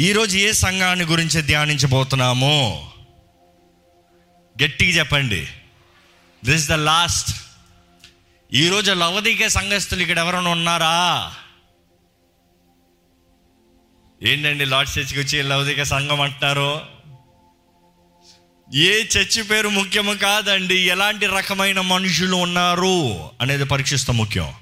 ఈరోజు ఏ సంఘాన్ని గురించి ధ్యానించబోతున్నాము? గట్టిగా చెప్పండి. దిస్ ద లాస్ట్ ఈరోజు లవదీకే సంఘస్థులు ఇక్కడ ఎవరైనా ఉన్నారా? ఏంటండి లార్డ్ చర్చికి వచ్చి లవదీక సంఘం అంటున్నారు? ఏ చర్చి పేరు ముఖ్యము కాదండి. ఎలాంటి రకమైన మనుషులు ఉన్నారు అనేది పరీక్షిస్తాం ముఖ్యం.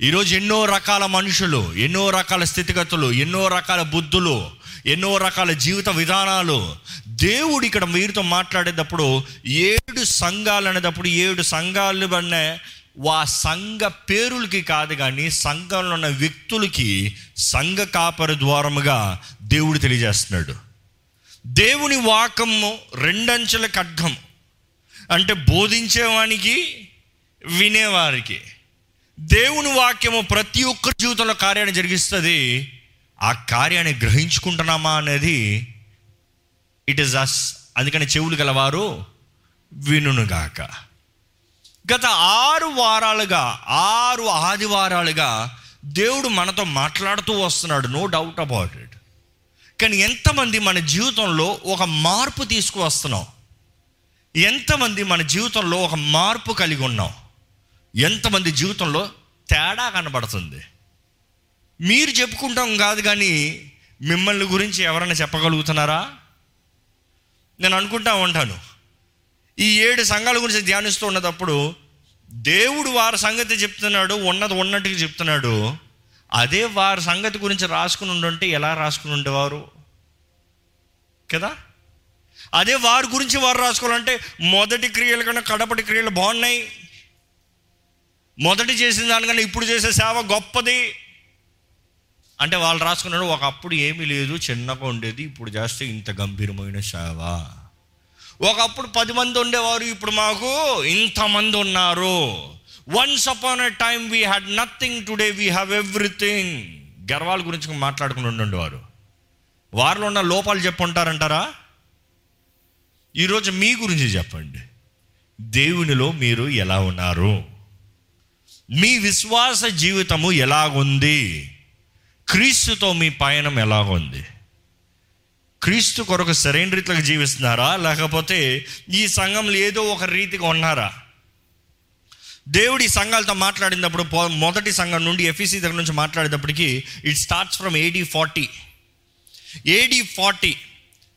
ఈరోజు ఎన్నో రకాల మనుషులు ఎన్నో రకాల స్థితిగతులు ఎన్నో రకాల బుద్ధులు ఎన్నో రకాల జీవిత విధానాలు. దేవుడు ఇక్కడ వీరితో మాట్లాడేటప్పుడు ఏడు సంఘాలు అనేటప్పుడు ఏడు సంఘాలు అనే వా సంఘ పేరులకి కాదు కానీ సంఘంలో ఉన్న వ్యక్తులకి సంఘ కాపరి ద్వారముగా దేవుడు తెలియజేస్తున్నాడు. దేవుని వాకము రెండంచెల ఖడ్గం. అంటే బోధించేవానికి వినేవారికి. దేవుని వాక్యము ప్రతి ఒక్కరి జీవితంలో కార్యాన్ని జరిగిస్తుంది. ఆ కార్యాన్ని గ్రహించుకుంటున్నామా అనేది ఇట్ ఇస్ అస్ అందుకని చెవులు గలవారు వినుగాక గత ఆరు వారాలుగా ఆరు ఆదివారాలుగా దేవుడు మనతో మాట్లాడుతూ వస్తున్నాడు. నో డౌట్ అబౌట్ ఇట్ కానీ ఎంతమంది మన జీవితంలో ఒక మార్పు తీసుకువస్తున్నాం? ఎంతమంది మన జీవితంలో ఒక మార్పు కలిగి ఉన్నాం? ఎంతమంది జీవితంలో తేడా కనబడుతుంది? మీరు చెప్పుకుంటాం కాదు కానీ మిమ్మల్ని గురించి ఎవరైనా చెప్పగలుగుతున్నారా? నేను అనుకుంటా ఉంటాను. ఈ ఏడు సంఘాల గురించి ధ్యానిస్తూ ఉన్నప్పుడు దేవుడు వారి సంగతి చెప్తున్నాడు ఉన్నది ఉన్నట్టుగా చెప్తున్నాడు. అదే వారి సంగతి గురించి రాసుకుని ఉండుంటే ఎలా రాసుకుని ఉండేవారు? కదా? అదే వారి గురించి వారు రాసుకోవాలంటే మొదటి క్రియల కన్నా కడపటి క్రియలు బాగున్నాయి. మొదటి చేసిన దానికన్నా ఇప్పుడు చేసే సేవ గొప్పది. అంటే వాళ్ళు రాసుకున్నాడు ఒకప్పుడు ఏమీ లేదు చిన్నగా ఉండేది ఇప్పుడు చేస్తే ఇంత గంభీరమైన సేవ. ఒకప్పుడు పది మంది ఉండేవారు ఇప్పుడు మాకు ఇంతమంది ఉన్నారు. Once upon a time we had nothing today we have everything గర్వాల గురించి మాట్లాడుకుని ఉండేవారు. వారిలో ఉన్న లోపాలు చెప్పుంటారంటారా? ఈరోజు మీ గురించి చెప్పండి. దేవునిలో మీరు ఎలా ఉన్నారు? మీ విశ్వాస జీవితము ఎలాగుంది? క్రీస్తుతో మీ పయనం ఎలాగుంది క్రీస్తు కొరకు సరైన రీతిలో జీవిస్తున్నారా? లేకపోతే ఈ సంఘంలో ఏదో ఒక రీతిగా ఉన్నారా? దేవుడి సంఘాలతో మాట్లాడినప్పుడు పొ- మొదటి సంఘం నుండి ఎఫ్ఈసి దగ్గర నుంచి మాట్లాడేటప్పటికి it starts from AD forty AD forty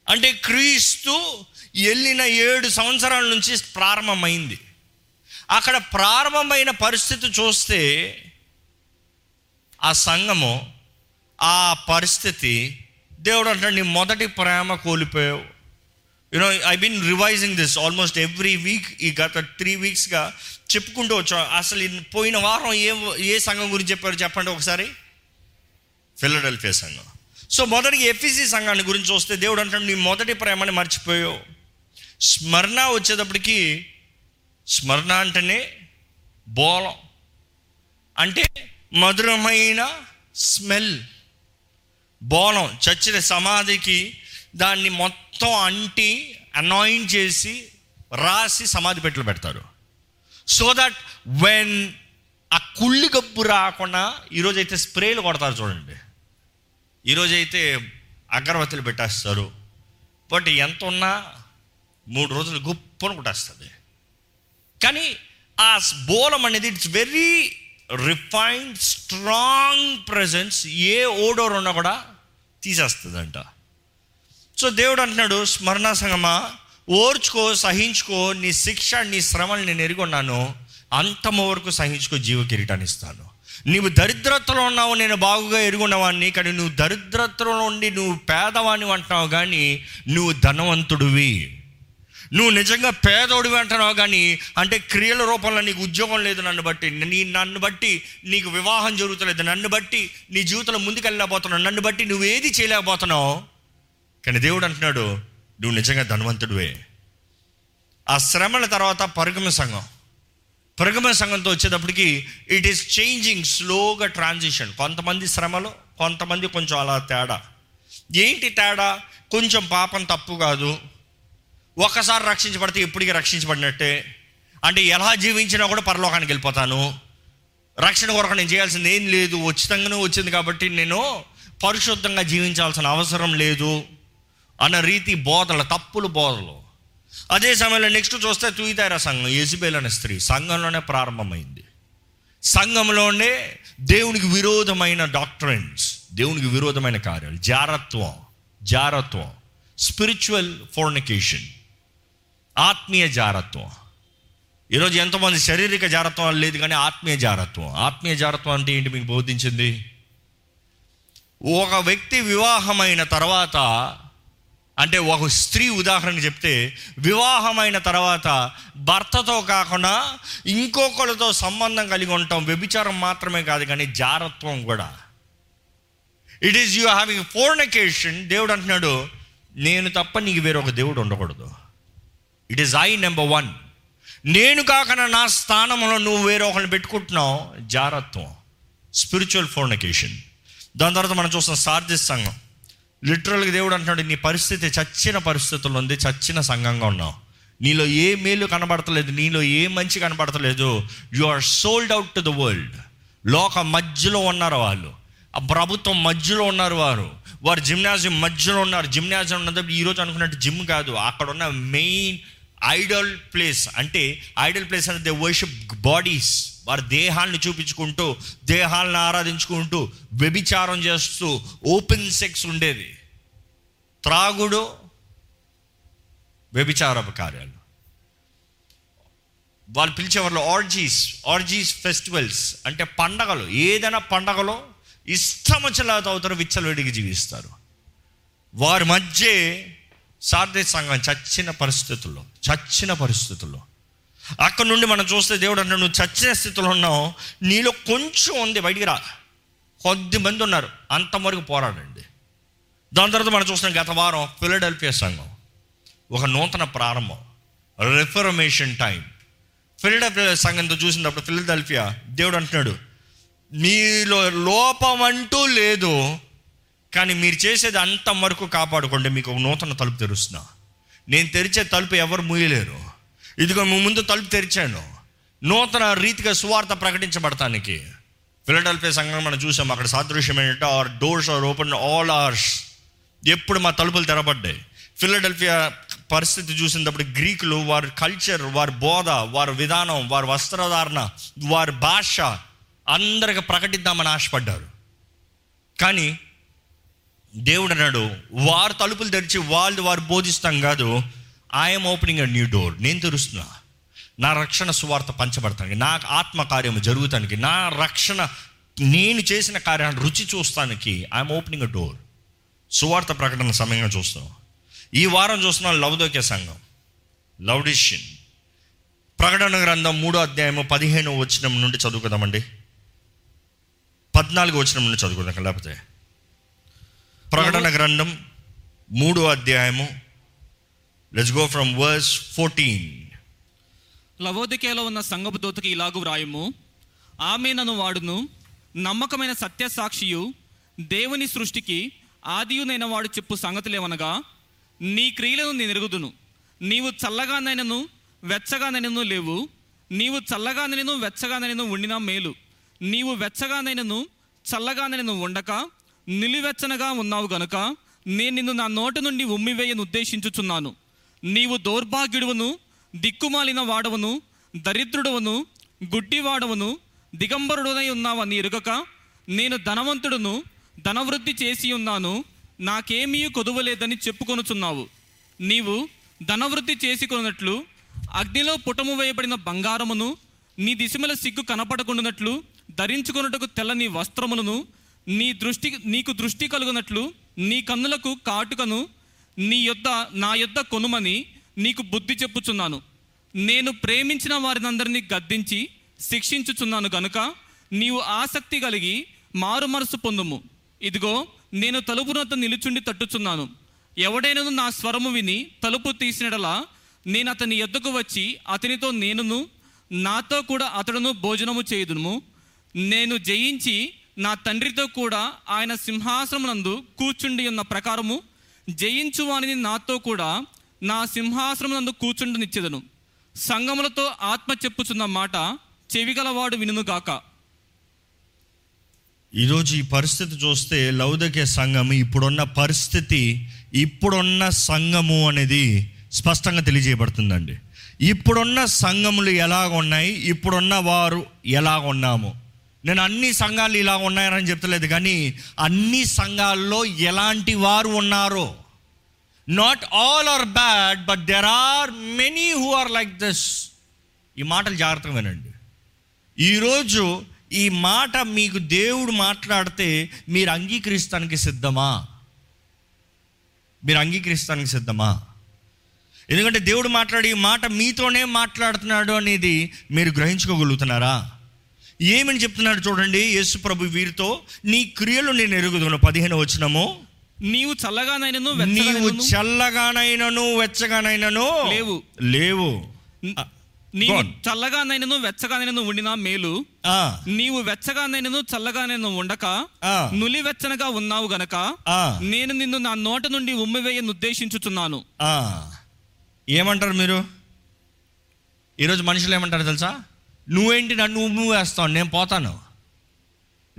అంటే క్రీస్తు వెళ్ళిన ఏడు సంవత్సరాల నుంచి ప్రారంభమైంది. అక్కడ ప్రారంభమైన పరిస్థితి చూస్తే ఆ సంఘము ఆ పరిస్థితి దేవుడు అంటాడు నీ మొదటి ప్రేమ కోల్పోయావు. You know I been revising this almost every week ఈ గత త్రీ వీక్స్గా చెప్పుకుంటూ వచ్చాం అసలు పోయిన వారం ఏ ఏ సంఘం గురించి చెప్పారు చెప్పండి ఒకసారి? ఫిలడెల్ఫియా సంఘం. సో మొదటికి ఎఫ్ఈసి సంఘాన్ని గురించి చూస్తే దేవుడు అంటాడు నీ మొదటి ప్రేమని మర్చిపోయావు. స్మరణ వచ్చేటప్పటికి స్మరణ అంటేనే బోలం అంటే మధురమైన స్మెల్. బోలం చచ్చిన సమాధికి దాన్ని మొత్తం అంటి అనాయింట్ చేసి రాసి సమాధి పెట్టలు పెడతారు. సో దట్ వెన్ ఆ కుళ్ళి గబ్బు రాకుండా ఈరోజైతే స్ప్రేలు కొడతారు చూడండి. ఈరోజైతే అగరవత్తులు పెట్టేస్తారు. బట్ ఎంత ఉన్నా మూడు రోజులు గుప్పను కొట్టేస్తుంది. కానీ ఆ బోలం అనేది it's very refined strong presence A odour ఉన్నా కూడా తీసేస్తుందంట. సో దేవుడు అంటున్నాడు స్మరణ సంగమా ఓర్చుకో సహించుకో నీ శిక్ష నీ శ్రమలు నేను ఎరుగున్నాను అంతము వరకు సహించుకో జీవ కిరీటాన్ని ఇస్తాను. నీవు దరిద్రతలో ఉన్నావు నేను బాగుగా ఎరుగున్నవాడిని కానీ నువ్వు దరిద్రతలో ఉండి నువ్వు పేదవాణ్ణి అంటున్నావు కానీ నువ్వు ధనవంతుడివి. నువ్వు నిజంగా పేదోడివి అంటున్నావు కానీ అంటే క్రియల రూపంలో నీకు ఉద్యోగం లేదు నన్ను బట్టి. నీ నన్ను బట్టి నీకు వివాహం జరుగుతలేదు. నన్ను బట్టి నీ జీవితంలో ముందుకెళ్ళలేకపోతున్నావు. నన్ను బట్టి నువ్వు ఏది చేయలేకపోతున్నావు? కానీ దేవుడు అంటున్నాడు నువ్వు నిజంగా ధనవంతుడివే. ఆ శ్రమల తర్వాత పరుగమ సంఘం. పరుగమ సంఘంతో వచ్చేటప్పటికి ఇట్ ఈస్ చేంజింగ్ స్లోగా ట్రాన్సిషన్ కొంతమంది శ్రమలు కొంతమంది కొంచెం అలా తేడా. ఏంటి తేడా? కొంచెం పాపం తప్పు కాదు. ఒక్కసారి రక్షించబడితే ఎప్పటికీ రక్షించబడినట్టే. అంటే ఎలా జీవించినా కూడా పరలోకానికి వెళ్ళిపోతాను. రక్షణ కొరకు నేను చేయాల్సింది ఏం లేదు. ఉచితంగానే వచ్చింది కాబట్టి నేను పరిశుద్ధంగా జీవించాల్సిన అవసరం లేదు అన్న రీతి బోధలు తప్పులు బోధలు. అదే సమయంలో నెక్స్ట్ చూస్తే తూయితార సంఘం యజబేల్ అనే స్త్రీ సంఘంలోనే ప్రారంభమైంది. సంఘంలోనే దేవునికి విరోధమైన డాక్టరెన్స్ దేవునికి విరోధమైన కార్యాలు. జారత్వం జారత్వం. Spiritual fornication. ఆత్మీయ జారత్వం. ఈరోజు ఎంతోమంది శారీరక జారత్వం లేదు కానీ ఆత్మీయ జారత్వం. ఆత్మీయ జారత్వం అంటే ఏంటి మీకు బోధించింది? ఒక వ్యక్తి వివాహమైన తర్వాత అంటే ఒక స్త్రీ ఉదాహరణ చెప్తే వివాహమైన తర్వాత భర్తతో కాకుండా ఇంకొకరితో సంబంధం కలిగి ఉంటాం వ్యభిచారం మాత్రమే కాదు కానీ జారత్వం కూడా. It is you having fornication దేవుడు అంటున్నాడు నేను తప్ప నీకు వేరొక దేవుడు ఉండకూడదు. It is I number one నేను కాకుండా నా స్థానంలో నువ్వు వేరే ఒకరిని పెట్టుకుంటున్నావు? జారత్వం. స్పిరిచువల్ ఫోర్నికేషన్ దాని తర్వాత మనం చూస్తాం సార్జిస్ సంఘం. లిటరల్గా దేవుడు అంటున్నాడు నీ పరిస్థితి చచ్చిన పరిస్థితుల్లో ఉంది చచ్చిన సంఘంగా ఉన్నావు. నీలో ఏ మేలు కనబడతలేదు నీలో ఏ మంచి కనబడతలేదు. You are sold out to the world లోక మధ్యలో ఉన్నారు వాళ్ళు. ఆ ప్రభుత్వం మధ్యలో ఉన్నారు వారు. వారు జిమ్నాజియం మధ్యలో ఉన్నారు. జిమ్నాజియం ఉన్నది ఈరోజు అనుకున్నట్టు జిమ్ కాదు. అక్కడ ఉన్న మెయిన్ ఐడల్ ప్లేస్ అంటే ఐడల్ ప్లేస్ అంటే దే వర్షిప్ బాడీస్ వారి దేహాలను చూపించుకుంటూ దేహాలను ఆరాధించుకుంటూ వ్యభిచారం చేస్తూ ఓపెన్ సెక్స్ ఉండేది. త్రాగుడు వ్యభిచారపు కార్యాలు. వాళ్ళు పిలిచేవాళ్ళు ఆర్జీస్ ఆర్జీస్ ఫెస్టివల్స్ అంటే పండగలు ఏదైనా పండగలో ఇష్టం వచ్చేలా అవుతారు విచ్చలవిడికి జీవిస్తారు. వారి మధ్య సార్దే సంఘం చచ్చిన పరిస్థితుల్లో చచ్చిన పరిస్థితుల్లో. అక్కడ నుండి మనం చూస్తే దేవుడు అన్న నువ్వు చచ్చిన స్థితిలో ఉన్నావు నీలో కొంచెం ఉంది బయటికి రా. కొద్ది మంది ఉన్నారు అంతవరకు పోరాడండి. దాని తర్వాత మనం చూస్తున్నాం గత వారం ఫిలడెల్ఫియా సంఘం ఒక నూతన ప్రారంభం రిఫర్మేషన్ టైం. ఫిలడెల్ఫియా సంఘంతో చూసినప్పుడు ఫిలడెల్ఫియా దేవుడు అంటున్నాడు మీలో లోపం అంటూ లేదు కానీ మీరు చేసేది అంత వరకు కాపాడుకోండి మీకు ఒక నూతన తలుపు తెరుస్తున్నా. నేను తెరిచే తలుపు ఎవరు ముయ్యలేరు ఇదిగో మీ ముందు తలుపు తెరిచాను. నూతన రీతిగా సువార్త ప్రకటించబడటానికి. ఫిలడల్ఫియా సంఘం మనం చూసాం అక్కడ సాదృశ్యం ఏంటంటే our doors are open all hours ఎప్పుడు మా తలుపులు తెరబడ్డాయి. ఫిలడెల్ఫియా పరిస్థితి చూసినప్పుడు గ్రీకులు వారి కల్చర్ వారి బోధ వారి విధానం వారి వస్త్రధారణ వారి భాష అందరికి ప్రకటిద్దామని ఆశపడ్డారు. కానీ దేవుడు అన్నాడు వారు తలుపులు తెరిచి వాళ్ళు వారు బోధిస్తాం కాదు I'm opening a new door. నేను తెరుస్తున్నా. నా రక్షణ సువార్త పంచబడతానికి నా ఆత్మ కార్యము జరుగుతానికి నా రక్షణ నేను చేసిన కార్యాన్ని రుచి చూస్తానికి ఐఎమ్ ఓపెనింగ్ అ డోర్. సువార్త ప్రకటన సమయంగా చూస్తాం ఈ వారం చూస్తున్నాం లవదోక్య సంఘం లౌడిషియన్ ప్రకటన గ్రంథం మూడో అధ్యాయము పదిహేను వచనం నుండి చదువుకుందామండి. పద్నాలుగు వచనం నుండి చదువుకుందాం లేకపోతే. ప్రకటన గ్రంథం మూడో అధ్యాయము. Let's go from verse fourteen లవోదికేలో ఉన్న సంగపు దూతకి ఇలాగు వ్రాయము. ఆమె నన్ను వాడును. నమ్మకమైన సత్య సాక్షియు దేవుని సృష్టికి ఆదియునైన వాడు చెప్పు సంగతులేమనగా నీ క్రియలను నేను ఎరుగుదును. నీవు చల్లగానైనను వెచ్చగానైనను లేవు. నీవు చల్లగానైనను వెచ్చగానైనను ఉండినా మేలు. నీవు వెచ్చగానైనను చల్లగానైనను ఉండక నిలివెచ్చనగా ఉన్నావు గనుక నేను నిన్ను నా నోటి నుండి ఉమ్మివేయను ఉద్దేశించుచున్నాను. నీవు దౌర్భాగ్యుడువను దిక్కుమాలిన వాడవను దరిద్రుడవను గుడ్డివాడవను దిగంబరుడునై ఉన్నావని ఎరుగక నేను ధనవంతుడును ధనవృద్ధి చేసి ఉన్నాను నాకేమీ కొదువలేదని చెప్పుకొనుచున్నావు. నీవు ధనవృద్ధి చేసుకున్నట్లు అగ్నిలో పుటము వేయబడిన బంగారమును నీ దిశమల సిగ్గు కనపడకుండానట్లు ధరించుకొనుటకు తెల్లని వస్త్రములను నీ దృష్టి నీకు దృష్టి కలుగునట్లు నీ కన్నులకు కాటుకను నీ యొద్ద నా యొద్ద కొనుమని నీకు బుద్ధి చెప్పుచున్నాను. నేను ప్రేమించిన వారినందరినీ గద్దించి శిక్షించుచున్నాను గనుక నీవు ఆసక్తి కలిగి మారు మనసు పొందుము. ఇదిగో నేను తలుపునొద్ద నిలుచుండి తట్టుచున్నాను. ఎవడైనను నా స్వరము విని తలుపు తీసినడలా నేను అతని ఎద్దకు వచ్చి అతనితో నేనును నాతో కూడా అతడును భోజనము చేయుదును. నేను జయించి నా తండ్రితో కూడా ఆయన సింహాసనమునందు కూర్చుండి ఉన్న ప్రకారము జయించు వానిని నాతో కూడా నా సింహాసనమునందు కూర్చుండనిచ్చేదను సంగములతో ఆత్మ చెప్పుచున్న మాట చెవిగలవాడు వినుగాక ఈరోజు ఈ పరిస్థితి చూస్తే లౌదకే సంఘం ఇప్పుడున్న పరిస్థితి ఇప్పుడున్న సంఘము అనేది స్పష్టంగా తెలియజేయబడుతుందండి. ఇప్పుడున్న సంఘములు ఎలాగ ఉన్నాయి ఇప్పుడున్న వారు ఎలాగ ఉన్నాము నేను అన్ని సంఘాలు ఇలా ఉన్నాయని చెప్తలేదు కానీ అన్ని సంఘాల్లో ఎలాంటి వారు ఉన్నారో. Not all are bad but there are many who are like this ఈ మాటలు జాగ్రత్తగా వినండి. ఈరోజు ఈ మాట మీకు దేవుడు మాట్లాడితే మీరు అంగీకరిస్తానికి సిద్ధమా? మీరు అంగీకరిస్తానికి సిద్ధమా? ఎందుకంటే దేవుడు మాట్లాడి ఈ మాట మీతోనే మాట్లాడుతున్నాడు అనేది మీరు గ్రహించుకోగలుగుతున్నారా? ఏమని చెప్తున్నాడు చూడండి యేసు ప్రభు వీరితో నీ క్రియలు నేను ఎరుగుదును. పదిహేను వచ్చినము నీవు చల్లగానైనను నీవు చల్లగానైనను వెచ్చగానైనను. లేవు. లేవు. నీవు. చల్లగానైనను వెచ్చగానైనను ఉండినా మేలు. నీవు వెచ్చగానైనను చల్లగానైనను ఉండక. ఆ. నులి వెచ్చనగా ఉన్నావు గనక. నేను నిన్ను నా నోట నుండి ఉమ్మివేయను ఉద్దేశించుచున్నాను. ఆ. ఏమంటారు మీరు? ఈరోజు మనుషులు ఏమంటారు తెలుసా? నువ్వేంటి నన్ను ఉమ్ము వేస్తావు? నేను పోతాను.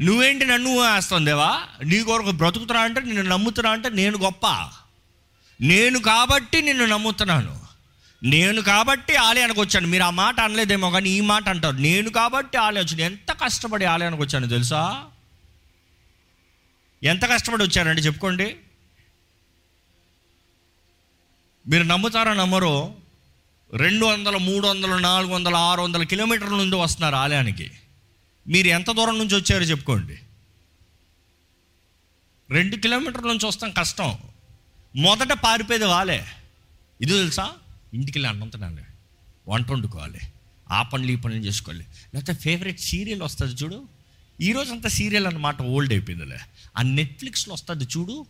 నువ్వేంటి నన్ను వేస్తావు దేవా? నీ కొరకు బ్రతుకుతున్నా అంటే నిన్ను నమ్ముతున్నా అంటే నేను గొప్ప. నేను కాబట్టి నిన్ను నమ్ముతున్నాను. నేను కాబట్టి ఆలయానికి వచ్చాను. మీరు ఆ మాట అనలేదేమో కానీ ఈ మాట అంటారు. నేను కాబట్టి ఆలయం వచ్చాను ఎంత కష్టపడి ఆలయానికి వచ్చాను తెలుసా? ఎంత కష్టపడి వచ్చారండి చెప్పుకోండి. మీరు నమ్ముతారో నమ్మరో రెండు వందల మూడు వందలు నాలుగు వందల ఆరు వందల కిలోమీటర్ల నుండి వస్తున్నారు ఆలయానికి. మీరు ఎంత దూరం నుంచి వచ్చారో చెప్పుకోండి. రెండు కిలోమీటర్ల నుంచి వస్తాం కష్టం. మొదట పారిపోయేది వాళ్ళే. ఇది తెలుసా? ఇంటికి వెళ్ళి అన్నం తినాలి. వంట వండుకోవాలి. ఆ పనులు ఈ పనులు చేసుకోవాలి. లేకపోతే ఫేవరెట్ సీరియల్ వస్తుంది చూడు. ఈరోజు అంత సీరియల్ అన్నమాట ఓల్డ్ అయిపోయిందిలే. ఆ నెట్ఫ్లిక్స్లో వస్తుంది చూడు.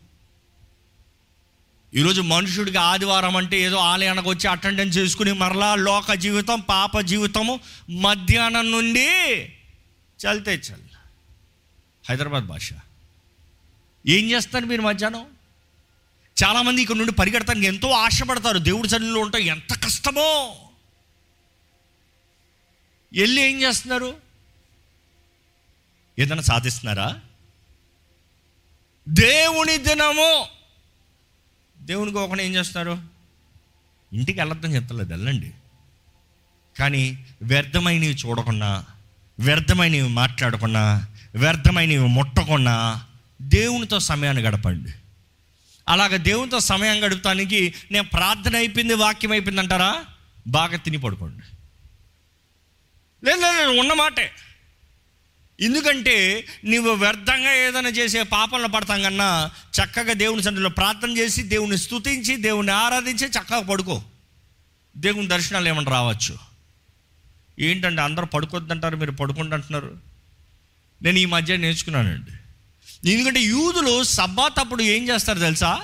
ఈరోజు మనుషుడికి ఆదివారం అంటే ఏదో ఆలయానికి వచ్చి అటెండెన్స్ చేసుకుని మరలా లోక జీవితం పాప జీవితము మధ్యాహ్నం నుండి చల్తే చల్. హైదరాబాద్ భాష. ఏం చేస్తారు మీరు మధ్యాహ్నం? చాలామంది ఇక్కడ నుండి పరిగెడతానికి ఎంతో ఆశపడతారు. దేవుడి సన్నిధిలో ఉంటాం ఎంత కష్టమో. వెళ్ళి ఏం చేస్తున్నారు? ఏదైనా సాధిస్తున్నారా? దేవుని దినము. దేవునికి ఒకటి ఏం చేస్తారు? ఇంటికి వెళ్ళొద్దని చెప్తలేదు వెళ్ళండి. కానీ వ్యర్థమైనవి చూడకుండా వ్యర్థమైనవి మాట్లాడకుండా వ్యర్థమైనవి ముట్టకుండా దేవునితో సమయాన్ని గడపండి. అలాగ దేవునితో సమయం గడపడానికి నేను ప్రార్థన అయిపోయింది వాక్యం అయిపోయింది అంటారా? బాగా తిని పడుకోండి. లేదు లేదు లేదు, ఉన్న మాటే. ఎందుకంటే నువ్వు వ్యర్థంగా ఏదైనా చేసే పాపంలో పడతాం కన్నా చక్కగా దేవుని సన్నిధిలో ప్రార్థన చేసి దేవుని స్థుతించి దేవుని ఆరాధించి చక్కగా పడుకో. దేవుని దర్శనాలు ఏమన్నా రావచ్చు? ఏంటంటే అందరూ పడుకోద్దంటారు మీరు పడుకుంటుంటున్నారు. నేను ఈ మధ్య నేర్చుకున్నానండి. ఎందుకంటే యూదులు సబ్బాత్ అప్పుడు ఏం చేస్తారు తెలుసా?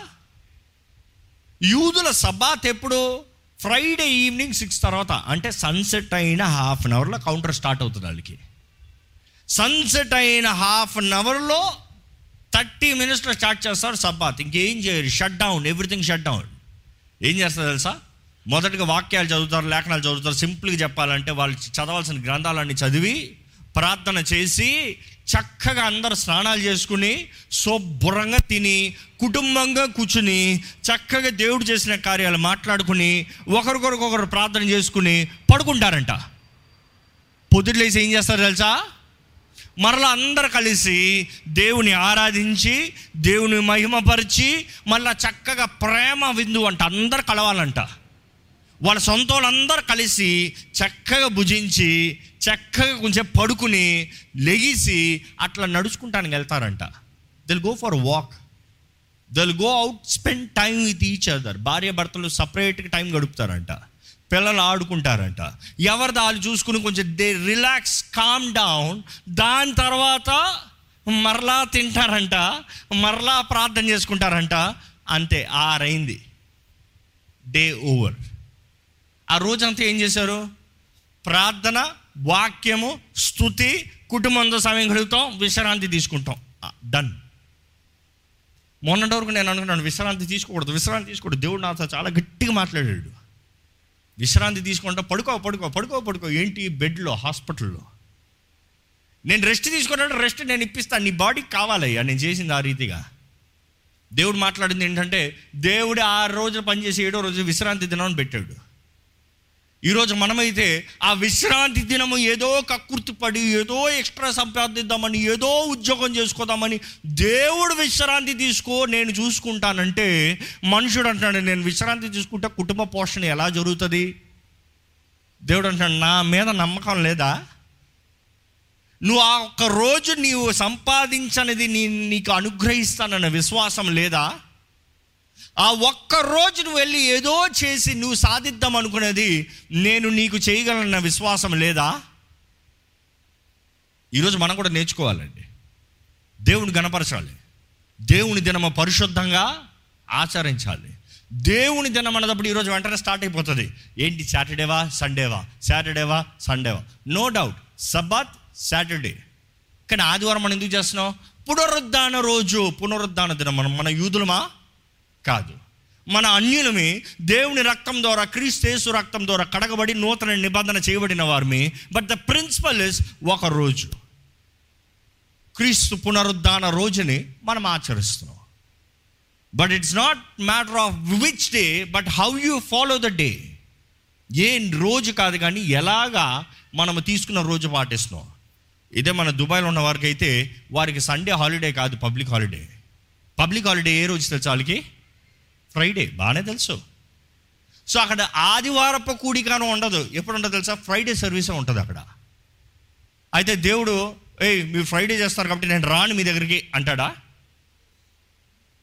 యూదుల సబ్బాత్ ఎప్పుడు? ఫ్రైడే ఈవినింగ్ సిక్స్ తర్వాత. అంటే సన్సెట్ అయిన హాఫ్ అన్ అవర్లో కౌంటర్ స్టార్ట్ అవుతుంది వాళ్ళకి. సన్సెట్ అయిన హాఫ్ అన్ అవర్లో థర్టీ మినిట్స్లో స్టార్ట్ చేస్తారు సబ్బాత్ ఇంకేం చేయరు. Shut down everything shut down ఏం చేస్తారు తెలుసా? మొదటగా వాక్యాలు చదువుతారు లేఖనాలు చదువుతారు. సింపుల్గా చెప్పాలంటే వాళ్ళు చదవాల్సిన గ్రంథాలన్నీ చదివి ప్రార్థన చేసి చక్కగా అందరు స్నానాలు చేసుకుని శుభ్రంగా తిని కుటుంబంగా కూర్చుని చక్కగా దేవుడు చేసిన కార్యాలు మాట్లాడుకుని ఒకరికొరకొకరు ప్రార్థన చేసుకుని పడుకుంటారంట. పొద్దుట్లేసి ఏం చేస్తారు తెలుసా? మరలా అందరు కలిసి దేవుని ఆరాధించి దేవుని మహిమపరిచి మళ్ళా చక్కగా ప్రేమ విందు అంట. అందరు కలవాలంట. వాళ్ళ సొంత వాళ్ళందరూ కలిసి చక్కగా భుజించి చక్కగా కొంచెం పడుకుని లెగిసి అట్లా నడుచుకుంటానికి వెళ్తారంట. They'll go for walk they'll go out spend time with each other భార్య భర్తలు సపరేట్గా టైం గడుపుతారంట. పిల్లలు ఆడుకుంటారంట. ఎవరి దాళ్ళు చూసుకుని కొంచెం దే రిలాక్స్ కామ్ డౌన్ దాని తర్వాత మరలా తింటారంట మరలా ప్రార్థన చేసుకుంటారంట. అంతే ఆరైంది. డే ఓవర్ ఆ రోజంతా ఏం చేశారు? ప్రార్థన వాక్యము స్థుతి కుటుంబంతో సమయం గడుపుతాం విశ్రాంతి తీసుకుంటాం. డన్ మొన్నటి వరకు నేను అనుకున్నాను విశ్రాంతి తీసుకోకూడదు విశ్రాంతి తీసుకోకూడదు. దేవుడు నాతో చాలా గట్టిగా మాట్లాడాడు. విశ్రాంతి తీసుకుంటా పడుకో పడుకో పడుకో పడుకో. ఏంటి? బెడ్లో హాస్పిటల్లో. నేను రెస్ట్ తీసుకున్నాడు రెస్ట్ నేను ఇప్పిస్తాను నీ బాడీకి కావాలయ్యా నేను చేసింది ఆ రీతిగా. దేవుడు మాట్లాడింది ఏంటంటే దేవుడు ఆ రోజు పనిచేసి ఏడో రోజు విశ్రాంతి దినం పెట్టాడు. ఈరోజు మనమైతే ఆ విశ్రాంతి దినము ఏదో కక్కుర్తిపడి ఏదో ఎక్స్ట్రా సంపాదిద్దామని ఏదో ఉద్యోగం చేసుకోదామని దేవుడు విశ్రాంతి తీసుకో నేను చూసుకుంటానంటే మనుషుడు అంటున్నాడు నేను విశ్రాంతి తీసుకుంటే కుటుంబ పోషణ ఎలా జరుగుతుంది? దేవుడు అంటాడు నా మీద నమ్మకం లేదా? నువ్వు ఆ ఒక్క రోజు నీవు సంపాదించనిది నీ నీకు అనుగ్రహిస్తానన్న విశ్వాసం లేదా? ఆ ఒక్క రోజు నువ్వు వెళ్ళి ఏదో చేసి నువ్వు సాధిద్దాం అనుకునేది నేను నీకు చేయగలన్న విశ్వాసం లేదా? ఈరోజు మనం కూడా నేర్చుకోవాలండి. దేవుని గణపరచాలి. దేవుని దినమ పరిశుద్ధంగా ఆచరించాలి. దేవుని దినం అన్నప్పుడు ఈరోజు వెంటనే స్టార్ట్ అయిపోతుంది. ఏంటి? సాటర్డేవా? సండేవా? సాటర్డేవా? సండేవా? No doubt. Sabbath Saturday. కానీ ఆదివారం మనం ఎందుకు చేస్తున్నాం? పునరుద్ధాన రోజు పునరుద్ధాన దినం మనం. మన యూదులమా? కాదు. మన అన్యులమి దేవుని రక్తం ద్వారా క్రీస్తేసు రక్తం ద్వారా కడగబడి నూతన నిబంధన చేయబడిన వారిమి. బట్ ద ప్రిన్సిపల్ ఇస్ ఒక రోజు. క్రీస్తు పునరుద్ధాన రోజుని మనం ఆచరిస్తున్నాం. But it's not matter of which day but how you follow the day ఏ రోజు కాదు కానీ ఎలాగా మనము తీసుకున్న రోజు పాటిస్తున్నాం. ఇదే మన దుబాయ్లో ఉన్న వారికి అయితే వారికి సండే హాలిడే కాదు పబ్లిక్ హాలిడే. పబ్లిక్ హాలిడే ఏ రోజు తెలుసు వాళ్ళకి? ఫ్రైడే బాగానే తెలుసు. సో అక్కడ ఆదివారపు కూడికాను ఉండదు. ఎప్పుడు ఉండదు తెలుసా ఫ్రైడే సర్వీసే ఉంటుంది అక్కడ. అయితే దేవుడు ఏయ్ మీరు ఫ్రైడే చేస్తారు కాబట్టి నేను రాను మీ దగ్గరికి అంటాడా?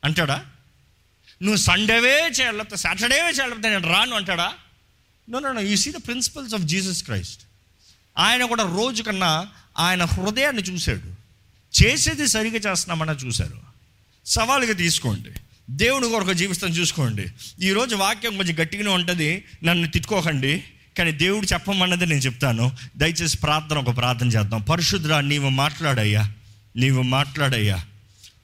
అంటాడా? నువ్వు సండేవే చేయలేకపోతే సాటర్డేవే చేయలేకపోతే నేను రాను అంటాడా? No no no you see the principles of Jesus Christ ఆయన కూడా రోజు కన్నా ఆయన హృదయాన్ని చూశాడు. చేసేది సరిగా చేస్తున్నామన్నా చూశారు. సవాలుగా తీసుకోండి. దేవుని కొరకు జీవితం చూసుకోండి. ఈరోజు వాక్యం కొంచెం గట్టిగానే ఉంటుంది. నన్ను తిట్టుకోకండి. కానీ దేవుడు చెప్పమన్నది నేను చెప్తాను. దయచేసి ప్రార్థన ఒక ప్రార్థన చేద్దాం. పరిశుద్ధ నీవు మాట్లాడయ్యా. నీవు మాట్లాడయ్యా.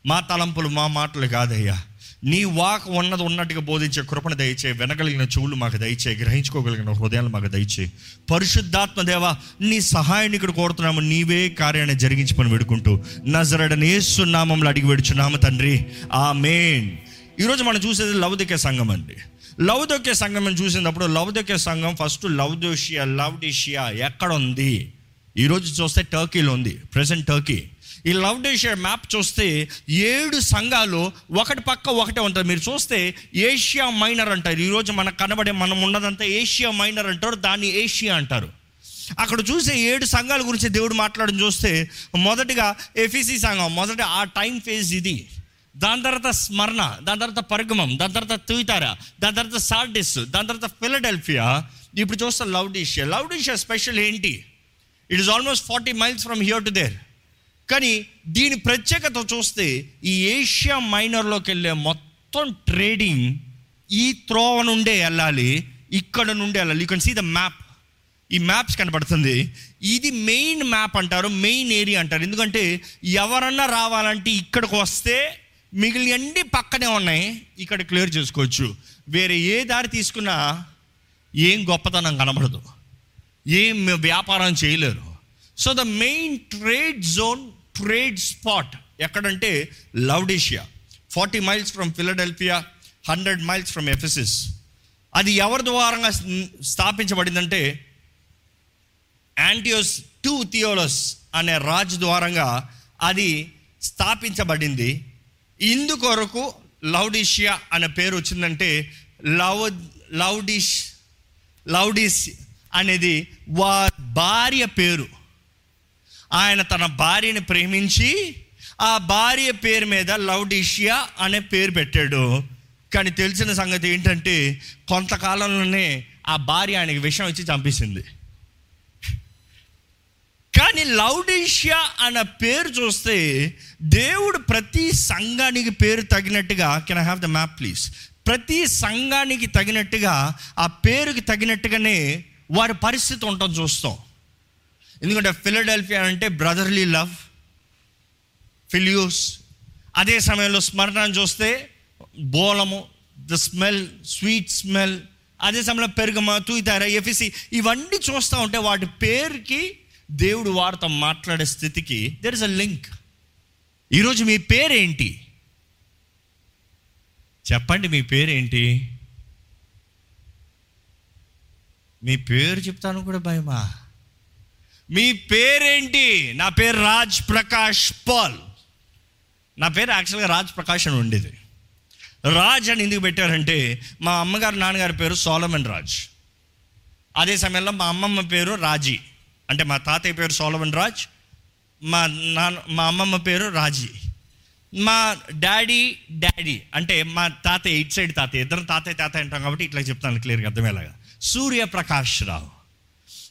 మా తలంపులు మా మాటలు కాదయ్యా. నీ వాక్ ఉన్నది ఉన్నట్టుగా బోధించే కృపణ దయచే వినగలిగిన చెవులు మాకు దయచే గ్రహించుకోగలిగిన హృదయాలు మాకు దయచే. పరిశుద్ధాత్మ దేవ నీ సహాయాన్ని ఇక్కడ కోరుతున్నాము. నీవే కార్యాన్ని జరిగించి పని పెడుకుంటూ నజరడనేస్తున్నామంలో అడిగి పెడుచున్నాము తండ్రి. ఆ మెయిన్ ఈరోజు మనం చూసేది లౌదిక సంఘం అండి. లౌదోక్య సంఘం అని చూసినప్పుడు లౌదోక్య సంఘం ఫస్ట్ లౌదోషియా లౌడిషియా ఎక్కడ ఉంది ఈరోజు చూస్తే టర్కీలో ఉంది ప్రజెంట్ టర్కీ. ఈ లవ్ డేషియా మ్యాప్ చూస్తే ఏడు సంఘాలు ఒకటి పక్క ఒకటే ఉంటుంది మీరు చూస్తే ఏషియా మైనర్ అంటారు. ఈరోజు మనకు కనబడే మనం ఉన్నదంతా ఏషియా మైనర్ అంటారు దాన్ని ఏషియా అంటారు. అక్కడ చూసే ఏడు సంఘాల గురించి దేవుడు మాట్లాడడం చూస్తే మొదటిగా ఎఫీసీ సంఘం మొదట ఆ టైం ఫేజ్ ఇది. దాని తర్వాత స్మరణ దాని తర్వాత పరిగమం దాని తర్వాత తుయితారా దాని తర్వాత సార్డిస్ దాని తర్వాత ఫిలడెల్ఫియా. ఇప్పుడు చూస్తే లౌడీషియా. లౌడీషియా స్పెషల్ ఏంటి? It is almost forty miles from here to there కానీ దీని ప్రత్యేకత చూస్తే ఈ ఏషియా మైనర్లోకి వెళ్ళే మొత్తం ట్రేడింగ్ ఈ త్రోవ నుండే వెళ్ళాలి ఇక్కడ నుండి వెళ్ళాలి. You can see the map ఈ మ్యాప్స్ కనబడుతుంది. ఇది మెయిన్ మ్యాప్ అంటారు మెయిన్ ఏరియా అంటారు. ఎందుకంటే ఎవరన్నా రావాలంటే ఇక్కడికి వస్తే మిగిలిన అన్ని పక్కనే ఉన్నాయి. ఇక్కడ క్లియర్ చేసుకోవచ్చు. వేరే ఏ దారి తీసుకున్నా ఏం గొప్పతనం కనబడదు. ఏం వ్యాపారం చేయలేరు. So the main trade zone trade spot ఎక్కడంటే Laodicea. Forty miles from Philadelphia hundred miles from Ephesus. అది ఎవరి ద్వారంగా స్థాపించబడిందంటే యాంటియోస్ టూ థియోలస్ అనే రాజు ద్వారంగా అది స్థాపించబడింది. ఇందుకొరకు లౌడిషియా అనే పేరు వచ్చిందంటే లవ్ లౌడిష్ లౌడిస్ అనేది వా భార్య పేరు. ఆయన తన భార్యని ప్రేమించి ఆ భార్య పేరు మీద లౌడిషియా అనే పేరు పెట్టాడు. కానీ తెలిసిన సంగతి ఏంటంటే కొంతకాలంలోనే ఆ భార్య ఆయనకి విషం ఇచ్చి చంపేసింది. కానీ లౌడిషియా అన్న పేరు చూస్తే దేవుడు ప్రతి సంఘానికి పేరు తగినట్టుగా can I have the map please ప్రతి సంఘానికి తగినట్టుగా ఆ పేరుకి తగినట్టుగానే వారి పరిస్థితి ఉండటం చూస్తాం. ఎందుకంటే ఫిలడెల్ఫియా అంటే బ్రదర్లీ లవ్ ఫిలియూస్. అదే సమయంలో స్మరణను చూస్తే బోలము ద స్మెల్ స్వీట్ స్మెల్. అదే సమయంలో పెరుగమ తూయితార ఎఫిసి ఇవన్నీ చూస్తూ ఉంటే వాటి పేరుకి దేవుడు వారితో మాట్లాడే స్థితికి దెర్ ఇస్ అ లింక్ ఈరోజు మీ పేరేంటి? చెప్పండి మీ పేరేంటి? మీ పేరు చెప్తాను కూడా భయమా? మీ పేరేంటి? నా పేరు రాజ్ ప్రకాష్ పాల్. నా పేరు యాక్చువల్గా రాజ్ ప్రకాష్ అని ఉండేది. రాజ్ అని ఎందుకు పెట్టారంటే మా అమ్మగారు నాన్నగారి పేరు సోలమన్ రాజ్. అదే సమయంలో మా అమ్మమ్మ పేరు రాజీ. అంటే మా తాతయ్య పేరు సోలవన్ రాజ్ మా నాన్న మా అమ్మమ్మ పేరు రాజీ. మా డాడీ డాడీ అంటే మా తాతయ్య ఇటు సైడ్ తాతయ్య ఇద్దరు తాతయ్య తాతయ్య అంటాం కాబట్టి ఇట్లా చెప్తాను క్లియర్గా అర్థమయ్యేలాగా. సూర్యప్రకాష్ రావు.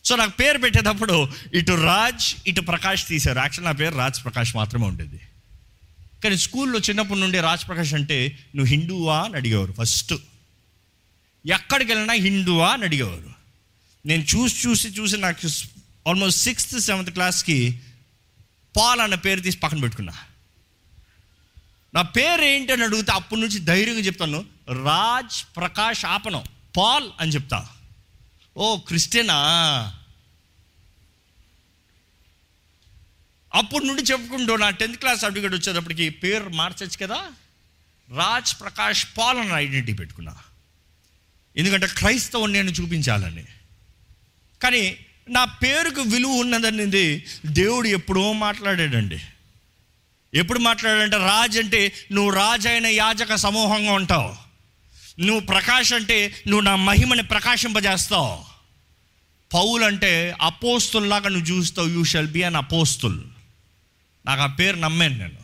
సో నాకు పేరు పెట్టేటప్పుడు ఇటు రాజ్ ఇటు ప్రకాష్ తీశారు. యాక్చువల్ నా పేరు రాజ్ ప్రకాష్ మాత్రమే ఉండేది. కానీ స్కూల్లో చిన్నప్పటి నుండి రాజ్ ప్రకాష్ అంటే నువ్వు హిందువా అని అడిగేవారు ఫస్ట్. ఎక్కడికి వెళ్ళినా హిందువా అని అడిగేవారు. నేను చూసి చూసి చూసి నాకు ఆల్మోస్ట్ సిక్స్త్ సెవెంత్ క్లాస్కి పాల్ అన్న పేరు తీసి పక్కన పెట్టుకున్నా. నా పేరు ఏంటి అని అడిగితే అప్పటి నుంచి ధైర్యంగా చెప్తాను. రాజ్ ప్రకాష్ ఆపనం. పాల్ అని చెప్తా. ఓ క్రిస్టియనా? అప్పుడు నుండి చెప్పుకుంటూ నా టెన్త్ క్లాస్ సర్టిఫికేట్ వచ్చేటప్పటికి పేరు మార్చచ్చు కదా? రాజ్ ప్రకాష్ పాల్ అని ఐడెంటిటీ పెట్టుకున్నా. ఎందుకంటే క్రైస్తవం నేను చూపించాలని. కానీ నా పేరుకు విలువ ఉన్నదనేది దేవుడు ఎప్పుడో మాట్లాడాడండి. ఎప్పుడు మాట్లాడాడంటే రాజ్ అంటే నువ్వు రాజు అయిన యాజక సమూహంగా ఉంటావు. నువ్వు ప్రకాష్ అంటే నువ్వు నా మహిమని ప్రకాశింపజేస్తావు. పౌలు అంటే అపోస్తుల్లాగా నువ్వు చూస్తావు you shall be an apostle. నాకు ఆ పేరు నమ్మాను నేను.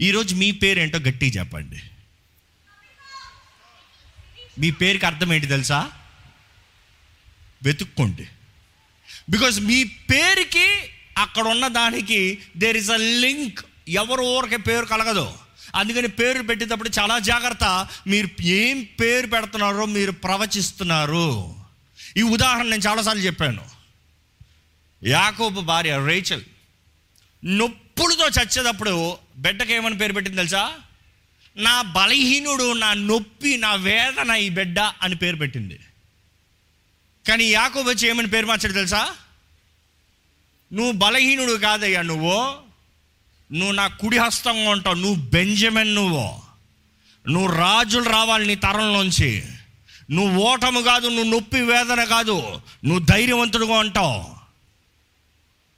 ఈరోజు మీ పేరు ఏంటో గట్టి చెప్పండి. మీ పేరుకి అర్థం ఏంటి తెలుసా? వెతుక్కోండి. బికాజ్ మీ పేరుకి అక్కడ ఉన్న దానికి దేర్ ఇస్ అ లింక్ ఎవరు ఊరికే పేరు కలగదు. అందుకని పేరు పెట్టేటప్పుడు చాలా జాగ్రత్త. మీరు ఏం పేరు పెడుతున్నారో మీరు ప్రవచిస్తున్నారు. ఈ ఉదాహరణ నేను చాలాసార్లు చెప్పాను. యాకోబు భార్య రేచల్ నొప్పులతో చచ్చేటప్పుడు బిడ్డకి ఏమని పేరు పెట్టింది తెలుసా? నా బలహీనుడు నా నొప్పి నా వేదన ఈ బిడ్డ అని పేరు పెట్టింది. కానీ యాకోబు వచ్చి ఏమని పేరు మార్చాడు తెలుసా? నువ్వు బలహీనుడు కాదయ్యా నువ్వు. నువ్వు నా కుడి హస్తంగా ఉంటావు. నువ్వు బెంజమిన్ నువ్వు. నువ్వు రాజులు రావాలి నీ తరంలోంచి. నువ్వు ఓటము కాదు నువ్వు నొప్పి వేదన కాదు. నువ్వు ధైర్యవంతుడుగా ఉంటావు.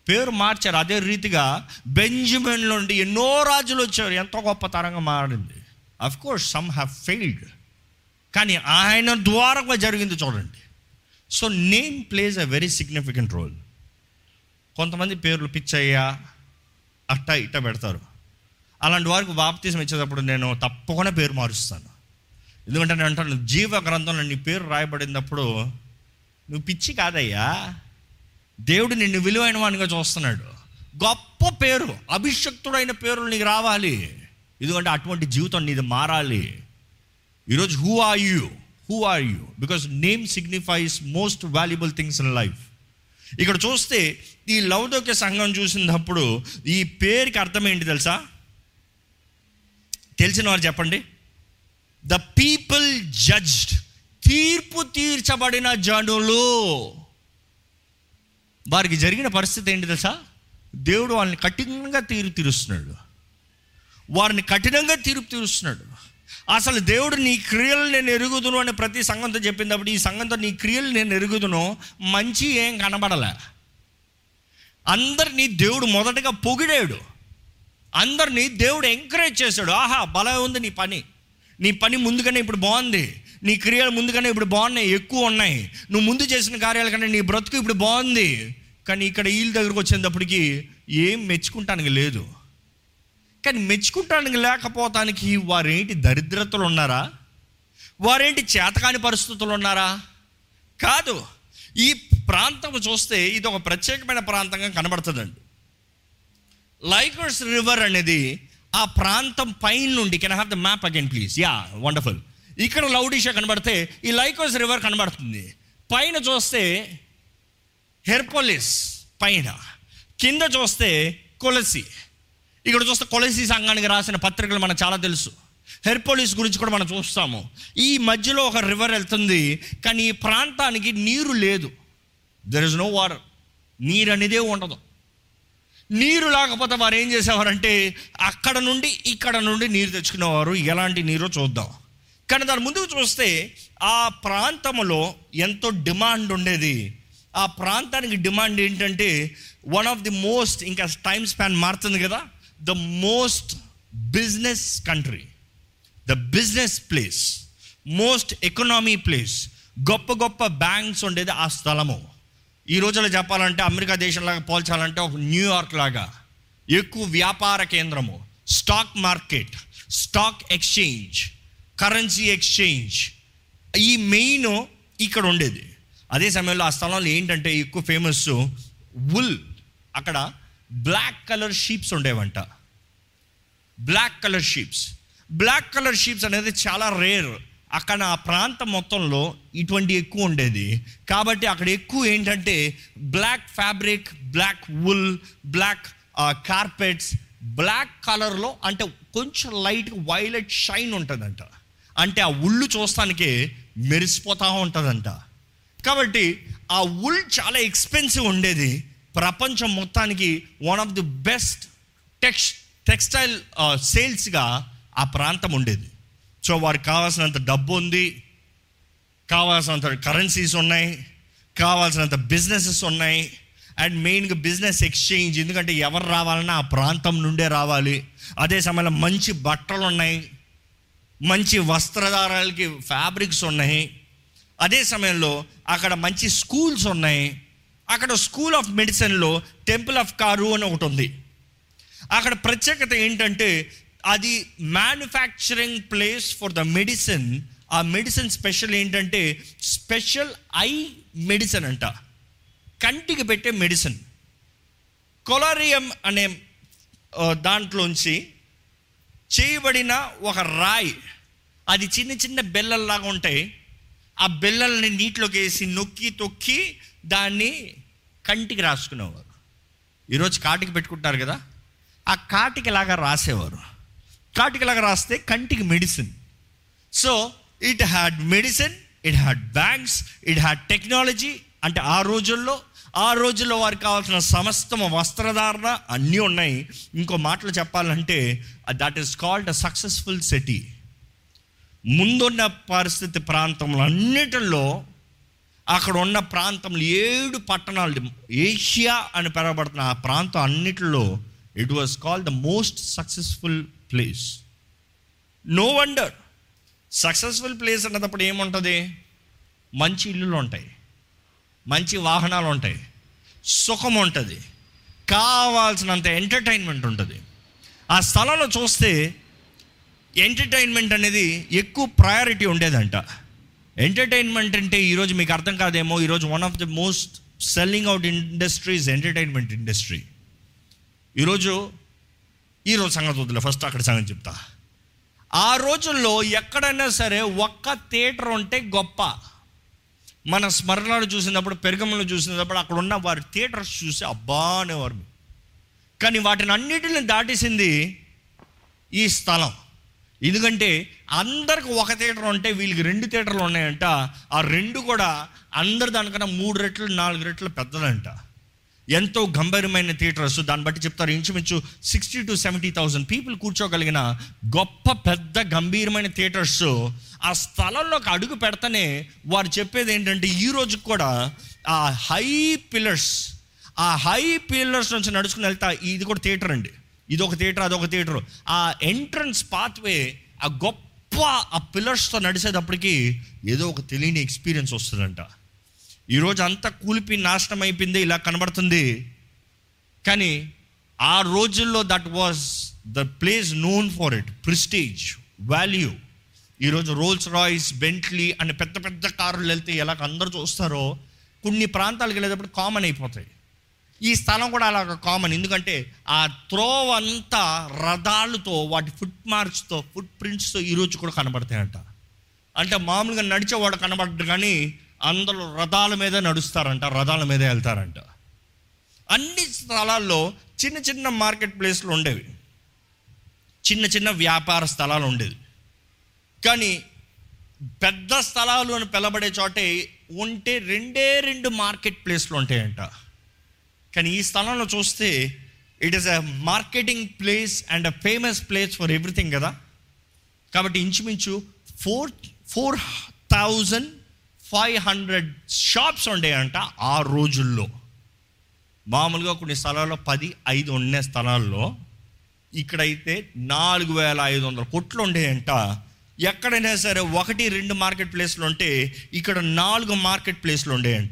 పేరు మార్చారు. అదే రీతిగా బెంజమిన్ నుండి ఎన్నో రాజులు వచ్చారు. ఎంతో గొప్ప తరంగా మారింది. Of course some have failed కానీ ఆయన ద్వారంగా జరిగింది చూడండి. So name plays a very significant role కొంతమంది పేర్లు పిచ్చయ్య అట్ట ఇట్ట పెడతారు. అలాంటి వారికి బాప్తీసం ఇచ్చేటప్పుడు నేను తప్పకుండా పేరు మారుస్తాను. ఎందుకంటే నేను అంటాను జీవ గ్రంథంలో నీ పేరు రాయబడినప్పుడు నువ్వు పిచ్చి కాదయ్యా. దేవుడు నిన్ను విలువైన వాడిగా చూస్తున్నాడు. గొప్ప పేరు అభిషక్తుడైన పేరు నీకు రావాలి. ఎందుకంటే అటువంటి జీవితం నీది మారాలి. ఈరోజు who are you who are you because name signifies most valuable things in life ఇక్కడ చూస్తే ఈ లౌదోక్య సంఘం చూసినప్పుడు ఈ పేరుకి అర్థం ఏంటి తెలుసా? తెలిసిన వారు చెప్పండి. ద పీపుల్ జడ్జ్డ్ తీర్పు తీర్చబడిన జనులు. వారికి జరిగిన పరిస్థితి ఏంటి తెలుసా? దేవుడు వాళ్ళని కఠినంగా తీర్పు తీరుస్తున్నాడు. వారిని కఠినంగా తీర్పు తీరుస్తున్నాడు. అసలు దేవుడు నీ క్రియలు నేను ఎరుగుదును అని ప్రతి సంఘంతో చెప్పినప్పుడు ఈ సంఘంతో నీ క్రియలు నేను ఎరుగుదును మంచి ఏం కనబడలే. అందరినీ దేవుడు మొదటగా పొగిడాడు. అందరినీ దేవుడు ఎంకరేజ్ చేశాడు. ఆహా బలం ఉంది నీ పని. నీ పని ముందుగానే ఇప్పుడు బాగుంది. నీ క్రియలు ముందుగానే ఇప్పుడు బాగున్నాయి ఎక్కువ ఉన్నాయి. నువ్వు ముందు చేసిన కార్యాల కంటే నీ బ్రతుకు ఇప్పుడు బాగుంది. కానీ ఇక్కడ వీళ్ళ దగ్గరకు వచ్చేటప్పటికి ఏం మెచ్చుకుంటానికి లేదు. కానీ మెచ్చుకుంటానికి లేకపోతానికి వారేంటి దరిద్రతలు ఉన్నారా? వారేంటి చేతకాని పరిస్థితులు ఉన్నారా? కాదు ఈ ప్రాంతం చూస్తే ఇది ఒక ప్రత్యేకమైన ప్రాంతంగా కనబడుతుందండి. లైకర్స్ రివర్ అనేది ఆ ప్రాంతం పైన నుండి can have the map again please ya wonderful ఇక్కడ లౌడిషా కనబడితే ఈ లైకోస్ రివర్ కనబడుతుంది. పైన చూస్తే హెర్పోలిస్ పైన కింద చూస్తే కొలసి. ఇక్కడ చూస్తే కొలసి సంఘానికి రాసిన పత్రికలు మనకు చాలా తెలుసు. హెర్పోలిస్ గురించి కూడా మనం చూస్తాము. ఈ మధ్యలో ఒక రివర్ వెళ్తుంది కానీ ఈ ప్రాంతానికి నీరు లేదు. దెర్ ఇస్ నో వాటర్ నీరు అనేదే ఉండదు. నీరు లేకపోతే వారు ఏం చేసేవారంటే అక్కడ నుండి ఇక్కడ నుండి నీరు తెచ్చుకునేవారు. ఎలాంటి నీరో చూద్దాం. కానీ దాని ముందుకు చూస్తే ఆ ప్రాంతంలో ఎంతో డిమాండ్ ఉండేది. ఆ ప్రాంతానికి డిమాండ్ ఏంటంటే వన్ ఆఫ్ ది మోస్ట్ ఇంకా టైం స్పాన్ మారుతుంది కదా. The most business country the business place most economy place గొప్ప గొప్ప బ్యాంక్స్ ఉండేది ఆ స్థలము. ఈ రోజుల్లో చెప్పాలంటే అమెరికా దేశంలాగా పోల్చాలంటే ఒక న్యూయార్క్ లాగా. ఎక్కువ వ్యాపార కేంద్రము stock market stock exchange currency exchange. ఈ మెయిన్ ఇక్కడ ఉండేది. అదే సమయంలో ఆ స్థలంలో ఏంటంటే ఎక్కువ ఫేమస్ వుల్ అక్కడ black colour sheeps ఉండేవంట. Black colour sheeps black colour sheeps అనేది చాలా రేర్ అక్కడ ఆ ప్రాంతం మొత్తంలో ఇటువంటి ఎక్కువ ఉండేది. కాబట్టి అక్కడ ఎక్కువ ఏంటంటే black fabric black wool black carpets black కలర్లో అంటే కొంచెం లైట్ వైలెట్ షైన్ ఉంటుందంట. అంటే ఆ ఉళ్ళు చూస్తానికే మెరిసిపోతూ ఉంటుందంట. కాబట్టి ఆ ఉల్ చాలా ఎక్స్పెన్సివ్ ఉండేది. ప్రపంచం మొత్తానికి one of the best tex textile సేల్స్గా ఆ ప్రాంతం ఉండేది. సో వారికి కావాల్సినంత డబ్బు ఉంది కావాల్సినంత కరెన్సీస్ ఉన్నాయి కావాల్సినంత బిజినెసెస్ ఉన్నాయి అండ్ మెయిన్గా బిజినెస్ ఎక్స్చేంజ్ ఎందుకంటే ఎవరు రావాలన్నా ఆ ప్రాంతం నుండే రావాలి. అదే సమయంలో మంచి బట్టలు ఉన్నాయి మంచి వస్త్రధారాలకి ఫ్యాబ్రిక్స్ ఉన్నాయి. అదే సమయంలో అక్కడ మంచి స్కూల్స్ ఉన్నాయి. అక్కడ స్కూల్ ఆఫ్ మెడిసిన్లో టెంపుల్ ఆఫ్ కారు అని ఒకటి ఉంది. అక్కడ ప్రత్యేకత ఏంటంటే అది manufacturing place for the medicine ఆ మెడిసిన్ స్పెషల్ ఏంటంటే స్పెషల్ ఐ మెడిసిన్ అంట. కంటికి పెట్టే మెడిసిన్ కొలారియం అనే దాంట్లోంచి చేయబడిన ఒక రాయి. అది చిన్న చిన్న బెల్లల్లాగా ఉంటాయి. ఆ బెల్లల్ని నీటిలోకి వేసి నొక్కి తొక్కి దాన్ని కంటికి రాసుకునేవారు. ఈరోజు కాటికి పెట్టుకుంటారు కదా ఆ కాటికి లాగా రాసేవారు? కాటికి లాగా రాస్తే కంటికి medicine. So it had medicine it had banks it had technology అంటే ఆ రోజుల్లో ఆ రోజుల్లో వారికి కావాల్సిన సమస్తం వస్త్రధారణ అన్నీ ఉన్నాయి. ఇంకో మాటలు చెప్పాలంటే that is called a successful city ముందున్న పరిస్థితి ప్రాంతంలో అన్నిటిలో అక్కడ ఉన్న ప్రాంతంలో ఏడు పట్టణాలు ఏషియా అని పిలవబడుతున్న ఆ ప్రాంతం అన్నిటిలో it was call the most successful place no wonder successful place అన్నప్పుడు ఏముంటుంది? మంచి ఇల్లులు ఉంటాయి. మంచి వాహనాలు ఉంటాయి. సుఖం ఉంటుంది కావాల్సినంత ఎంటర్టైన్మెంట్ ఉంటుంది. ఆ స్థలంలో చూస్తే ఎంటర్టైన్మెంట్ అనేది ఎక్కువ ప్రయారిటీ ఉండేదంట. ఎంటర్టైన్మెంట్ అంటే ఈరోజు మీకు అర్థం కాదేమో ఈరోజు one of the most selling out industries entertainment industry ఈరోజు ఈరోజు సంగతి వద్దులే ఫస్ట్ అక్కడ సంగతి చెప్తా. ఆ రోజుల్లో ఎక్కడైనా సరే ఒక్క థియేటర్ ఉంటే గొప్ప. మన స్మరణలు చూసినప్పుడు పెరుగములు చూసినప్పుడు అక్కడ ఉన్న వారి థియేటర్స్ చూసి అబ్బా అనేవారు. కానీ వాటిని అన్నిటిని దాటేసింది ఈ స్థలం. ఎందుకంటే అందరికి ఒక థియేటర్ ఉంటే వీళ్ళకి రెండు థియేటర్లు ఉన్నాయంట. ఆ రెండు కూడా అందరు దానికన్నా మూడు రెట్లు నాలుగు రెట్లు పెద్దదంట. ఎంతో గంభీరమైన థియేటర్స్. దాన్ని బట్టి చెప్తారు ఇంచుమించు sixty to seventy thousand people కూర్చోగలిగిన గొప్ప పెద్ద గంభీరమైన థియేటర్స్. ఆ స్థలంలోకి అడుగు పెడతనే వారు చెప్పేది ఏంటంటే ఈ రోజు కూడా ఆ హై పిల్లర్స్ ఆ హై పిల్లర్స్ నుంచి నడుచుకుని వెళ్తా ఇది కూడా థియేటర్ అండి. ఇదొక థియేటర్ అదొక థియేటర్. ఆ ఎంట్రన్స్ పాత్వే ఆ గొప్ప ఆ పిల్లర్స్తో నడిచేటప్పటికి ఏదో ఒక తెలియని ఎక్స్పీరియన్స్ వస్తుందంట. ఈరోజు అంతా కూలిపి నాశనం అయిపోయింది ఇలా కనబడుతుంది. కానీ ఆ రోజుల్లో that was the place known for it prestige value ఈరోజు రోల్స్ రాయిస్ బెంట్లీ అనే పెద్ద పెద్ద కార్లు వెళ్తే ఎలా అందరూ చూస్తారో కొన్ని ప్రాంతాలకు వెళ్ళేటప్పుడు కామన్ అయిపోతాయి. ఈ స్థలం కూడా అలాగ కామన్ ఎందుకంటే ఆ త్రోవ్ అంతా రథాలతో వాటి ఫుట్ మార్క్స్తో ఫుట్ ప్రింట్స్తో ఈరోజు కూడా కనబడతాయంట. అంటే మామూలుగా నడిచేవాడు కనబడ్డు కానీ అందరూ రథాల మీద నడుస్తారంట రథాల మీద వెళ్తారంట. అన్ని స్థలాల్లో చిన్న చిన్న మార్కెట్ ప్లేస్లు ఉండేవి. చిన్న చిన్న వ్యాపార స్థలాలు ఉండేవి. కానీ పెద్ద స్థలాలు అని పిలబడే చోటే ఉంటే రెండే రెండు మార్కెట్ ప్లేస్లు ఉంటాయంట. కానీ ఈ స్థలంలో చూస్తే it is a marketing place and a famous place for everything కదా. కాబట్టి ఇంచుమించు four four thousand five hundred shops ఉండేయంట ఆ రోజుల్లో. మామూలుగా కొన్ని స్థలాల్లో పది ఐదు ఉండే స్థలాల్లో ఇక్కడైతే నాలుగు వేల ఐదు వందల కొట్లు ఉండేయంట. ఎక్కడైనా సరే ఒకటి రెండు మార్కెట్ ప్లేస్లు ఉంటే ఇక్కడ నాలుగు మార్కెట్ ప్లేస్లు ఉండేయంట.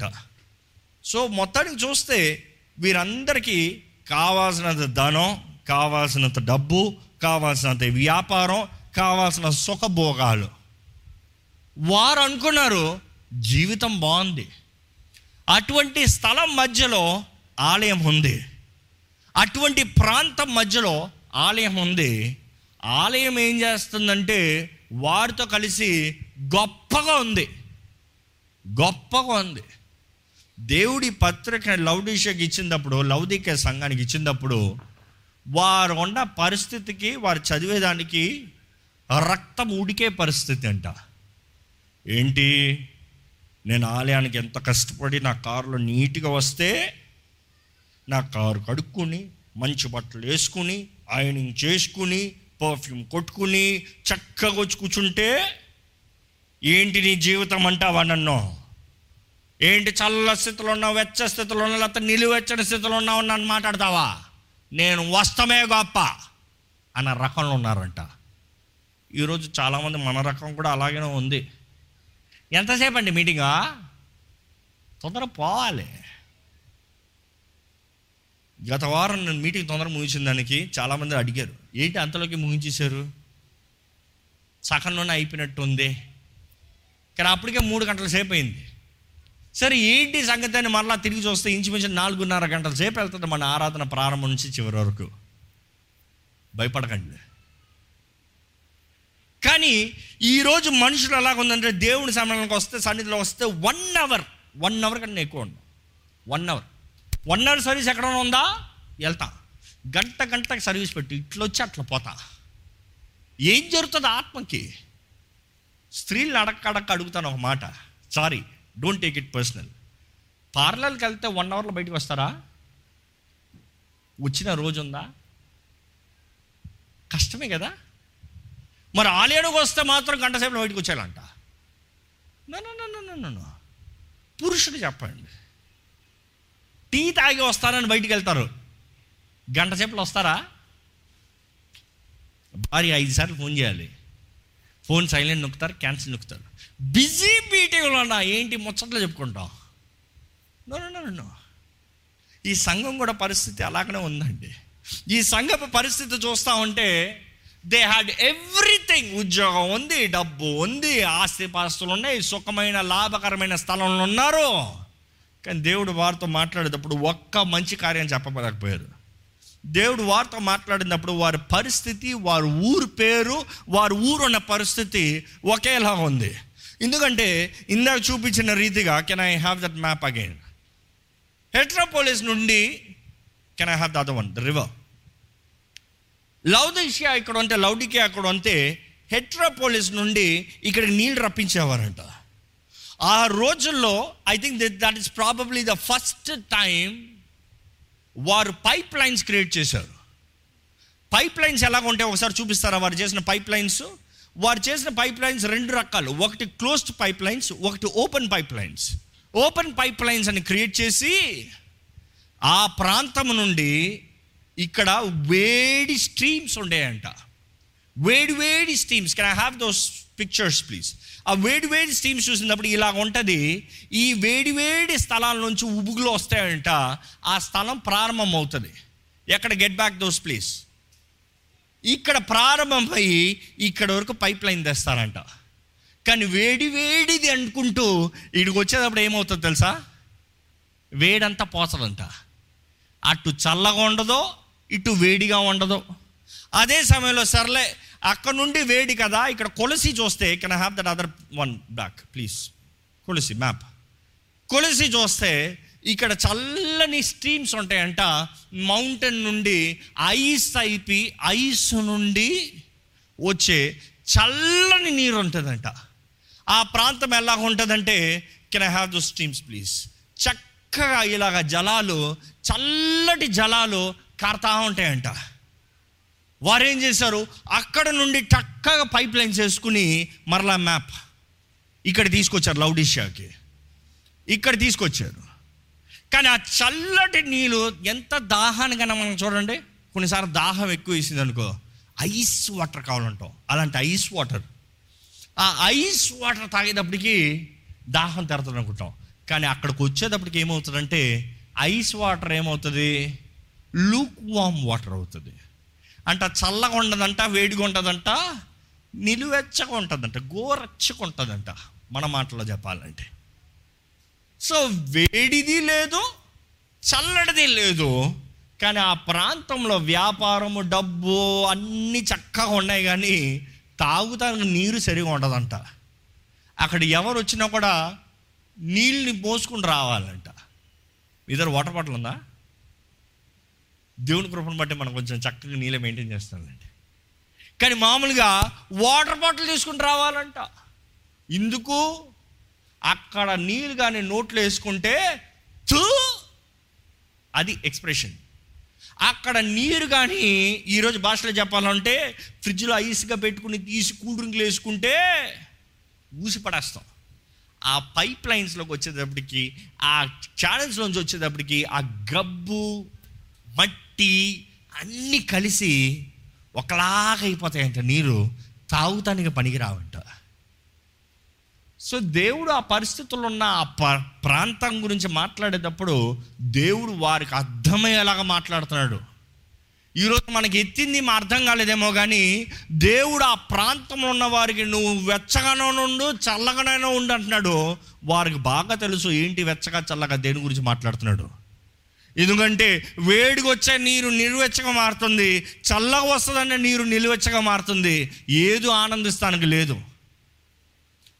సో మొత్తానికి చూస్తే వీరందరికీ కావాల్సినంత ధనం కావాల్సినంత డబ్బు కావాల్సినంత వ్యాపారం కావాల్సిన సుఖభోగాలు. వారు అనుకున్నారు జీవితం బాగుంది. అటువంటి స్థలం మధ్యలో ఆలయం ఉంది. అటువంటి ప్రాంతం మధ్యలో ఆలయం ఉంది. ఆలయం ఏం చేస్తుందంటే వారితో కలిసి గొప్పగా ఉంది. గొప్పగా ఉంది. దేవుడి పత్రిక లౌడిషకి ఇచ్చినప్పుడు లౌదిక సంఘానికి ఇచ్చినప్పుడు వారు ఉన్న పరిస్థితికి వారు చదివేదానికి రక్తం ఉడికే పరిస్థితి అంట. ఏంటి? నేను ఆలయానికి ఎంత కష్టపడి నా కారులో నీట్గా వస్తే నా కారు కడుక్కుని మంచి బట్టలు వేసుకుని ఐనింగ్ చేసుకుని పర్ఫ్యూమ్ కొట్టుకుని చక్కగా వచ్చి కూర్చుంటే ఏంటి నీ జీవితం అంటావా నన్ను? ఏంటి చల్ల స్థితిలో ఉన్నావు వెచ్చ స్థితిలో ఉన్నావు లేకపోతే నిలువెచ్చని స్థితిలో ఉన్నావు నన్ను మాట్లాడతావా? నేను వస్తమే గొప్ప అన్న రకంలో ఉన్నారంట. ఈరోజు చాలామంది మన రకం కూడా అలాగే ఉంది. ఎంతసేపు అండి మీటింగా? తొందర పోవాలి. గత వారం నేను మీటింగ్ తొందర ముగించిన దానికి. చాలామంది అడిగారు ఏంటి అంతలోకి ముగించేశారు? సగంలోనే అయిపోయినట్టు ఉంది కానీ అప్పటికే మూడు గంటల సేపు అయింది. సరే ఏంటి సంగతి అని మరలా తిరిగి చూస్తే ఇంచుమించు నాలుగున్నర గంటల సేపు వెళ్తుంది మన ఆరాధన ప్రారంభం నుంచి చివరి వరకు. భయపడకండి. కానీ ఈరోజు మనుషులు ఎలాగుందంటే దేవుని సమయానికి వస్తే సన్నిధిలో వస్తే వన్ అవర్ వన్ అవర్ కన్నా ఎక్కువ ఉండదు one hour one hour service ఎక్కడైనా ఉందా? వెళ్తా. గంట గంటకి సర్వీస్ పెట్టి ఇట్లా వచ్చి అట్లా పోతా. ఏం జరుగుతుంది ఆత్మకి? స్త్రీలు అడక్క అడక్క అడుగుతాను ఒక మాట. Sorry don't take it personal పార్లర్కి వెళ్తే వన్ అవర్లో బయటకు వస్తారా? వచ్చిన రోజు ఉందా? కష్టమే కదా? మరి ఆలయానికి వస్తే మాత్రం గంట సేపులో బయటకు వచ్చేయాలంట. పురుషుడు చెప్పండి. టీ తాగి వస్తారని బయటికి వెళ్తారు. గంట సేపులో వస్తారా? భార్య ఐదు సార్లు ఫోన్ చేయాలి. ఫోన్ సైలెంట్ నొక్కుతారు క్యాన్సిల్ నొక్కుతారు. బిజీ మీటింగ్లో అన్నా ఏంటి ముచ్చట్లు చెప్పుకుంటాం? నో ఈ సంఘం కూడా పరిస్థితి అలాగనే ఉందండి. ఈ సంఘపు పరిస్థితి చూస్తూ ఉంటే దే హ్యాడ్ ఎవ్రీథింగ్ ఉద్యోగం ఉంది డబ్బు ఉంది ఆస్తి పాస్తులు ఉన్నాయి సుఖమైన లాభకరమైన స్థలంలో ఉన్నారు. కానీ దేవుడు వారితో మాట్లాడేటప్పుడు ఒక్క మంచి కార్యం చెప్పలేకపోయారు. దేవుడు వారితో మాట్లాడినప్పుడు వారి పరిస్థితి వారి ఊరు పేరు వారి ఊరున్న పరిస్థితి ఒకేలా ఉంది. ఎందుకంటే ఇందాక చూపించిన రీతిగా can I have that map again Hierapolis నుండి can I have the other one the river Laodicea ఇక్కడ ఉంటే లౌడికియా అక్కడ ఉంటే హెట్రోపోలిస్ నుండి ఇక్కడ నీళ్ళు రప్పించేవారంట. ఆ రోజుల్లో I think that is probably the first time వారు పైప్ లైన్స్ క్రియేట్ చేశారు. పైప్ లైన్స్ ఎలాగ ఉంటాయి ఒకసారి చూపిస్తారా? వారు చేసిన పైప్ లైన్స్ వారు చేసిన పైప్ లైన్స్ రెండు రకాలు. ఒకటి క్లోజ్డ్ పైప్ లైన్స్ ఒకటి open pipe lines. Open pipe lines అని క్రియేట్ చేసి ఆ ప్రాంతం నుండి ఇక్కడ వేడి స్ట్రీమ్స్ ఉండేయంట. వేడి వేడి steams can I have those pictures please ఆ వేడి వేడి స్టీమ్స్ చూసినప్పుడు ఇలా ఉంటుంది ఈ వేడి వేడి స్థలాల నుంచి ఉబుగులు వస్తాయంట ఆ స్థలం ప్రారంభం అవుతుంది ఎక్కడ గెట్ బ్యాక్ దోస్ ప్లీజ్ ఇక్కడ ప్రారంభమై ఇక్కడ వరకు పైప్ లైన్ తెస్తారంట. కానీ వేడి వేడిది అనుకుంటూ ఇక్కడికి వచ్చేటప్పుడు ఏమవుతుంది తెలుసా? వేడంతా పోతుందంట. అటు చల్లగా ఉండదో ఇటు వేడిగా ఉండదు. అదే సమయంలో సర్లే అక్కడ నుండి వేడి కదా ఇక్కడ కొలసి చూస్తే can have that other one back please Colossae map Colossae చూస్తే ఇక్కడ చల్లని స్ట్రీమ్స్ ఉంటాయంట మౌంటైన్ నుండి ఐస్ అయిపి ఐస్ నుండి వచ్చే చల్లని నీరు ఉంటుందంట. ఆ ప్రాంతం ఎలా ఉంటుందంటే can I have those streams please చక్కగా ఇలాగ జలాలు చల్లటి జలాలు కారుతా ఉంటాయంట. వారు ఏం చేశారు? అక్కడ నుండి చక్కగా పైప్ లైన్ చేసుకుని మరలా మ్యాప్ ఇక్కడ తీసుకొచ్చారు లౌడిషియాకి ఇక్కడ తీసుకొచ్చారు. కానీ ఆ చల్లటి నీళ్ళు ఎంత దాహానికైనా మనం చూడండి కొన్నిసార్లు దాహం ఎక్కువ వేసింది అనుకో ఐస్ వాటర్ కావాలంటాం. అలాంటి ఐస్ వాటర్. ఆ ఐస్ వాటర్ తాగేటప్పటికి దాహం తెరుతుంది అనుకుంటాం. కానీ అక్కడికి వచ్చేటప్పటికి ఏమవుతుందంటే ఐస్ వాటర్ ఏమవుతుంది? లూక్ వామ్ వాటర్ అవుతుంది. అంట చల్లగా ఉండదంట వేడిగా ఉంటుందంట నిలువెచ్చగా ఉంటుందంట గోరచ్చగా ఉంటుందంట మన మాటలో చెప్పాలంటే. సో వేడిది లేదు చల్లటిది లేదు కానీ ఆ ప్రాంతంలో వ్యాపారము డబ్బు అన్నీ చక్కగా ఉన్నాయి కానీ తాగుతానికి నీరు సరిగా ఉండదంట. అక్కడ ఎవరు వచ్చినా కూడా నీళ్ళని పోసుకుని రావాలంట. ఇద్దరు వాటర్ బాటిల్ ఉందా? దేవుని కృపను బట్టి మనం కొంచెం చక్కగా నీళ్ళ మెయింటైన్ చేస్తానండి కానీ మామూలుగా వాటర్ బాటిల్ తీసుకుని రావాలంట. ఇందుకు అక్కడ నీళ్ళు కానీ నోట్లో వేసుకుంటే తూ అది ఎక్స్ప్రెషన్ అక్కడ నీరు కానీ ఈరోజు భాషలో చెప్పాలంటే ఫ్రిడ్జ్లో ఐస్గా పెట్టుకుని తీసి కూల్ డ్రింక్లు వేసుకుంటే ఊసి పడేస్తాం. ఆ పైప్ లైన్స్లోకి వచ్చేటప్పటికి ఆ ఛానల్స్లోంచి వచ్చేటప్పటికి ఆ గబ్బు మట్టి అన్నీ కలిసి ఒకలాగా నీరు. తాగుతానికి పనికిరావంట. సో దేవుడు ఆ పరిస్థితుల్లో ఉన్న ఆ ప- ప్రాంతం గురించి మాట్లాడేటప్పుడు దేవుడు వారికి అర్థమయ్యేలాగా మాట్లాడుతున్నాడు. ఈరోజు మనకి ఎత్తింది మా అర్థం కాలేదేమో కానీ దేవుడు ఆ ప్రాంతంలో ఉన్న వారికి నువ్వు వెచ్చగానో నుండు చల్లగానైనా ఉండు అంటున్నాడు. వారికి బాగా తెలుసు ఏంటి వెచ్చగా చల్లగా దేని గురించి మాట్లాడుతున్నాడు. ఎందుకంటే వేడికి వచ్చే నీరు నిలువెచ్చగా మారుతుంది చల్లగా వస్తుందంటే నీరు నిలువెచ్చగా మారుతుంది ఏదో ఆనందిస్తానికి లేదు.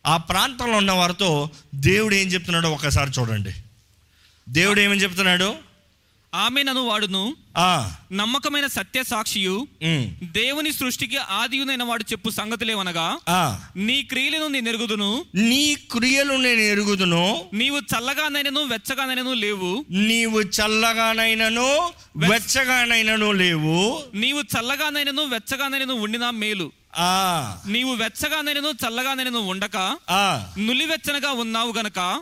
ఆ ప్రాంతంలో ఉన్న వారితో దేవుడు ఏం చెప్తున్నాడో ఒకసారి చూడండి. దేవుడు ఏమని చెప్తున్నాడు? ఆమె నన్ను వాడును. ఆ, నమ్మకమైన సత్య సాక్షియు. దేవుని సృష్టికి ఆదియునైన వాడు చెప్పు సంగతులేవనగా ఆ. నీ క్రియలను నేను ఎరుగుదును. నీ క్రియలు నేను ఎరుగుదును. నీవు చల్లగానైనను వెచ్చగానైనను లేవు. నీవు చల్లగానైనను వెచ్చగానైనను లేవు. నీవు చల్లగానైనను వెచ్చగానైనను ఉండినా మేలు. నీవు వెచ్చగానైనను చల్లగానైనను ఉండక. ఆ. నులివెచ్చనగా ఉన్నావు గనక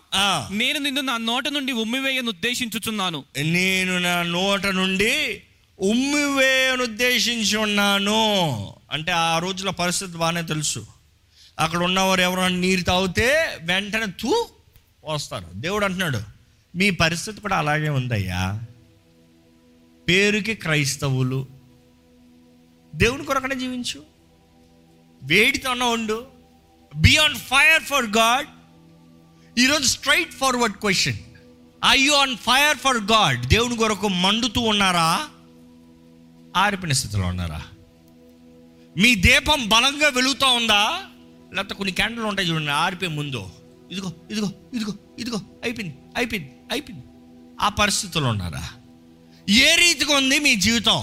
నేను నిన్ను నా నోట నుండి ఉమ్మివేయను ఉద్దేశించుచున్నాను. నేను నా నోట నుండి ఉమ్మివేయను ఉద్దేశించి ఉన్నాను. అంటే ఆ రోజుల పరిస్థితి బాగానే తెలుసు. అక్కడ ఉన్నవారు ఎవరైనా నీరు తాగితే వెంటనే తూ వస్తారు. దేవుడు అంటున్నాడు మీ పరిస్థితి కూడా అలాగే ఉందయ్యా. పేరుకి క్రైస్తవులు. దేవుని కొరకనే జీవించు. వేడితోనే ఉండు. Be on fire for God ఈరోజు straight forward question I you on fire for God దేవుని కొరకు మండుతూ ఉన్నారా? ఆరిపిన స్థితిలో ఉన్నారా? మీ దీపం బలంగా వెలుగుతూ ఉందా? లేకపోతే కొన్ని క్యాండిల్ ఉంటాయి చూడండి ఆరిపోయే ముందు. ఇదిగో ఇదిగో ఇదిగో ఇదిగో అయిపోయింది అయిపోయింది అయిపోయింది. ఆ పరిస్థితుల్లో ఉన్నారా? ఏ రీతిగా ఉంది మీ జీవితం?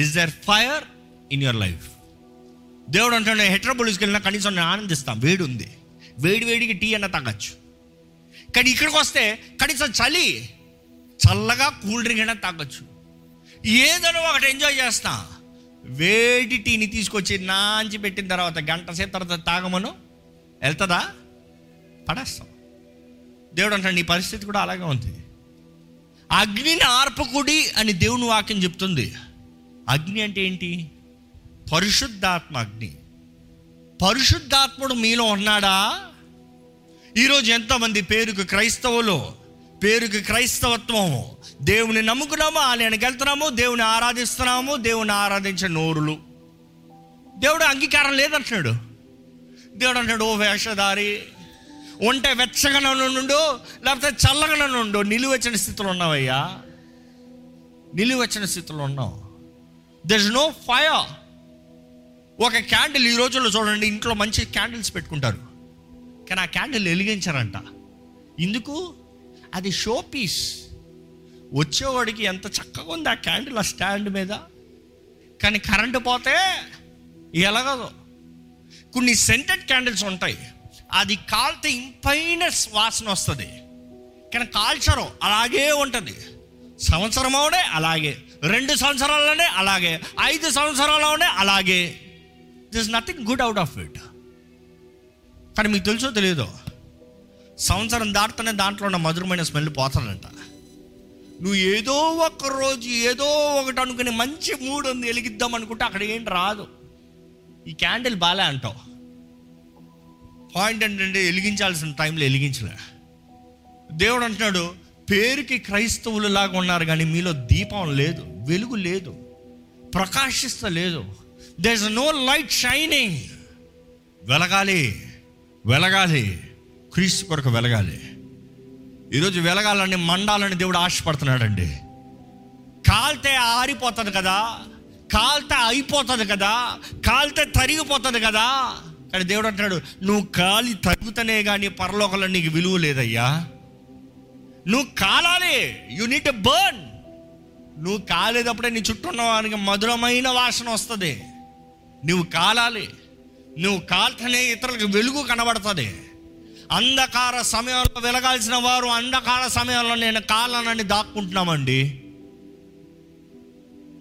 Is there fire in your life దేవుడు అంటాడు హెట్రోబోలిస్కి వెళ్ళినా కనీసం నేను ఆనందిస్తాను. వేడి ఉంది వేడి వేడికి టీ అన్న తాగచ్చు. కానీ ఇక్కడికి వస్తే కనీసం చలి చల్లగా కూల్ డ్రింక్ అయినా తాగొచ్చు. ఏదైనా ఒకటి ఎంజాయ్ చేస్తా. వేడి టీని తీసుకొచ్చి నాంచి పెట్టిన తర్వాత గంట సేపు తర్వాత తాగమను. వెళ్తుందా? పడేస్తాం. దేవుడు అంటాడు నీ పరిస్థితి కూడా అలాగే ఉంది. అగ్నిని ఆర్పకుడి అని దేవుని వాక్యం చెప్తుంది. అగ్ని అంటే ఏంటి? పరిశుద్ధాత్మ అగ్ని పరిశుద్ధాత్ముడు మీలో ఉన్నాడా? ఈరోజు ఎంతమంది పేరుకు క్రైస్తవులు పేరుకి క్రైస్తవత్వము దేవుని నమ్ముకున్నాము ఆలయానికి వెళ్తున్నాము దేవుని ఆరాధిస్తున్నాము దేవుని ఆరాధించే నోరులు. దేవుడు అంగీకారం లేదంటున్నాడు. దేవుడు అంటాడు ఓ వేషధారి ఉంటే వెచ్చగా నుండు లేకపోతే చల్లగా నుండు నిలువెచ్చని స్థితిలో ఉన్నావయ్యా? నిలువెచ్చని స్థితిలో ఉన్నావు. దర్ ఇస్ నో ఫైర్ ఒక క్యాండిల్ ఈ రోజుల్లో చూడండి ఇంట్లో మంచి క్యాండిల్స్ పెట్టుకుంటారు. కానీ ఆ క్యాండిల్ వెలిగించారంట. ఎందుకు? అది షో పీస్. వచ్చేవాడికి ఎంత చక్కగా ఉంది ఆ క్యాండిల్ ఆ స్టాండ్ మీద. కానీ కరెంటు పోతే ఎలాగదు. కొన్ని సెంటెడ్ క్యాండిల్స్ ఉంటాయి. అది కాల్తే ఇంపైన వాసన వస్తుంది. కానీ కాల్చరు అలాగే ఉంటుంది. సంవత్సరంలోనే అలాగే. రెండు సంవత్సరాలనే అలాగే. ఐదు సంవత్సరాలనే అలాగే. This nothing good out of it కానీ మీకు తెలుసో తెలియదో సంవత్సరం దాటుతూనే దాంట్లో ఉన్న మధురమైన స్మెల్ పోతానంట నువ్వు ఏదో ఒక రోజు ఏదో ఒకటి అనుకుని మంచి మూడు ఉంది వెలిగిద్దాం అనుకుంటే అక్కడ ఏం రాదు. ఈ క్యాండిల్ బాలే అంటావు. పాయింట్ ఏంటంటే వెలిగించాల్సిన టైంలో వెలిగించలే. దేవుడు అంటున్నాడు పేరుకి క్రైస్తవులు లాగా ఉన్నారు కానీ మీలో దీపం లేదు వెలుగు లేదు ప్రకాశిస్తలేదు. There is no light shining వెలగాలి వెలగాలి. క్రీస్తు కొరకు వెలగాలి. ఈరోజు వెలగాలని మండాలని దేవుడు ఆశపడుతున్నాడండి. కాల్తే ఆరిపోతుంది కదా కాల్తే అయిపోతుంది కదా కాల్తే తరిగిపోతుంది కదా. కానీ దేవుడు అంటున్నాడు నువ్వు కాలి తరుగుతనే కానీ పరలోకంలో నీకు విలువ లేదయ్యా. నువ్వు కాలాలి యు నీట్ బర్న్ నువ్వు కాలేదప్పుడే నీ చుట్టూ ఉన్న వానికి మధురమైన వాసన వస్తుంది. నువ్వు కాలాలి. నువ్వు కాల్తనే ఇతరులకు వెలుగు కనబడుతుంది. అంధకార సమయంలో వెలగాల్సిన వారు అంధకార సమయంలో నేను కాలనని దాక్కుంటున్నామండి.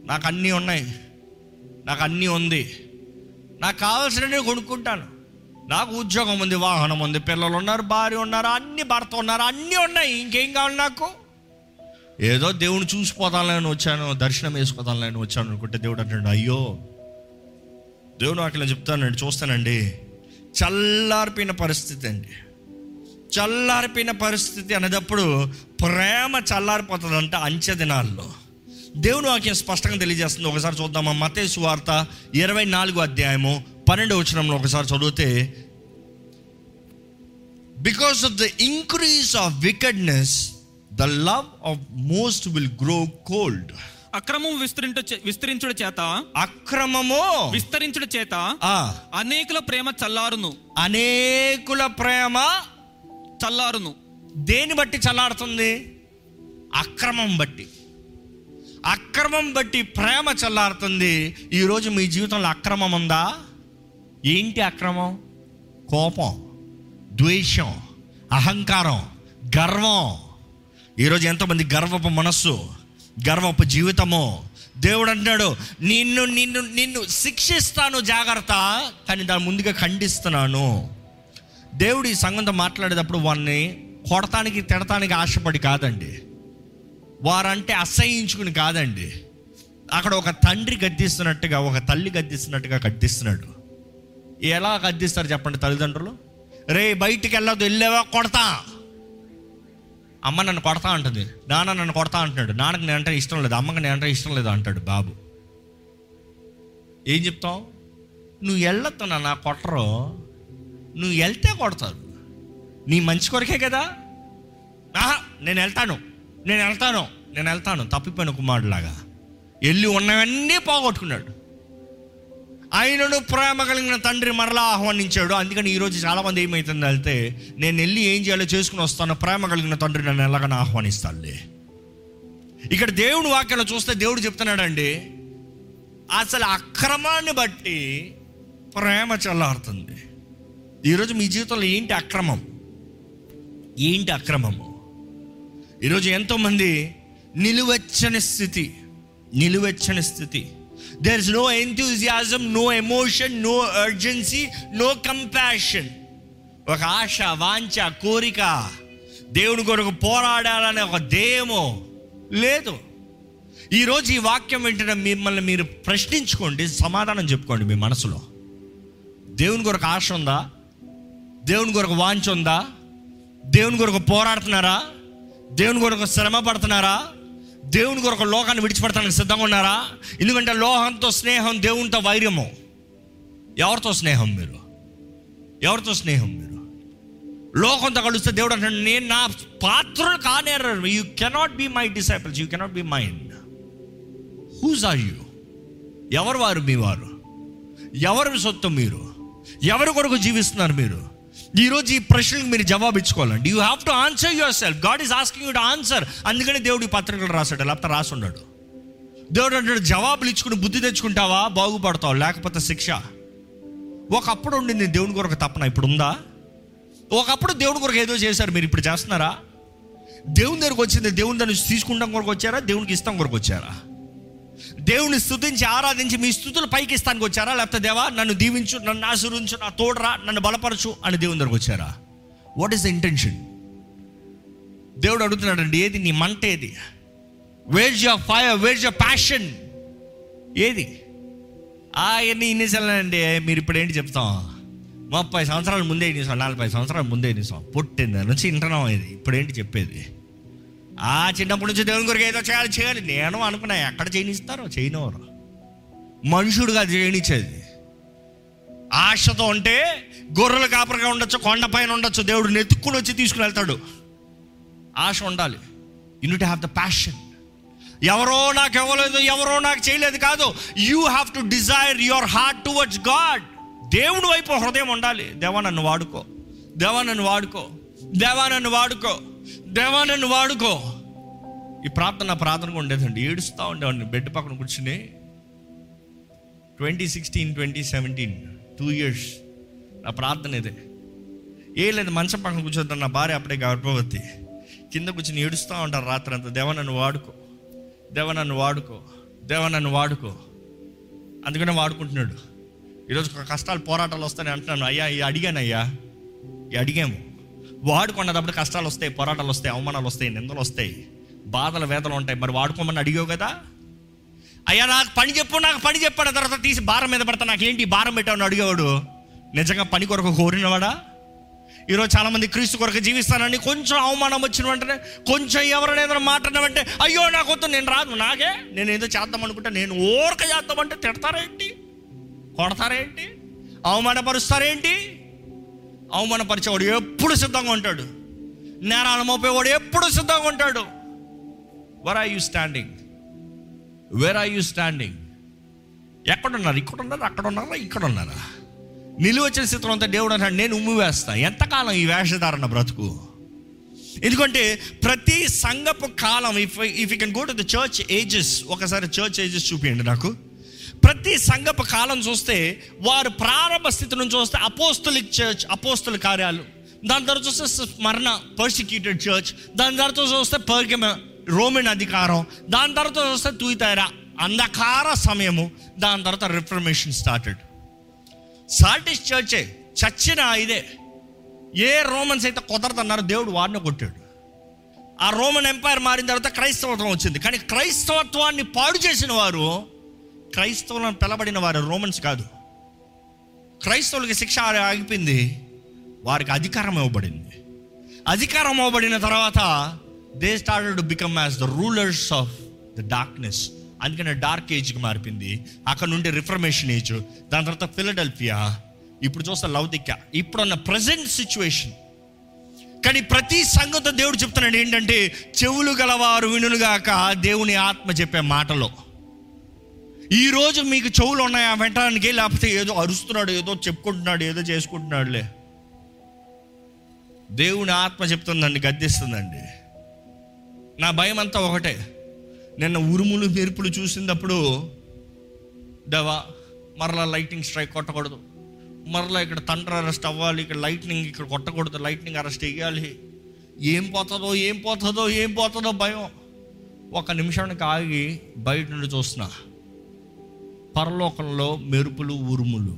నాకు అన్నీ ఉన్నాయి. నాకు అన్నీ ఉంది. నాకు కావాల్సినవి కొనుక్కుంటాను. నాకు ఉద్యోగం ఉంది వాహనం ఉంది పిల్లలు ఉన్నారు భార్య ఉన్నారు అన్ని భర్త ఉన్నారు అన్నీ ఉన్నాయి. ఇంకేం కావాలి నాకు? ఏదో దేవుని చూసిపోతానని వచ్చాను దర్శనం వేసుకోదాలని వచ్చాను అనుకుంటే దేవుడు అంటాడు అయ్యో దేవుడు నాకు చెప్తానండి చూస్తానండి. చల్లారిపోయిన పరిస్థితి అండి. చల్లారిపోయిన పరిస్థితి అనేటప్పుడు ప్రేమ చల్లారిపోతుందంట అంచె దినాల్లో. దేవుని వాక్యం స్పష్టంగా తెలియజేస్తుంది. ఒకసారి చూద్దామా మతే సువార్త ఇరవై నాలుగు అధ్యాయము పన్నెండు వచనంలో ఒకసారి చదివితే because of the increase of wickedness the love of most will grow cold అక్రమం విస్తరించు విస్తరించుడు చేత అక్రమము విస్తరించుడు చేత అనేకుల ప్రేమ చల్లారును. అనేకుల ప్రేమ చల్లారును. దేని బట్టి చల్లారుతుంది? అక్రమం బట్టి. అక్రమం బట్టి ప్రేమ చల్లారుతుంది. ఈరోజు మీ జీవితంలో అక్రమం ఉందా? ఏంటి అక్రమం? కోపం ద్వేషం అహంకారం గర్వం. ఈరోజు ఎంతోమంది గర్వపు మనస్సు గర్వపు జీవితము. దేవుడు అంటున్నాడు నిన్ను నిన్ను నిన్ను శిక్షిస్తాను జాగ్రత్త కానీ దాని ముందుగా ఖండిస్తున్నాను. దేవుడు ఈ సంఘంతో మాట్లాడేటప్పుడు వారిని కొడతానికి తిడతానికి ఆశపడి కాదండి. వారంటే అసహించుకుని కాదండి. అక్కడ ఒక తండ్రి గద్దిస్తున్నట్టుగా ఒక తల్లి గద్దిస్తున్నట్టుగా గద్దిస్తున్నాడు. ఎలా గద్దిస్తారు చెప్పండి తల్లిదండ్రులు? రే బయటికి వెళ్ళదు వెళ్ళేవా? కొడతా. అమ్మ నన్ను కొడతా అంటుంది. నాన్న నన్ను కొడతా అంటున్నాడు. నాన్నకి నేను అంటే ఇష్టం లేదు. అమ్మకి నేను అంటే ఇష్టం లేదు అంటాడు బాబు. ఏం చెప్తావు? నువ్వు వెళ్ళొద్దు నా కొట్టరు. నువ్వు వెళ్తే కొడతారు. నీ మంచి కొరకే కదా? ఆహా నేను వెళ్తాను. నేను వెళ్తాను. నేను వెళ్తాను. తప్పిపోయిన కుమారుడులాగా. వెళ్ళి ఉన్నవన్నీ పోగొట్టుకున్నాడు. ఆయనను ప్రేమ కలిగిన తండ్రి మరలా ఆహ్వానించాడు. అందుకని ఈరోజు చాలామంది ఏమవుతుంది వెళ్తే నేను వెళ్ళి ఏం చేయాలో చేసుకుని వస్తాను ప్రేమ కలిగిన తండ్రి నన్ను ఎలాగని ఆహ్వానిస్తానులే. ఇక్కడ దేవుడు వాక్యాలు చూస్తే దేవుడు చెప్తున్నాడండి అసలు అక్రమాన్ని బట్టి ప్రేమ చల్లారుతుంది. ఈరోజు మీ జీవితంలో ఏంటి అక్రమం? ఏంటి అక్రమము ఈరోజు ఎంతోమంది నిలువెచ్చని స్థితి నిలువెచ్చని స్థితి. There is no enthusiasm no emotion no urgency no compassion ఒక ఆశ వాంఛ కోరిక దేవుని కొరకు పోరాడాలనే ఒక దేమో లేదు. ఈరోజు ఈ వాక్యం వెంటనే మిమ్మల్ని మీరు ప్రశ్నించుకోండి సమాధానం చెప్పుకోండి మీ మనసులో. దేవుని కొరకు ఆశ ఉందా? దేవుని కొరకు వాంచ ఉందా? దేవుని కొరకు పోరాడుతున్నారా? దేవుని కొరకు శ్రమ పడుతున్నారా? దేవుని కొరకు లోకాన్ని విడిచిపెడతానికి సిద్ధంగా ఉన్నారా? ఎందుకంటే లోహంతో స్నేహం దేవునితో వైర్యము. ఎవరితో స్నేహం మీరు? ఎవరితో స్నేహం మీరు? లోకంతో కలుస్తే దేవుడు అంటాడు నేను నా పాత్రలు కానేరు. You cannot be my disciples you cannot be mind whose are you ఎవరు వారు మీ వారు? ఎవరి సొత్తు మీరు? ఎవరి కొరకు జీవిస్తున్నారు మీరు? ఈరోజు ఈ ప్రశ్నలకు మీరు జవాబు ఇచ్చుకోవాలండి. You have to answer yourself God is asking you to answer అందుకని దేవుడు ఈ పత్రికలు రాశాడు లేకపోతే రాసి దేవుడు అంటాడు జవాబులు ఇచ్చుకుని బుద్ధి తెచ్చుకుంటావా? బాగుపడతావు? లేకపోతే శిక్ష? ఒకప్పుడు ఉండింది దేవుని కొరకు తప్పన ఇప్పుడు ఉందా? ఒకప్పుడు దేవుని కొరకు ఏదో చేశారు మీరు ఇప్పుడు చేస్తున్నారా? దేవుని దగ్గరకు వచ్చింది దేవుని దాన్ని తీసుకుంటాం కొరకు వచ్చారా? దేవునికి ఇస్తాం కొరకు వచ్చారా? దేవుని స్థుతించి ఆరాధించి మీ స్థుతులు పైకి ఇస్తానికి వచ్చారా? లేకపోతే దేవా నన్ను దీవించు నన్ను ఆశీర్వించు నా తోడరా నన్ను బలపరచు అని దేవుని దగ్గరకు వచ్చారా? వాట్ ఈస్ ద ఇంటెన్షన్ దేవుడు అడుగుతున్నాడండి ఏది నీ మంట ఏది? Where's your fire where your passion ఏది? ఆ ఎన్ని ఇన్నిసార్లండి మీరు ఇప్పుడు ఏంటి చెప్తాం? ముప్పై సంవత్సరాల ముందే ఇన్నిసాం నలభై సంవత్సరాల ముందే ఇన్నిసాం పుట్టింది నుంచి వింటున్నాం ఇది ఇప్పుడు ఏంటి చెప్పేది? ఆ చిన్నప్పటి నుంచి దేవుని కొరకు ఏదో చేయాలి చేయాలి. నేను అనుకున్నా ఎక్కడ చేయనిస్తారో చేయనివారు. మనుషుడుగా చేయనిచ్చేది. ఆశతో ఉంటే గొర్రెల కాపరిగా ఉండొచ్చు కొండ పైన ఉండొచ్చు దేవుడు నెత్తుక్కుని వచ్చి తీసుకుని వెళ్తాడు. ఆశ ఉండాలి. యూనిట్ హ్యావ్ ద ప్యాషన్ ఎవరో నాకు ఇవ్వలేదు ఎవరో నాకు చేయలేదు కాదు. You have to desire your heart towards God దేవుని వైపు హృదయం ఉండాలి. దేవా నన్ను వాడుకో. దేవా నన్ను వాడుకో. దేవా నన్ను వాడుకో. దేవా నన్ను వాడుకో. ఈ ప్రార్థన నా ప్రార్థనగా ఉండేదండి. ఏడుస్తూ ఉండేవాడిని. బెడ్ పక్కన కూర్చుని twenty sixteen twenty seventeen two years. నా ప్రార్థన ఇదే. ఏ లేదు మంచం పక్కన కూర్చోద్దాం. నా భార్య అప్పుడే గర్భవతి. కింద కూర్చుని ఏడుస్తూ ఉంటారు రాత్రి అంతా దేవ నన్ను వాడుకో. దేవ నన్ను వాడుకో. దేవ నన్ను వాడుకో. అందుకనే వాడుకుంటున్నాడు. ఈరోజు కష్టాలు పోరాటాలు వస్తాయని అంటున్నాను. అయ్యా అడిగాను అయ్యా. ఈ అడిగాము. వాడుకున్నప్పుడు కష్టాలు వస్తాయి పోరాటాలు వస్తాయి అవమానాలు వస్తాయి నిందలు వస్తాయి బాధలు వేదలు ఉంటాయి. మరి వాడుకోమని అడిగావు కదా? అయ్యా నాకు పని చెప్పు నాకు పని చెప్పాడు. తర్వాత తీసి భారం మీద పడతా నాకు ఏంటి భారం పెట్టావు అడిగేవాడు. నిజంగా పని కొరకు కోరినవాడా? ఈరోజు చాలామంది క్రీస్తు కొరకు జీవిస్తానని కొంచెం అవమానం వచ్చిన వెంటనే కొంచెం ఎవరైనా ఏదైనా మాట్లాడినామంటే అయ్యో నాకు వద్దు నేను రాదు నాకే నేను ఏదో చేద్దాం అనుకుంటే నేను ఓరక చేద్దామంటే తిడతారేంటి? కొడతారేంటి? అవమానపరుస్తారేంటి? అవమానపరిచేవాడు ఎప్పుడు సిద్ధంగా ఉంటాడు? నేరాలు మోపేవాడు ఎప్పుడు సిద్ధంగా ఉంటాడు? Where are you standing where are you standing ఎక్కడున్నారు? ఇక్కడ ఉన్నారా అక్కడ ఉన్నారా ఇక్కడ ఉన్నారా నిలువచ్చిన స్థితిలో అంతా దేవుడు అన్నాడు నేను ఉమ్మి వేస్తాను ఎంతకాలం ఈ వేషధారణ బ్రతుకు? ఎందుకంటే ప్రతి సంగపు కాలం if if you can go to the church ages ఒకసారి చర్చ్ ఏజెస్ చూపించండి నాకు. ప్రతి సంఘపు కాలం చూస్తే వారు ప్రారంభ స్థితి నుంచి చూస్తే అపోస్తులిక్ చర్చ్ అపోస్తుల కార్యాలు. దాని తర్వాత చూస్తే స్మరణ పర్సిక్యూటెడ్ చర్చ్ దాని తర్వాత చూస్తే పర్గమ రోమన్ అధికారం. దాని తర్వాత చూస్తే తూయితారా అంధకార సమయము. దాని తర్వాత రిఫర్మేషన్ స్టార్టెడ్ సాల్టిస్ చర్చే చచ్చిన ఇదే. ఏ రోమన్స్ అయితే కుదరదన్నారో దేవుడు వాడిని కొట్టాడు. ఆ రోమన్ ఎంపైర్ మారిన తర్వాత క్రైస్తవత్వం వచ్చింది. కానీ క్రైస్తవత్వాన్ని పాడు చేసిన వారు క్రైస్తవులను పిలబడిన వారు రోమన్స్ కాదు. క్రైస్తవులకి శిక్ష ఆగిపోయింది. వారికి అధికారం ఇవ్వబడింది. అధికారం ఇవ్వబడిన తర్వాత they started to become as the rulers of the darkness అందుకనే డార్క్ ఏజ్కి మారిపోయింది. అక్కడ నుండి రిఫర్మేషన్ ఏజ్ దాని తర్వాత ఫిలడెల్ఫియా ఇప్పుడు చూస్తే లౌదిక్య ఇప్పుడున్న ప్రజెంట్ సిచ్యువేషన్ కానీ ప్రతి సంగతి దేవుడు చెప్తున్నాడు ఏంటంటే చెవులు గలవారు వినుగాక దేవుని ఆత్మ చెప్పే మాటలో. ఈరోజు మీకు చెవులు ఉన్నాయా? వెంటడానికి లేకపోతే ఏదో అరుస్తున్నాడు ఏదో చెప్పుకుంటున్నాడు ఏదో చేసుకుంటున్నాడులే. దేవుని ఆత్మ చెప్తుందండి గద్దిస్తుందండి. నా భయం అంతా ఒకటే. నిన్న ఉరుములు మెరుపులు చూసినప్పుడు దవా మరలా లైటింగ్ స్ట్రైక్ కొట్టకూడదు. మరలా ఇక్కడ తండ్ర అరెస్ట్ అవ్వాలి ఇక్కడ లైట్నింగ్ ఇక్కడ కొట్టకూడదు లైట్నింగ్ అరెస్ట్ వేయాలి ఏం పోతుందో ఏం పోతుందో ఏం పోతుందో భయం. ఒక నిమిషానికి ఆగి బయట నుండి చూస్తున్నా. పరలోకంలో మెరుపులు ఉరుములు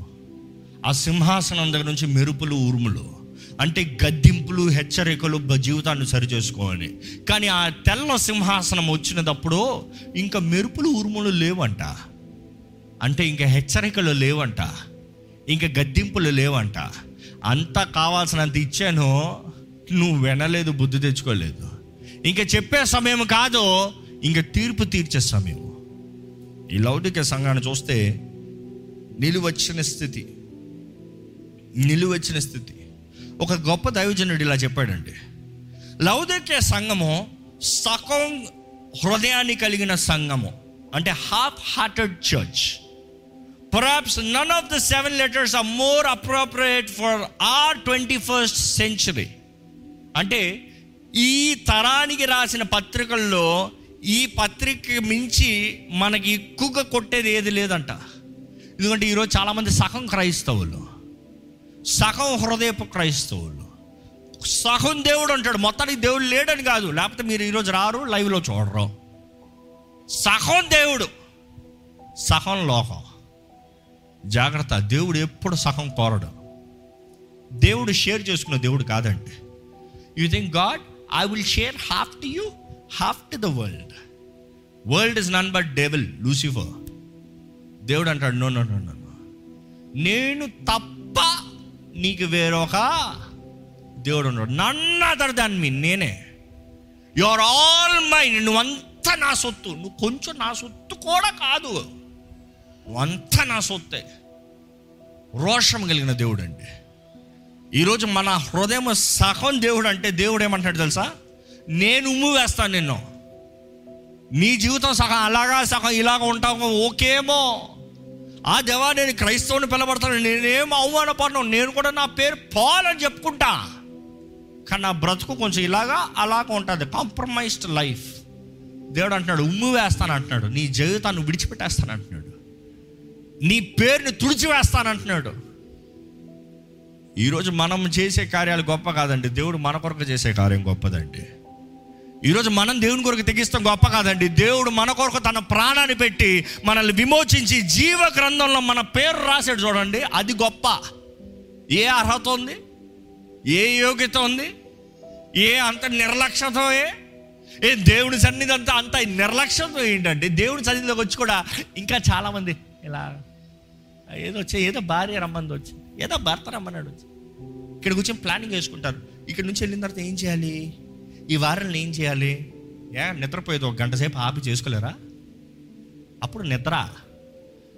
ఆ సింహాసనం దగ్గర నుంచి మెరుపులు ఉరుములు అంటే గద్దింపులు హెచ్చరికలు జీవితాన్ని సరిచేసుకోవాలి. కానీ ఆ తెల్ల సింహాసనం వచ్చినప్పుడు ఇంకా మెరుపులు ఉరుములు లేవంట. అంటే ఇంకా హెచ్చరికలు లేవంట. ఇంకా గద్దింపులు లేవంట. అంతా కావాల్సినంత ఇచ్చాను నువ్వు వినలేదు బుద్ధి తెచ్చుకోలేదు. ఇంకా చెప్పే సమయం కాదు ఇంకా తీర్పు తీర్చే సమయం. ఈ లౌకిక సంఘాన్ని చూస్తే నిలువచ్చిన స్థితి నిలువచ్చిన స్థితి. ఒక గొప్ప దైవజనుడు ఇలా చెప్పాడండి. లౌదిక్య సంఘము సకం హృదయాన్ని కలిగిన సంఘము అంటే half hearted church perhaps none of the seven letters are more appropriate for our twenty first century అంటే ఈ తరానికి రాసిన పత్రికల్లో ఈ పత్రిక మించి మనకి ఎక్కువగా కొట్టేది ఏది లేదంట. ఎందుకంటే ఈరోజు చాలామంది సగం క్రైస్తవులు సగం హృదయపు క్రైస్తవులు. సగం దేవుడు అంటాడు మొత్తానికి దేవుడు లేడని కాదు. లేకపోతే మీరు ఈరోజు రారు లైవ్లో చూడరు. సగం దేవుడు సగం లోకం. జాగ్రత్త దేవుడు ఎప్పుడు సగం కోరడు. దేవుడు షేర్ చేసుకున్న దేవుడు కాదండి. You think God I will share half to you half to the world world is none but devil Lucifer దేవుడు అంటాడు నో నో నో నో నేను తప్ప నీకు వేరొక దేవుడు ఉన్నాడు నన్ను అదర్ దాన్ మీ నేనే. యు ఆర్ ఆల్ నువ్వు నువ్వంతా నా సొత్తు. నువ్వు కొంచెం నా సొత్తు కూడా కాదు. నువ్వంతా నా సొత్తే. రోషం కలిగిన దేవుడు అండి ఈరోజు మన హృదయం సగం దేవుడు అంటే దేవుడు ఏమంటాడు తెలుసా? నేను ఉమ్ము వేస్తాను నిన్ను. నీ జీవితం సగం అలాగా సగం ఇలాగ ఉంటావు ఓకేమో. ఆ దేవా నేను క్రైస్తవుని పిలబడతాను నేనేం అవమానపడను నేను కూడా నా పేరు పాల్ అని చెప్పుకుంటా. కానీ నా బ్రతుకు కొంచెం ఇలాగా అలాగ ఉంటుంది. కాంప్రమైజ్డ్ లైఫ్ దేవుడు అంటున్నాడు ఉమ్ము వేస్తాను అంటున్నాడు. నీ జీవితాన్ని విడిచిపెట్టేస్తాను అంటున్నాడు నీ పేరుని తుడిచివేస్తాను అంటున్నాడు ఈరోజు మనం చేసే కార్యాలు గొప్ప కాదండి. దేవుడు మన కొరకు చేసే కార్యం గొప్పదండి. ఈరోజు మనం దేవుని కొరకు తెగిస్తాం గొప్ప కాదండి. దేవుడు మన కొరకు తన ప్రాణాన్ని పెట్టి మనల్ని విమోచించి జీవ గ్రంథంలో మన పేరు రాసాడు చూడండి. అది గొప్ప. ఏ అర్హత ఉంది? ఏ యోగ్యత ఉంది? ఏ అంత నిర్లక్ష్యత ఏ? ఏ సన్నిధి అంతా అంత నిర్లక్ష్యంతో ఏంటంటే దేవుడి సన్నిధిలోకి వచ్చి కూడా ఇంకా చాలామంది ఇలా ఏదో వచ్చే ఏదో భార్య రమ్మంది వచ్చి ఏదో భర్త రమ్మన్నాడు వచ్చి. ఇక్కడ కూర్చొని ప్లానింగ్ వేసుకుంటారు ఇక్కడ నుంచి వెళ్ళిన తర్వాత ఏం చేయాలి? ఈ వారంలో ఏం చేయాలి? ఏ నిద్రపోయేది ఒక గంట సేపు ఆపి చేసుకోలేరా? అప్పుడు నిద్ర.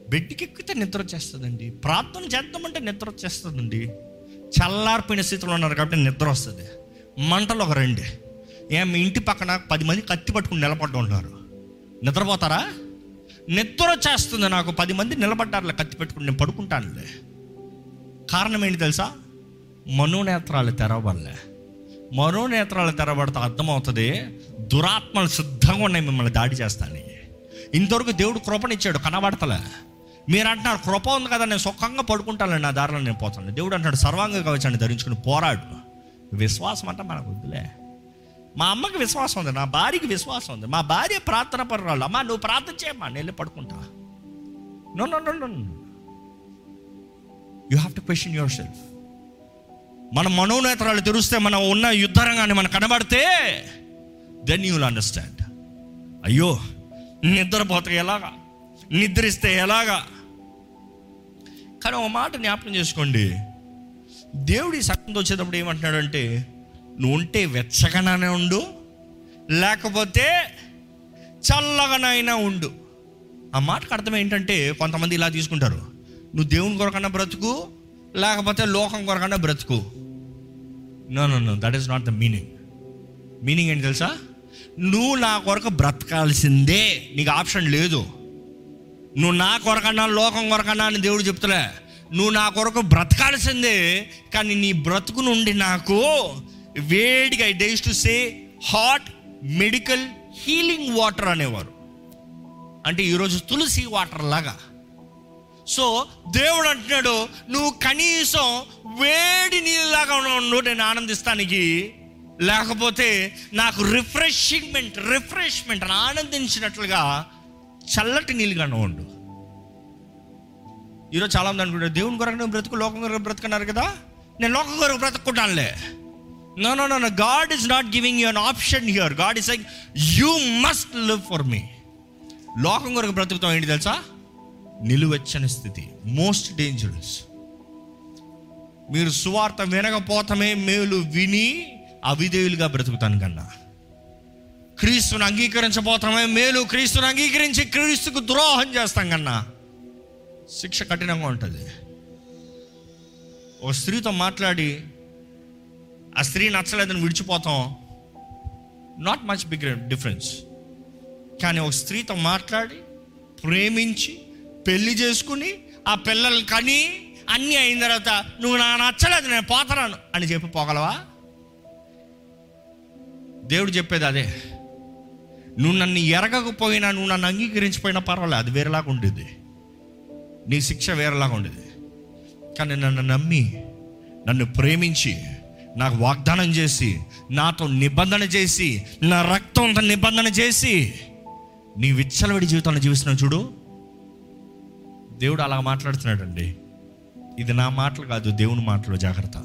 బెడ్కి ఎక్కితే నిద్ర వచ్చేస్తుందండి. ప్రార్థన చేద్దామంటే నిద్ర వచ్చేస్తుందండి. చల్లారిపోయిన స్థితిలో ఉన్నారు కాబట్టి నిద్ర వస్తుంది. మంటలు ఒక రండి. ఏ మీ ఇంటి పక్కన పది మంది కత్తి పట్టుకుని నిలబడ్డ ఉన్నారు నిద్రపోతారా? నిద్ర వచ్చేస్తుంది నాకు. పది మంది నిలబడ్డారులే కత్తి పెట్టుకుని నేను పడుకుంటానులే. కారణం ఏంటి తెలుసా? మనోనేత్రాలు తెరవబడలే. మనోనేత్రాలు తెరబడితే అర్థమవుతుంది దురాత్మలు సిద్ధంగా ఉన్నాయి మిమ్మల్ని దాడి చేస్తాను ఇంతవరకు దేవుడు కృపనిచ్చాడు కనబడతలే. మీరు అంటున్నారు కృప ఉంది కదా నేను సుఖంగా పడుకుంటాను నా దారిలో నేను పోతాను. దేవుడు అంటున్నాడు సర్వాంగ కవచాన్ని ధరించుకుని పోరాడు. విశ్వాసం అంటే మనకు వద్దులే. మా అమ్మకి విశ్వాసం ఉంది నా భార్యకి విశ్వాసం ఉంది. మా భార్య ప్రార్థన పర్రాలు అమ్మా నువ్వు ప్రార్థన చేయమ్మా నేను వెళ్ళి పడుకుంటా. No no no no you have to question yourself మన మనోనేత్రాలు తెరిస్తే మనం ఉన్న యుద్ధరంగాన్ని మనం కనబడితే దెన్ యూ విల్ అండర్స్టాండ్ అయ్యో నిద్రపోతే ఎలాగా? నిద్రిస్తే ఎలాగా? కానీ ఒక మాట జ్ఞాపకం చేసుకోండి. దేవుడి సత్యంతో వచ్చేటప్పుడు ఏమంటున్నాడంటే నువ్వు ఉంటే వెచ్చగానే ఉండు లేకపోతే చల్లగానైనా ఉండు. ఆ మాటకు అర్థం ఏంటంటే కొంతమంది ఇలా తీసుకుంటారు. నువ్వు దేవుని కొరకన్నా బ్రతుకు లేకపోతే లోకం కొరకన్నా బ్రతుకు. No no no that is not the meaning meaning ఏంటి తెలుసా? నువ్వు నా కొరకు బ్రతకాల్సిందే. నీకు ఆప్షన్ లేదు. నువ్వు నా కొరకన్నా లోకం కొరకన్నా అని దేవుడు చెప్తలే. నువ్వు నా కొరకు బ్రతకాల్సిందే కానీ నీ బ్రతుకు నుండి నాకు వేడిగా days to say hot medical healing water అనేవారు. అంటే ఈరోజు తులసి వాటర్ లాగా. సో దేవుడు అంటున్నాడు నువ్వు కనీసం వేడి నీళ్ళలాగా ఉన్నావు నేను ఆనందిస్తానికి లేకపోతే నాకు రిఫ్రెషింగ్మెంట్ రిఫ్రెష్మెంట్ ఆనందించినట్లుగా చల్లటి నీళ్ళుగానే ఉండు. ఈరోజు చాలామంది అనుకుంటారు దేవుని కొరకు నువ్వు బ్రతుకు లోకం కొరకు బ్రతుకున్నారు కదా? నేను లోకం కొరకు బ్రతుకుంటానులే no no no no God is not giving you an option here God is like you must live for మీ లోకం కొరకు బ్రతుకుతాం ఏంటి తెలుసా? నిలువెచ్చని స్థితి. మోస్ట్ డేంజరస్ మీరు సువార్త వినకపోతమే మేలు విని అవిధేయులుగా బ్రతుకుతాను కన్నా. క్రీస్తుని అంగీకరించబోతామే మేలు క్రీస్తుని అంగీకరించి క్రీస్తుకు ద్రోహం చేస్తాం కన్నా. శిక్ష కఠినంగా ఉంటుంది. ఒక స్త్రీతో మాట్లాడి ఆ స్త్రీ నచ్చలేదని విడిచిపోతాం. నాట్ మచ్ బిగ్ డిఫరెన్స్ కానీ ఒక స్త్రీతో మాట్లాడి ప్రేమించి పెళ్ళి చేసుకుని ఆ పిల్లలు కని అన్నీ అయిన తర్వాత నువ్వు నా నచ్చలేదు నేను పోతున్నాను అని చెప్పి పోగలవా? దేవుడు చెప్పేది అదే. నువ్వు నన్ను ఎరగకపోయినా నువ్వు నన్ను అంగీకరించిపోయినా పర్వాలేదు అది వేరేలాగా ఉండేది. నీ శిక్ష వేరేలాగా ఉండేది. కానీ నన్ను నమ్మి నన్ను ప్రేమించి నాకు వాగ్దానం చేసి నాతో నిబంధన చేసి నా రక్తంతో నిబంధన చేసి నీ విచ్చలవిడి జీవితంలో జీవిస్తున్నావు చూడు. దేవుడు అలా మాట్లాడుతున్నాడండి. ఇది నా మాటలు కాదు దేవుని మాటలు జాగ్రత్త.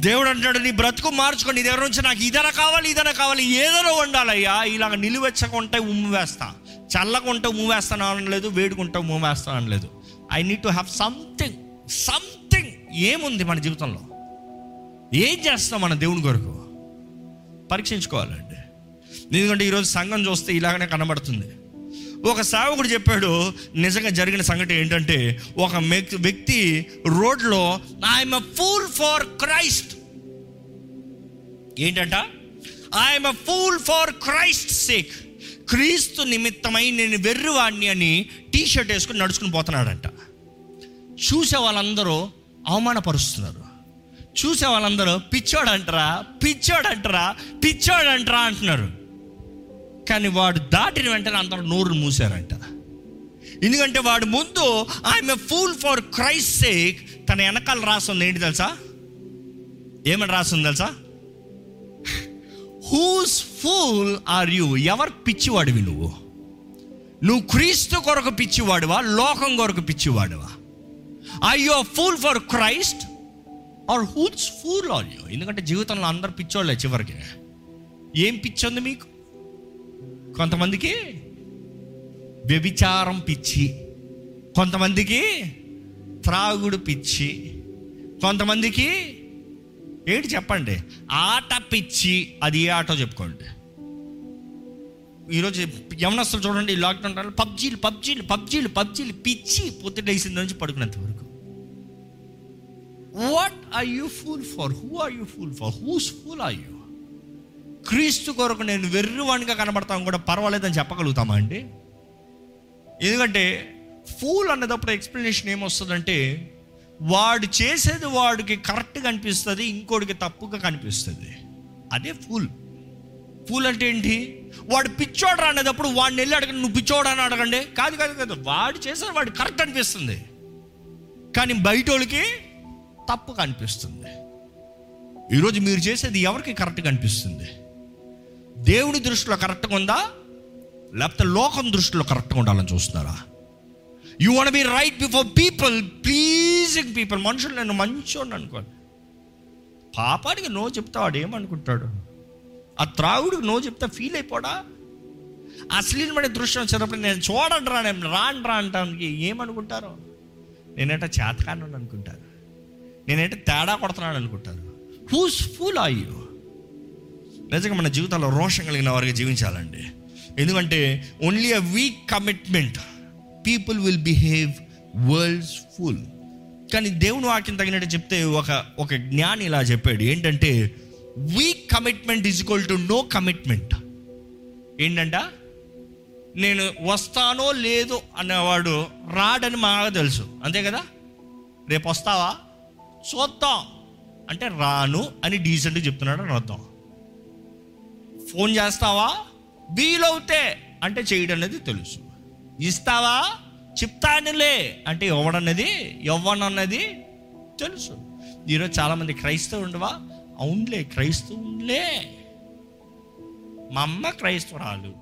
దేవుడు అంటాడు నీ బ్రతుకు మార్చుకో నీ దగ్గర నుంచి? నాకు ఇదన కావాలి ఇదన కావాలి ఏదైనా ఉండాలయ్యా ఇలాగ నిలువెచ్చకుంటే ఉమ్ము వేస్తా. చల్లకుంటే ఉమ్ము వేస్తాను అనలేదు వేడుకుంటే ఉమ్ము వేస్తాను అనలేదు. I need to have something something ఏముంది మన జీవితంలో? ఏం చేస్తాం మన దేవుని కొరకు? పరీక్షించుకోవాలండి. ఎందుకంటే ఈరోజు సంఘం చూస్తే ఇలాగనే కనబడుతుంది. ఒక సేవకుడు చెప్పాడు నిజంగా జరిగిన సంఘటన ఏంటంటే ఒక వ్యక్తి రోడ్లో ఐఎమ్ ఫూల్ ఫార్ క్రైస్ట్ ఏంటంట? I'm fool for Christ sake క్రీస్తు నిమిత్తమై నేను వెర్రివాడిని అని టీ షర్ట్ వేసుకుని నడుచుకుని పోతున్నాడంట. చూసే వాళ్ళందరూ అవమానపరుస్తున్నారు. చూసే వాళ్ళందరూ పిచ్చోడంటారా పిచ్చోడంటారా పిచ్చోడంటారా అంటున్నారు. కానీ వాడు దాటిన వెంటనే అందరూ నోరు మూసారంట ఎందుకంటే వాడు ముందు I'm a fool for Christ sake తన వెనకాల రాస్తుంది ఏంటి తెలుసా? ఏమని రాస్తుంది తెలుసా? హూస్ ఫూల్ ఆర్ యూ ఎవరు పిచ్చివాడివి నువ్వు? నువ్వు క్రీస్తు కొరకు పిచ్చివాడివా? లోకం కొరకు పిచ్చివాడివా? I you fool for Christ or whose fool are you ఎందుకంటే జీవితంలో అందరు పిచ్చోళ్ళే చివరికి. ఏం పిచ్చి ఉంది మీకు? కొంతమందికి వ్యభిచారం పిచ్చి కొంతమందికి త్రాగుడు పిచ్చి కొంతమందికి ఏంటి చెప్పండి? ఆట పిచ్చి అది ఏ ఆటో చెప్పుకోండి. ఈరోజు యమనస్తులు చూడండి లాక్డౌన్ పబ్జీలు పబ్జీలు పబ్జీలు పబ్జీలు పిచ్చి పొద్దున్న నుంచి పడుకునేంత వరకు. What are you fool for who are you fool for whose fool are you క్రీస్తు కొరకు నేను వెర్రువాణిగా కనబడతాం కూడా పర్వాలేదని చెప్పగలుగుతామా అండి? ఎందుకంటే ఫూల్ అన్నదప్పుడు ఎక్స్ప్లెనేషన్ ఏమొస్తుందంటే వాడు చేసేది వాడికి కరెక్ట్గా అనిపిస్తుంది ఇంకోటికి తప్పుగా కనిపిస్తుంది. అదే ఫూల్. ఫూల్ అంటే ఏంటి? వాడు పిచ్చోడరా అనేటప్పుడు వాడిని వెళ్ళి అడగండి నువ్వు పిచ్చోడు అని అడగండి. కాదు కాదు కాదు. వాడు చేసిన వాడు కరెక్ట్ అనిపిస్తుంది. కానీ బయట వాళ్ళకి తప్పు అనిపిస్తుంది ఈరోజు మీరు చేసేది ఎవరికి కరెక్ట్గా అనిపిస్తుంది దేవుని దృష్టిలో కరెక్ట్గా ఉందా? లేకపోతే లోకం దృష్టిలో కరెక్ట్గా ఉండాలని చూస్తున్నారా? You want be right before people pleasing people మనుషులు నేను మంచోడు అనుకోండి పాపానికి నో చెప్తావాడు ఏమనుకుంటాడు? ఆ త్రాగుడికి నో చెప్తా ఫీల్ అయిపోడా? అశ్లీలమైన దృశ్యం వచ్చినప్పుడు నేను చూడండి రా నేను రాను రా అంటానికి ఏమనుకుంటారు? నేనేట చేతకాను అనుకుంటారు. నేనంటే తేడా కొడుతున్నాను అనుకుంటారు. హూస్ ఫుల్ ఆర్ యూ నిజంగా మన జీవితంలో రోషం కలిగిన వారికి జీవించాలండి. ఎందుకంటే only a weak commitment people will behave world's fool కానీ దేవుని వాక్యం తగినట్టు చెప్తే ఒక ఒక జ్ఞాని ఇలా చెప్పాడు ఏంటంటే weak commitment is equal to no commitment ఏంటంట? నేను వస్తానో లేదో అనేవాడు రాడని మాకు తెలుసు. అంతే కదా? రేపు వస్తావా? చూద్దాం. అంటే రాను అని డీసెంట్గా చెప్తున్నాడు అని అర్థం. ఫోన్ చేస్తావా? వీలవుతే అంటే చేయడం అనేది తెలుసు. ఇస్తావా? చెప్తానులే అంటే ఇవ్వడన్నది ఇవ్వనన్నది తెలుసు. ఈరోజు చాలామంది క్రైస్తవు ఉండవా? అవునులే క్రైస్తవులే. మా అమ్మ క్రైస్తవురాలు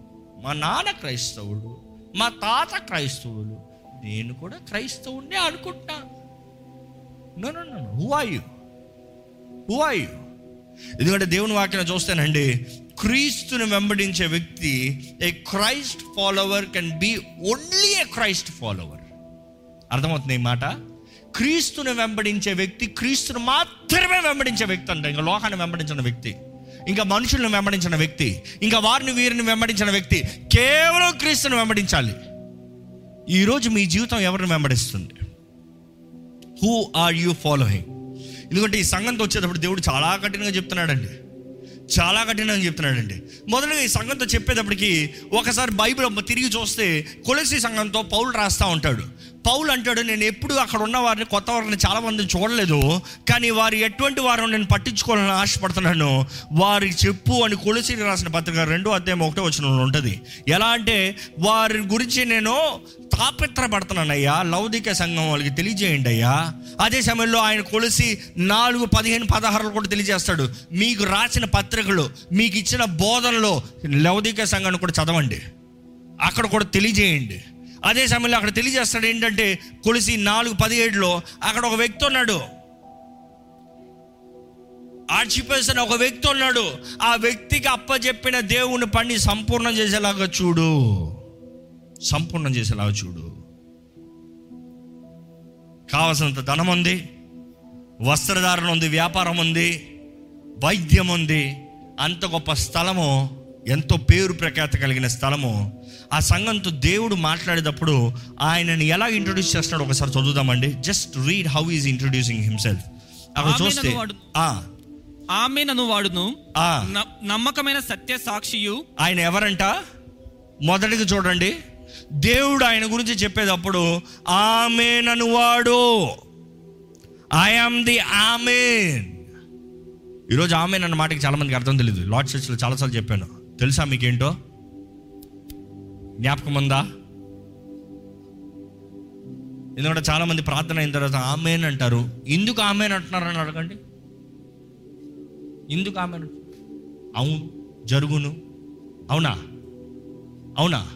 మా నాన్న క్రైస్తవుడు మా తాత క్రైస్తవులు నేను కూడా క్రైస్తవుండే అనుకుంటా no no no who are who are ఎందుకంటే దేవుని వాక్యం చూస్తానండి క్రీస్తుని వెంబడించే వ్యక్తి a Christ follower can be only a Christ follower. అర్థమవుతుంది ఈ మాట? క్రీస్తుని వెంబడించే వ్యక్తి క్రీస్తుని మాత్రమే వెంబడించే వ్యక్తి అంట. ఇంకా లోకాన్ని వెంబడించిన వ్యక్తి ఇంకా మనుషులను వెంబడించిన వ్యక్తి ఇంకా వారిని వీరిని వెంబడించిన వ్యక్తి కేవలం క్రీస్తుని వెంబడించాలి. ఈరోజు మీ జీవితం ఎవరిని వెంబడిస్తుంది? హూ ఆర్ యూ ఫాలోయింగ్ ఎందుకంటే ఈ సంఘంతో వచ్చేటప్పుడు దేవుడు చాలా కఠినంగా చెప్తున్నాడండి. చాలా కఠినంగా చెప్తున్నాడండి. మొదలుగా ఈ సంఘంతో చెప్పేటప్పటికి ఒకసారి బైబిల్ తిరిగి చూస్తే కొలసి సంఘంతో పౌలు రాస్తూ ఉంటాడు. పౌలు అంటాడు నేను ఎప్పుడు అక్కడ ఉన్న వారిని కొత్త వారిని చాలా మందిని చూడలేదు కానీ వారు ఎటువంటి వారు నేను పట్టించుకోవాలని ఆశపడుతున్నాను. వారికి చెప్పు అని కొలిసి రాసిన పత్రిక రెండో అధ్యాయం ఒకటే వచ్చిన ఉంటుంది. ఎలా అంటే వారి గురించి నేను తాపిత్రపడుతున్నానయ్యా లౌదిక సంఘం వాళ్ళకి తెలియజేయండి అయ్యా. అదే సమయంలో ఆయన కొలిసి నాలుగు పదిహేను పదహారులు కూడా తెలియజేస్తాడు. మీకు రాసిన పత్రికలు మీకు ఇచ్చిన బోధనలో లౌదిక సంఘాన్ని కూడా చదవండి. అక్కడ కూడా తెలియజేయండి. అదే సమయంలో అక్కడ తెలియజేస్తాడు ఏంటంటే కొలిసి నాలుగు పదిహేడులో అక్కడ ఒక వ్యక్తి ఉన్నాడు. ఆర్చిపర్సన్ ఒక వ్యక్తి ఉన్నాడు. ఆ వ్యక్తికి అప్పచెప్పిన దేవుని పని సంపూర్ణం చేసేలాగా చూడు. సంపూర్ణం చేసేలాగా చూడు. కావలసినంత ధనం ఉంది వస్త్రధారణ ఉంది వ్యాపారం ఉంది వైద్యం ఉంది అంత గొప్ప స్థలము ఎంతో పేరు ప్రఖ్యాత కలిగిన స్థలము. ఆ సంఘంతో దేవుడు మాట్లాడేటప్పుడు ఆయనని ఎలా ఇంట్రొడ్యూస్ చేస్తున్నాడు ఒకసారి చదువుదామండి. Just read how is introducing himself అక్కడ ఆమె చూస్తే నన్ను ఆమె నన్ను వాడును. నమ్మకమైన సత్య సాక్షియు. ఆయన ఎవరంట? మొదటికి చూడండి. దేవుడు ఆయన గురించి చెప్పేటప్పుడు ఆమె నన్ను వాడు ఐఆమ్ ది ఆమెన్ ఈరోజు ఆమె అన్న మాటకి చాలా మందికి అర్థం తెలియదు లార్డ్ చర్చ్లో చాలాసార్లు చెప్పాను. తెలుసా మీకేంటో? జ్ఞాపకం ఉందా? ఎందుకంటే చాలామంది ప్రార్థన అయిన తర్వాత ఆమెన్ అంటారు. ఎందుకు ఆమెన్ అంటున్నారని అడగండి. ఎందుకు ఆమెన్ అవును జరుగును. అవునా? అవునా?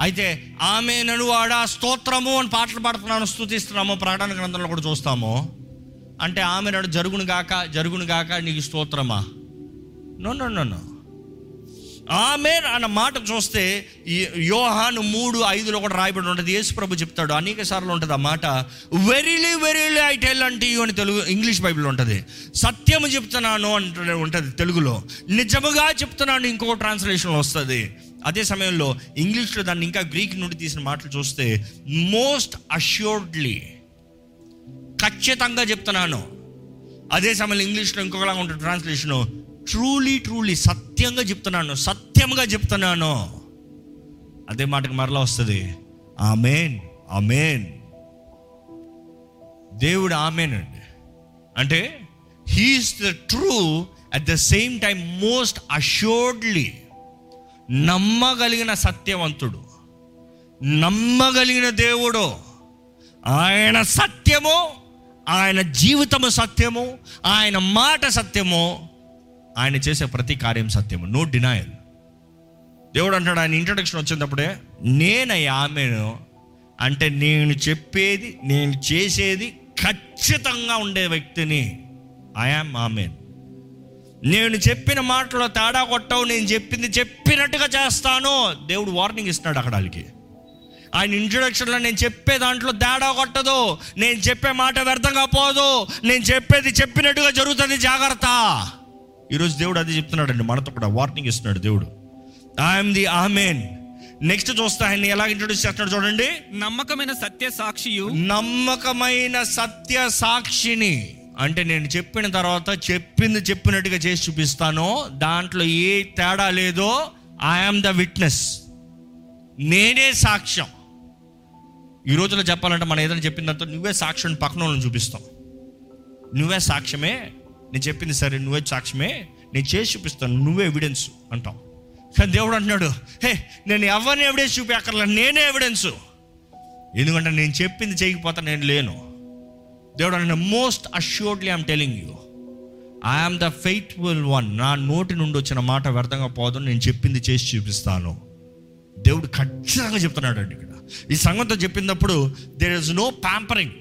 అయితే ఆమె నడువాడ స్తోత్రము అని పాటలు పాడుతున్నాను స్థుతిస్తున్నాము ప్రకటన గ్రంథంలో కూడా చూస్తాము. అంటే ఆమె నడు జరుగును గాక జరుగును గాక నీకు స్తోత్రమా? No no no no. ఆమె అన్న మాట చూస్తే యోహాను మూడు ఐదులో కూడా రాయబడి ఉంటుంది. యేసు ప్రభు చెప్తాడు అనేక సార్లు ఉంటుంది ఆ మాట. వెరీలీ వెరీలీ ఐ టెల్ అంటే అని తెలుగు ఇంగ్లీష్ బైబిల్ ఉంటుంది. సత్యము చెప్తున్నాను అంటే ఉంటుంది తెలుగులో. నిజముగా చెప్తున్నాను ఇంకో ట్రాన్స్లేషన్ వస్తుంది. అదే సమయంలో ఇంగ్లీష్లో దాన్ని ఇంకా గ్రీక్ నుండి తీసిన మాటలు చూస్తే మోస్ట్ అష్యూర్డ్లీ ఖచ్చితంగా చెప్తున్నాను. అదే సమయంలో ఇంగ్లీష్లో ఇంకొకలా ఉంటుంది ట్రాన్స్లేషను ట్రూలీ ట్రూలీ సత్యంగా చెప్తున్నాను సత్యంగా చెప్తున్నాను. అదే మాటకి మరలా వస్తుంది. Amen amen. దేవుడు ఆమెన్ అండి అంటే he is the true at the same time most assuredly నమ్మగలిగిన సత్యవంతుడు. నమ్మగలిగిన దేవుడు. ఆయన సత్యము ఆయన జీవితము సత్యము ఆయన మాట సత్యము ఆయన చేసే ప్రతి కార్యం సత్యము. నో డినాయల్ దేవుడు అంటాడు ఆయన ఇంట్రడక్షన్ వచ్చినప్పుడే నేనయ్యా ఆమెను అంటే నేను చెప్పేది నేను చేసేది ఖచ్చితంగా ఉండే వ్యక్తిని ఐఆమ్ ఆమెన్ నేను చెప్పిన మాటలో తేడా కొట్టవు నేను చెప్పింది చెప్పినట్టుగా చేస్తాను. దేవుడు వార్నింగ్ ఇస్తున్నాడు అక్కడ వాళ్ళకి ఆయన ఇంట్రొడక్షన్లో నేను చెప్పే దాంట్లో తేడా కొట్టదు నేను చెప్పే మాట వ్యర్థంగా పోదు నేను చెప్పేది చెప్పినట్టుగా జరుగుతుంది జాగ్రత్త. ఈరోజు దేవుడు అది చెప్తున్నాడండి మనతో కూడా వార్నింగ్ ఇస్తున్నాడు దేవుడు. ఐఎమ్ ది ఆమెన్ నెక్స్ట్ చూస్తే ఆయన ఎలా ఇంట్రొడ్యూస్ చేస్తున్నాడు చూడండి. నమ్మకమైన సత్య సాక్షియు. నమ్మకమైన సత్య సాక్షిని అంటే నేను చెప్పిన తర్వాత చెప్పింది చెప్పినట్టుగా చేసి చూపిస్తాను. దాంట్లో ఏ తేడా లేదో ఐఆమ్ ద విట్నెస్ నేనే సాక్ష్యం. ఈ రోజులో చెప్పాలంటే మనం ఏదైనా చెప్పినంత నువ్వే సాక్ష్యం పక్కన చూపిస్తాం. నువ్వే సాక్ష్యమే నేను చెప్పింది సరే నువ్వే సాక్ష్యమే. నేను చేసి చూపిస్తాను నువ్వే ఎవిడెన్స్ అంటాం. కానీ దేవుడు అంటున్నాడు హే నేను ఎవరిని ఎవిడెన్స్ చూపించక్కర్లే నేనే ఎవిడెన్స్ ఎందుకంటే నేను చెప్పింది చేయకపోతే నేను లేను. దేవుడు అంటే most assuredly I'm telling you I'm the faithful one నా నోటి నుండి వచ్చిన మాట వ్యర్థంగా పోదు నేను చెప్పింది చేసి చూపిస్తాను. దేవుడు ఖచ్చితంగా చెప్తున్నాడు అండి ఇక్కడ. ఈ సంగతి చెప్పినప్పుడు దేర్ ఇస్ నో ప్యాంపరింగ్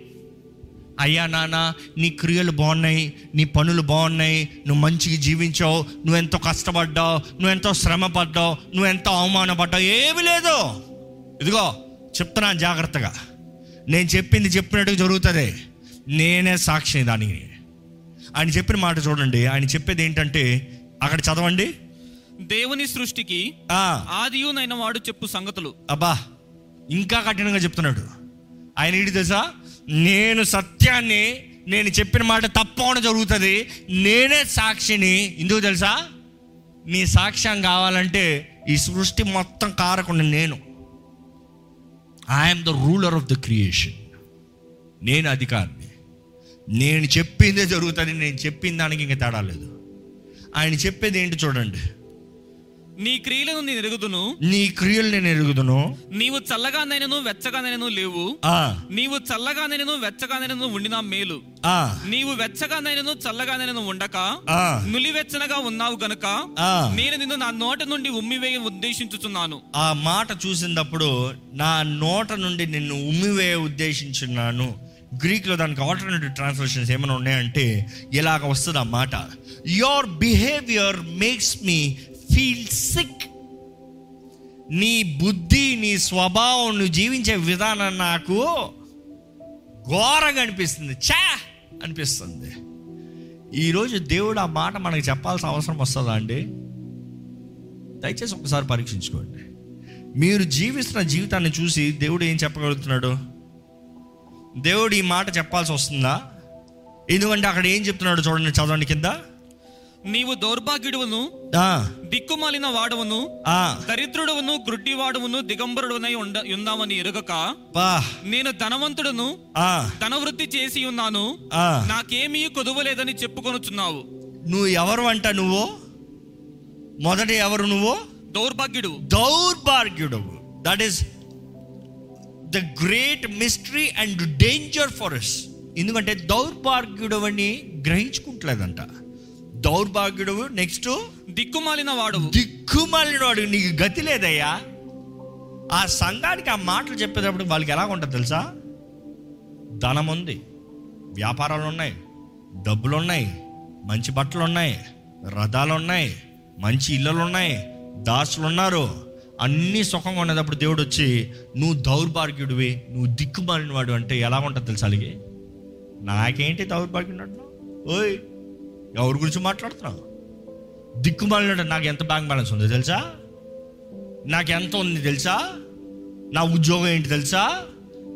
అయ్యా నాన్న నీ క్రియలు బాగున్నాయి నీ పనులు బాగున్నాయి నువ్వు మంచిగా జీవించావు నువ్వెంతో కష్టపడ్డావు నువ్వెంతో శ్రమ పడ్డావు నువ్వెంతో అవమానపడ్డావు ఏమీ లేదు. ఇదిగో చెప్తున్నాను జాగ్రత్తగా. నేను చెప్పింది చెప్పినట్టు జరుగుతుంది. నేనే సాక్షి దానికి. ఆయన చెప్పిన మాట చూడండి. ఆయన చెప్పేది ఏంటంటే అక్కడ చదవండి. దేవుని సృష్టికి ఆదియునైన వాడు చెప్పు సంగతులు. అబ్బా ఇంకా కఠినంగా చెప్తున్నాడు. ఆయన ఏంటి తెలుసా? నేను సత్యాన్ని నేను చెప్పిన మాట తప్పకుండా జరుగుతుంది. నేనే సాక్షిని. ఎందుకు తెలుసా? నీ సాక్ష్యం కావాలంటే ఈ సృష్టి మొత్తం కారకుండా నేను. I'm the ruler of the creation నేను అధికారిని. నేను చెప్పిందే జరుగుతుంది. నేను చెప్పిన దానికి ఇంకా తేడా లేదు. ఆయన చెప్పేది ఏంటి చూడండి. నీ క్రియలను నేను ఎరుగుదును. నీ క్రియలు నేను ఎరుగుదును. నీవు చల్లగానైనను వెచ్చగానైనను లేవు. ఆ, నీవు చల్లగానైనను వెచ్చగానైనను ఉండినా మేలు. నీవు వెచ్చగానైనను చల్లగానైనను ఉండక. ఆ, నులివెచ్చనగా ఉన్నావు గనుక. నేను నిన్ను నా నోట నుండి ఉమ్మివేయ ఉద్దేశించుచున్నాను. ఆ మాట చూసినప్పుడు నా నోట నుండి నిన్ను ఉమ్మివేయ ఉద్దేశించున్నాను. గ్రీక్లో దానికి ఆల్టర్నేటివ్ ట్రాన్స్లేషన్స్ ఏమైనా ఉన్నాయంటే ఇలాగ వస్తుంది ఆ మాట. Your behaviour makes me feel sick నీ బుద్ధి నీ స్వభావం నువ్వు జీవించే విధానం నాకు ఘోరంగా అనిపిస్తుంది. చా అనిపిస్తుంది. ఈరోజు దేవుడు ఆ మాట మనకు చెప్పాల్సిన అవసరం వస్తుందా అండి? దయచేసి ఒకసారి పరీక్షించుకోండి. మీరు జీవిస్తున్న జీవితాన్ని చూసి దేవుడు ఏం చెప్పగలుగుతున్నాడు? దేవుడు ఈ మాట చెప్పాల్సి వస్తుందా? ఎందుకంటే అక్కడ ఏం చెప్తున్నాడు చూడండి చదవండి కింద. నీవు దౌర్భాగ్యుడువును ఆ, దిక్కుమాలిన వాడవును ఆ, దరిద్రుడవును గ్రుడ్డివాడవును దిగంబరుడునై ఉండ ఉన్నామని ఎరుగక నేను ధనవంతుడును ఆ, ధనవృద్ధి చేసి ఉన్నాను. నాకేమీ కొదువలేదని చెప్పుకొనుచున్నావు. నువ్వు ఎవరు అంట నువ్వు? మొదట ఎవరు నువ్వు? దౌర్భాగ్యుడు. దౌర్భాగ్యుడవు. That is the great mystery and danger for us ఎందుకంటే దౌర్భాగ్యుడవని గ్రహించుకుంటలేదంట. దౌర్భాగ్యుడవు నెక్స్ట్ దిక్కుమాలిన వాడవు దిక్కుమాలినవాడు. నీకు గతి లేదయ్యా. ఆ సంఘానికి ఆ మాటలు చెప్పేటప్పుడు వాళ్ళకి ఎలా ఉంటుంది తెలుసా? ధనం ఉంది వ్యాపారాలు ఉన్నాయి డబ్బులు ఉన్నాయి మంచి బట్టలు ఉన్నాయి రథాలు ఉన్నాయి మంచి ఇళ్ళలు ఉన్నాయి దాసులు ఉన్నారు అన్నీ సుఖంగా ఉన్నప్పుడు దేవుడు వచ్చి నువ్వు దౌర్భాగ్యుడివి నువ్వు దిక్కుమాలిన వాడు అంటే ఎలా ఉంటుంది తెలుసా అలాగే నాకేంటి దౌర్భాగ్యుడు ఓయ్ ఎవరి గురించి మాట్లాడుతున్నావు? దిక్కుమాలిన నాకు ఎంత బ్యాంక్ బ్యాలెన్స్ ఉందో తెలుసా? నాకు ఎంత ఉంది తెలుసా? నా ఉద్యోగం ఏంటి తెలుసా?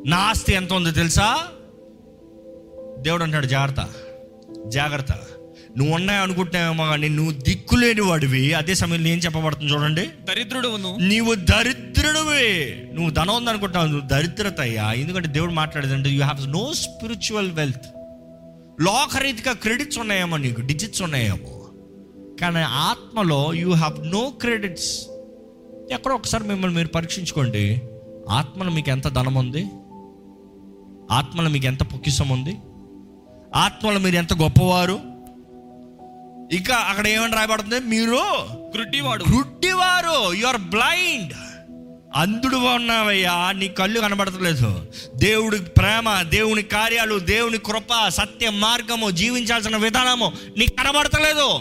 నా ఆస్తి ఎంత ఉందో తెలుసా? దేవుడు అంటాడు జాగ్రత్త జాగ్రత్త. నువ్వు ఉన్నాయి అనుకుంటున్నావేమో కానీ నువ్వు దిక్కులేని వాడివి అదే సమయంలో ఏం చెప్పబడుతుంది చూడండి. దరిద్రుడవును. నీవు దరిద్రుడివి. నువ్వు ధనం ఉంది అనుకుంటావు నువ్వు దరిద్రత అయ్యా. ఎందుకంటే దేవుడు మాట్లాడేదంటే you have no spiritual wealth లోకరీతిగా credits ఉన్నాయేమో నీకు డిజిట్స్ ఉన్నాయేమో. కానీ ఆత్మలో యూ హ్యావ్ నో క్రెడిట్స్ ఎక్కడో ఒకసారి మిమ్మల్ని మీరు పరీక్షించుకోండి. ఆత్మలో మీకు ఎంత ధనం ఉంది? ఆత్మలో మీకు ఎంత పొక్కిసం ఉంది? ఆత్మలో మీరు ఎంత గొప్పవారు? ఇంకా అక్కడ ఏమని రాయబడుతుంది? మీరు గ్రుడ్డివాడు గుడ్డివారు యు ఆర్ బ్లైండ్ అంధుడు ఉన్నావయ్యా నీ కళ్ళు కనబడతలేదు. దేవుడి ప్రేమ దేవుని కార్యాలు దేవుని కృప సత్య మార్గము జీవించాల్సిన విధానము నీకు కనబడతలేదు.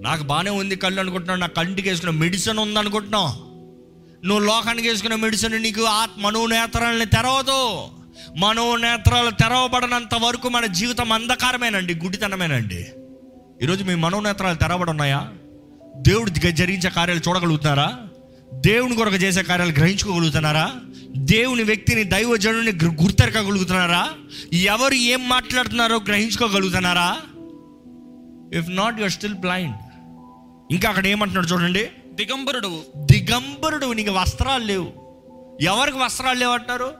నాకు బాగానే ఉంది కళ్ళు అనుకుంటున్నావు నా కంటికి వేసుకున్న మెడిసిన్ ఉందనుకుంటున్నావు. నువ్వు లోకానికి వేసుకున్న మెడిసిన్ నీకు ఆత్మ మనోనేత్రాలని తెరవదు. మనోనేత్రాలు తెరవబడినంత వరకు మన జీవితం అంధకారమేనండి గుడితనమేనండి. ఈరోజు మీ మనోనేత్రాలు తెరవబడి ఉన్నాయా? దేవుడు జరిగించే కార్యాలు చూడగలుగుతారా దేవుని కొరకు చేసే కార్యాలు గ్రహించుకోగలుగుతున్నారా? దేవుని వ్యక్తిని దైవజనుని గు- గుర్తెరగలుగుతున్నారా ఎవరు ఏం మాట్లాడుతున్నారో గ్రహించుకోగలుగుతున్నారా? If not you're still blind ఇంకా అక్కడ ఏమంటున్నాడు చూడండి. దిగంబరుడవు దిగంబరుడు నీకు వస్త్రాలు లేవు. ఎవరికి వస్త్రాలు లేవు అంటారు?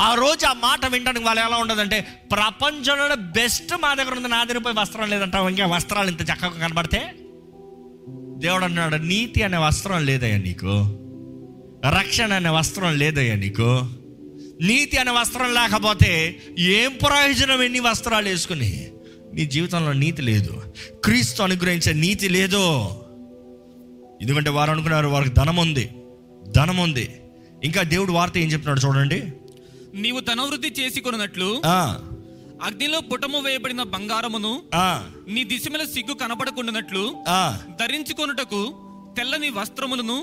ఆ రోజు ఆ మాట వినడానికి వాళ్ళు ఎలా ఉండదంటే ప్రపంచంలో బెస్ట్ మా దగ్గర ఉంది నా దగ్గర పోయి వస్త్రం లేదంటావు ఇంకా వస్త్రాలు ఇంత చక్కగా కనబడితే దేవుడు అన్నాడు నీతి అనే వస్త్రం లేదయ్యా నీకు. రక్షణ అనే వస్త్రం లేదయ్యా నీకు. నీతి అనే వస్త్రం లేకపోతే ఏం ప్రయోజనం ఎన్ని వస్త్రాలు వేసుకుని? నీ జీవితంలో నీతి లేదు. క్రీస్తు అనుగ్రహించే నీతి లేదు. ఎందుకంటే వారు అనుకున్నారు వారికి ధనం ఉంది ధనం ఉంది. ఇంకా దేవుడు వార్త ఏం చెప్తున్నాడు చూడండి. నీవు ధనవృద్ధి చేసి కొనున్నట్లు ఆ, అగ్నిలో పుటము వేయబడిన బంగారమును నీ దిశమల సిగ్గు కనపడకుండానట్లు ఆ, ధరించుకొనుటకు తెల్లని వస్త్రములను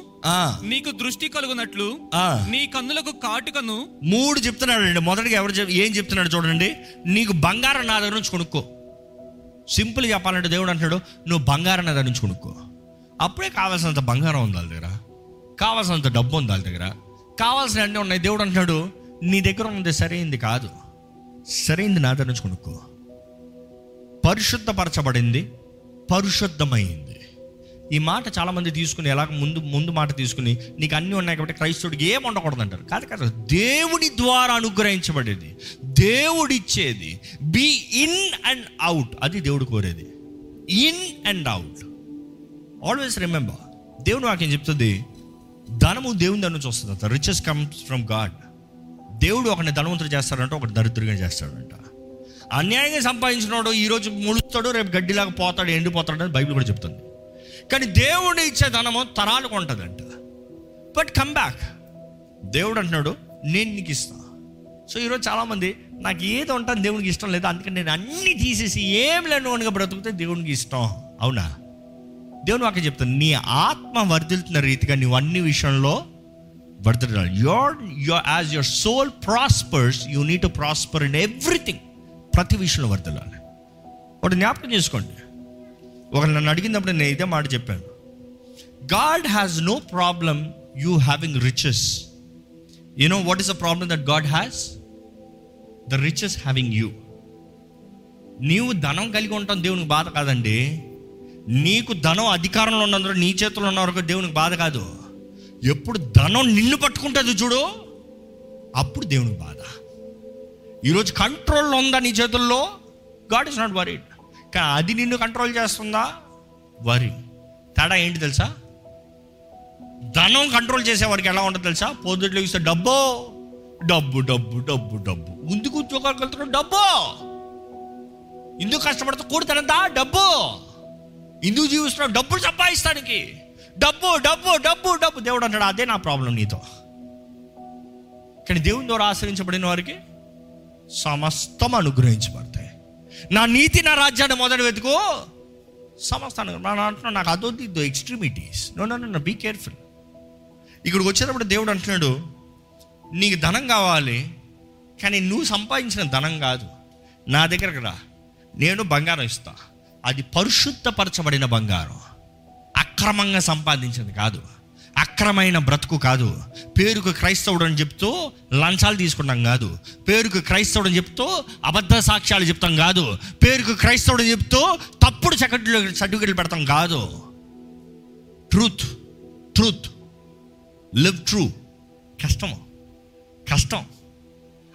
నీకు దృష్టి కలుగునట్లు ఆ. నీ కన్నులకు కాటుకను మూడు చెప్తున్నాడు అండి మొదటిగా ఎవరు ఏం చెప్తున్నాడు చూడండి. నీకు బంగారం నా దగ్గర నుంచి కొనుక్కో. సింపుల్ చెప్పాలంటే దేవుడు అంటాడు నువ్వు బంగారం నా దగ్గర నుంచి కొనుక్కో. అప్పుడే కావాల్సినంత బంగారం ఉంది వాళ్ళ దగ్గర. కావాల్సినంత డబ్బు ఉంది వాళ్ళ దగ్గర. కావాల్సిన అన్నీ ఉన్నాయి. దేవుడు అంటున్నాడు నీ దగ్గర ఉన్నది సరైంది కాదు. సరైంది నా దగ్గర నుంచి కొనుక్కో. పరిశుద్ధపరచబడింది పరిశుద్ధమైంది. ఈ మాట చాలామంది తీసుకుని ఎలా ముందు ముందు మాట తీసుకుని నీకు అన్నీ ఉన్నాయి కాబట్టి క్రైస్తవుడికి ఏం ఉండకూడదు అంటారు కాదు కాదు దేవుడి ద్వారా అనుగ్రహించబడేది దేవుడిచ్చేది బీ ఇన్ అండ్ అవుట్ అది దేవుడు కోరేది. In and out always remember దేవుడు వాక్యం చెప్తుంది ధనము దేవుని దాని నుంచి వస్తుంది రిచెస్ కమ్స్ ఫ్రమ్ గాడ్ దేవుడు ఒకరిని ధనవంతుడు చేస్తాడంట ఒకటి దరిద్రంగా చేస్తాడంట. అన్యాయంగా సంపాదించినోడు ఈరోజు ముడుస్తాడు రేపు గడ్డిలాగా పోతాడు ఎండిపోతాడు అని బైబిల్ కూడా చెప్తుంది. కానీ దేవుడు ఇచ్చే ధనము తరాలకు ఉంటుందంట. But come back. దేవుడు అంటున్నాడు నేను నీకు ఇస్తా. సో ఈరోజు చాలామంది నాకు ఏది ఉంటాను దేవునికి ఇష్టం లేదు అందుకని నేను అన్ని తీసేసి ఏం లేను లేనివాడిగా బ్రతుకుతే దేవునికి ఇష్టం. అవునా? దేవుని వాక్యం చెప్తాను నీ ఆత్మ వర్ధిల్తున్న రీతిగా నువ్వు అన్ని విషయంలో వర్ధిల్లాలి your your as your soul prospers you need to prosper in everything ప్రతి విషయంలో వర్ధిల్లాలి. ఒకటి జ్ఞాపకం చేసుకోండి. ఒకరు నన్ను అడిగినప్పుడు నేను ఇదే మాట చెప్పాను. God has no problem you having riches you know what is the problem that God has the riches having you నీవు ధనం కలిగి ఉంటాం దేవునికి బాధ కాదండి. నీకు ధనం అధికారంలో ఉన్నందుకు నీ చేతుల్లో ఉన్న వరకు దేవునికి బాధ కాదు. ఎప్పుడు ధనం నిన్ను పట్టుకుంటుంది చూడు? అప్పుడు దేవుని బాధ. ఈరోజు కంట్రోల్లో ఉందా నీ చేతుల్లో? గాడ్ ఇస్ నాట్ వరీడ్ కానీ అది నిన్ను కంట్రోల్ చేస్తుందా? వరి తేడా ఏంటి తెలుసా? ధనం కంట్రోల్ చేసేవారికి ఎలా ఉంటుంది తెలుసా? పొద్దుట్లో ఇస్తే డబ్బు. డబ్బు డబ్బు డబ్బు డబ్బు. ముందుకు ఉద్యోగాలకు వెళ్తున్నాడు డబ్బు. ఇందుకు కష్టపడుతూ కూడుతానందా డబ్బు. ఇందుకు జీవిస్తున్నావు? డబ్బులు సంపాదిస్తానికి డబ్బు డబ్బు డబ్బు డబ్బు. దేవుడు అంటాడు అదే నా ప్రాబ్లం నీతో. కానీ దేవుని ద్వారా ఆశ్రయించబడిన వారికి సమస్తం అనుగ్రహించబడతాయి. నా నీతి నా రాజ్యాన్ని మొదటి వెతుకు. సమస్త అంటున్నా నాకు అదొద్దు ఇద్దు extremities no no no be careful ఇక్కడికి వచ్చేటప్పుడు దేవుడు అంటున్నాడు నీకు ధనం కావాలి కానీ నువ్వు సంపాదించిన ధనం కాదు. నా దగ్గరకు రా. నేను బంగారం ఇస్తా. అది పరిశుద్ధపరచబడిన బంగారం. అక్రమంగా సంపాదించింది కాదు. అక్రమైన బ్రతుకు కాదు. పేరుకు క్రైస్తవుడు అని చెప్తూ లంచాలు తీసుకుంటాం కాదు. పేరుకు క్రైస్తవుడు అని చెప్తూ అబద్ధ సాక్ష్యాలు చెప్తాం కాదు. పేరుకు క్రైస్తవుడు అని చెప్తూ తప్పుడు సర్టిఫికెట్లు సర్టిఫికెట్లు పెడతాం కాదు. Truth truth. Live true. కష్టం. కష్టం.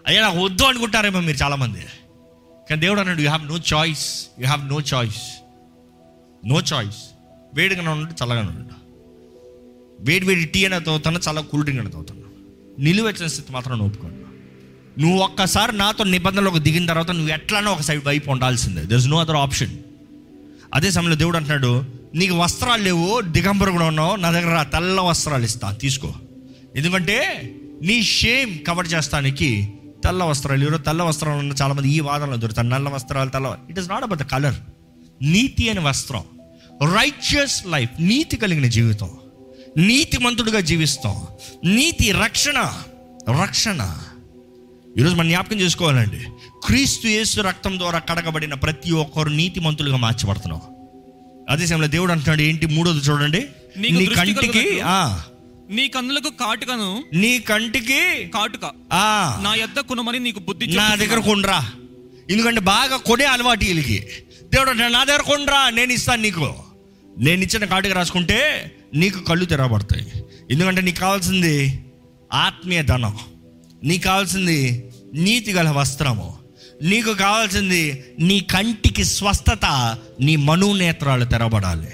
అయ్యా నాకు వద్దు అనుకుంటారేమో మీరు చాలామంది. కానీ దేవుడు అన్నాడు you have no choice you have no choice no choice వేడిగానే ఉండి చల్లగానే ఉండు వేడి వేడి టీ అయినా తాగుతాను చాలా కూల్ డ్రింక్ అయినా తాగుతాను నిలువెచ్చిన స్థితి మాత్రం నువ్వు నువ్వు ఒక్కసారి నాతో నిబంధనలోకి దిగిన తర్వాత నువ్వు ఎట్లానో ఒక సైడ్ వైపు ఉండాల్సిందే. There is no other option అదే సమయంలో దేవుడు అంటున్నాడు నీకు వస్త్రాలు లేవు దిగంబరుగుడు ఉన్నావు నా దగ్గర తెల్ల వస్త్రాలు ఇస్తా తీసుకో. ఎందుకంటే నీ షేమ్ కవర్ చేస్తానికి తెల్ల వస్త్రాలు ఈరోజు తెల్ల వస్త్రాలు ఉన్న చాలామంది ఈ వాదనలో దొరుకుతారు నల్ల వస్త్రాలు తెల్ల it is not about the colour నీతి అనే వస్త్రం. రైచియస్ లైఫ్ నీతి కలిగిన జీవితం. నీతిమంతుడుగా జీవిస్తాం. నీతి రక్షణ రక్షణ. ఈరోజు మనం జ్ఞాపకం చేసుకోవాలండి. క్రీస్తు యేసు రక్తం ద్వారా కడగబడిన ప్రతి ఒక్కరు నీతిమంతులుగా మార్చబడుతున్నాం అదే సమయంలో దేవుడు అంటున్నాడు ఏంటి మూడోది చూడండి. నీ కంటికి నీ కన్నులకు కాటుకను నీ కంటికి కాటుక. నా యొద్ద కొనుమని నీకు బుద్ధి నా. దగ్గర కొండ్రా ఎందుకంటే బాగా కొనే అలవాటు వీళ్ళకి. దేవుడు నా దగ్గర కొండ్రా నేను ఇస్తాను నీకు. నేను ఇచ్చిన కాటుక రాసుకుంటే నీకు కళ్ళు తెరవబడతాయి. ఎందుకంటే నీకు కావాల్సింది ఆత్మీయ ధనం. నీకు కావాల్సింది నీతి గల వస్త్రము. నీకు కావాల్సింది నీ కంటికి స్వస్థత నీ మనోనేత్రాలు తెరబడాలి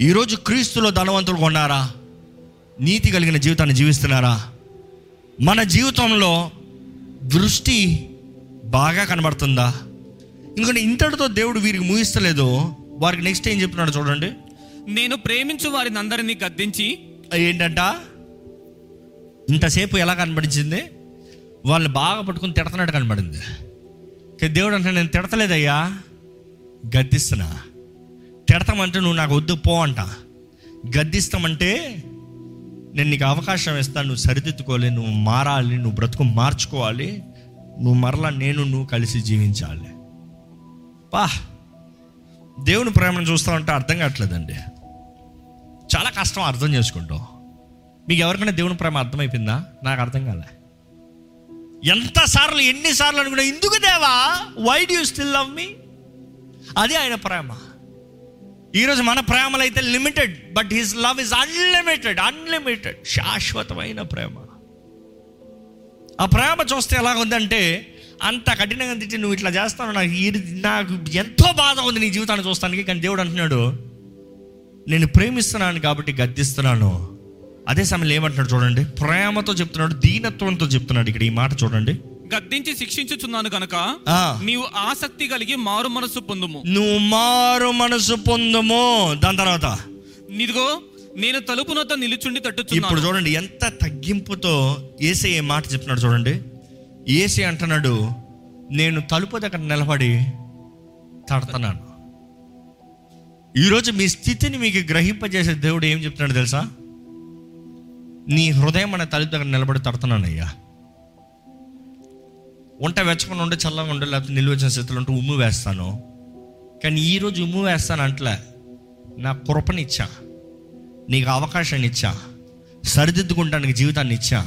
ఈరోజు క్రీస్తులో ధనవంతులు కొన్నారా? నీతి కలిగిన జీవితాన్ని జీవిస్తున్నారా? మన జీవితంలో దృష్టి బాగా కనబడుతుందా? ఎందుకంటే ఇంతటితో దేవుడు వీరికి ముగిస్తలేదు. వారికి నెక్స్ట్ ఏం చెప్తున్నాడు చూడండి. నేను ప్రేమించు వారిని అందరినీ గద్దించి ఏంటంట? ఇంతసేపు ఎలా కనబడించింది? వాళ్ళు బాగా పట్టుకుని తిడతన్నట్టు కనబడింది. కానీ దేవుడు అంటే నేను తిడతలేదయ్యా గద్దిస్తున్నా. తిడతామంటే నువ్వు నాకు వద్దు పో అంట. గద్దిస్తామంటే నేను నీకు అవకాశం ఇస్తాను నువ్వు సరిదిద్దుకోవాలి నువ్వు మారాలి నువ్వు బ్రతుకు మార్చుకోవాలి. నువ్వు మరలా నేను నువ్వు కలిసి జీవించాలి. పా. దేవుని ప్రేమను చూస్తా ఉంటే అర్థం కావట్లేదండి. చాలా కష్టం అర్థం చేసుకుంటాం. మీకు ఎవరికైనా దేవుని ప్రేమ అర్థమైపోయిందా? నాకు అర్థం కాలే. ఎంతసార్లు ఎన్నిసార్లు అనుకున్నా ఎందుకు దేవా? Why do still love me అది ఆయన ప్రేమ. ఈరోజు మన ప్రేమలు అయితే limited but his love is unlimited unlimited శాశ్వతమైన ప్రేమ. ఆ ప్రేమ చూస్తే ఎలాగుందంటే ఉందంటే అంత కఠినంగా తిట్టి నువ్వు ఇట్లా చేస్తాను నాకు నాకు ఎంతో బాధ ఉంది నీ జీవితాన్ని చూస్తానికి. కానీ దేవుడు అంటున్నాడు నేను ప్రేమిస్తున్నాను కాబట్టి గద్దిస్తున్నాను. అదే సమయంలో ఏమంటున్నాడు చూడండి ప్రేమతో చెప్తున్నాడు దీనత్వంతో చెప్తున్నాడు ఇక్కడ ఈ మాట చూడండి. గద్దించి శిక్షించుచున్నాను కనుక. నీవు ఆసక్తి కలిగి మారు మనస్సు పొందుము. నువ్వు మారు మనసు పొందుము. దాని తర్వాత నిదిగో నేను తలుపు నొద్ద నిలుచుండి ఇప్పుడు తట్టుచున్నాను చూడండి ఎంత తగ్గింపుతో ఏసే మాట చెప్తున్నాడు చూడండి. ఏసీ అంటున్నాడు నేను తలుపు దగ్గర నిలబడి తడతన్నాను. ఈరోజు మీ స్థితిని మీకు గ్రహింపజేసే దేవుడు ఏం చెప్తున్నాడు తెలుసా? నీ హృదయం అనే తలుపు దగ్గర నిలబడి తడుతున్నానయ్యా. వంట వెచ్చకుండా ఉండే చల్లగా ఉండే లేకపోతే నిల్వచ్చిన స్థితిలో ఉంటే ఉమ్ము వేస్తాను. కానీ ఈరోజు ఉమ్ము వేస్తాను అంటలే నా కృపనిచ్చా నీకు అవకాశాన్ని ఇచ్చా సరిదిద్దుకుంటానికి జీవితాన్ని ఇచ్చా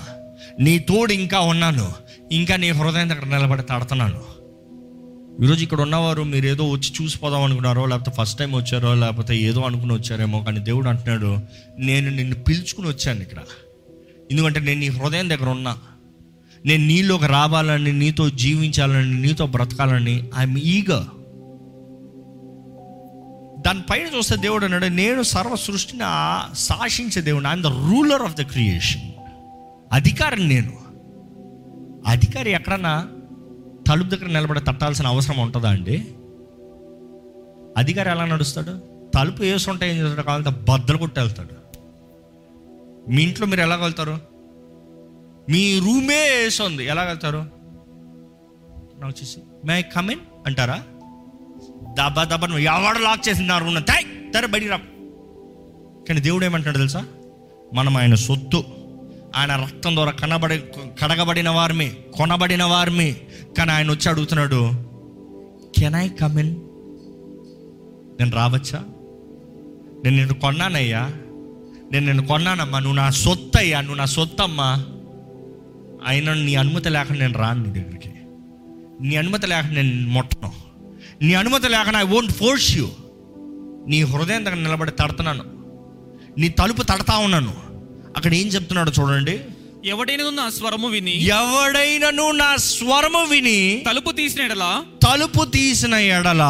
నీ తోడు ఇంకా ఉన్నాను. ఇంకా నీ హృదయం దగ్గర నిలబడి తడుతున్నాను ఈరోజు ఇక్కడ ఉన్నవారు మీరు ఏదో వచ్చి చూసిపోదాం అనుకున్నారో లేకపోతే ఫస్ట్ టైం వచ్చారో లేకపోతే ఏదో అనుకుని వచ్చారేమో కానీ దేవుడు అంటున్నాడు నేను నిన్ను పిలుచుకుని వచ్చాను ఇక్కడ. ఎందుకంటే నేను నీ హృదయం దగ్గర ఉన్నా. నేను నీలోకి రావాలని నీతో జీవించాలని నీతో బ్రతకాలని ఐఎమ్ ఈగర్ దానిపైన చూస్తే దేవుడు అన్నాడు నేను సర్వ సృష్టిని శాసించే దేవుడు I'm the ruler of the creation అధికారం నేను. అధికారి ఎక్కడన్నా తలుపు దగ్గర నిలబడి తట్టాల్సిన అవసరం ఉంటుందా అండి? అధికారి ఎలా నడుస్తాడు? తలుపు వేసుంటే ఏం చేస్తాడు? కావాలంటే బద్దలు కొట్టి వెళ్తాడు మీ ఇంట్లో మీరు ఎలా వెళ్తారు? మీ రూమే వేసుంది ఎలా వెళ్తారు? నాకు చూసి. మే కమిన్ అంటారా? దబ్బా దబ్బా నువ్వు ఎవడు లాక్ చేసింది నా రూమ్ తై తర బయటికి రా. కానీ దేవుడు ఏమంటాడు తెలుసా? మనం ఆయన సొత్తు. ఆయన రక్తం ద్వారా కనబడి కడగబడిన వారిమి కొనబడిన వారిమి కానీ ఆయన వచ్చి అడుగుతున్నాడు కెన్ ఐ కమ్ ఇన్ నేను రావచ్చా? నేను నిన్ను కొన్నానయ్యా. నేను నిన్ను కొన్నానమ్మా. నువ్వు నా సొత్తు అయ్యా నువ్వు నా సొత్తు అమ్మా అయినా నీ అనుమతి లేకుండా నేను రాను నీ దగ్గరికి. నీ అనుమతి లేకుండా నేను ముట్టను. నీ అనుమతి లేకుండా ఐ వోంట్ ఫోర్స్ యూ నీ హృదయం దగ్గర నిలబడి తడుతున్నాను. నీ తలుపు తడతా ఉన్నాను. అక్కడ ఏం చెప్తున్నాడు చూడండి. ఎవడైనా నా స్వరము విని ఎవడైనను నా స్వరము విని తలుపు తీసిన ఎడలా తలుపు తీసిన ఎడల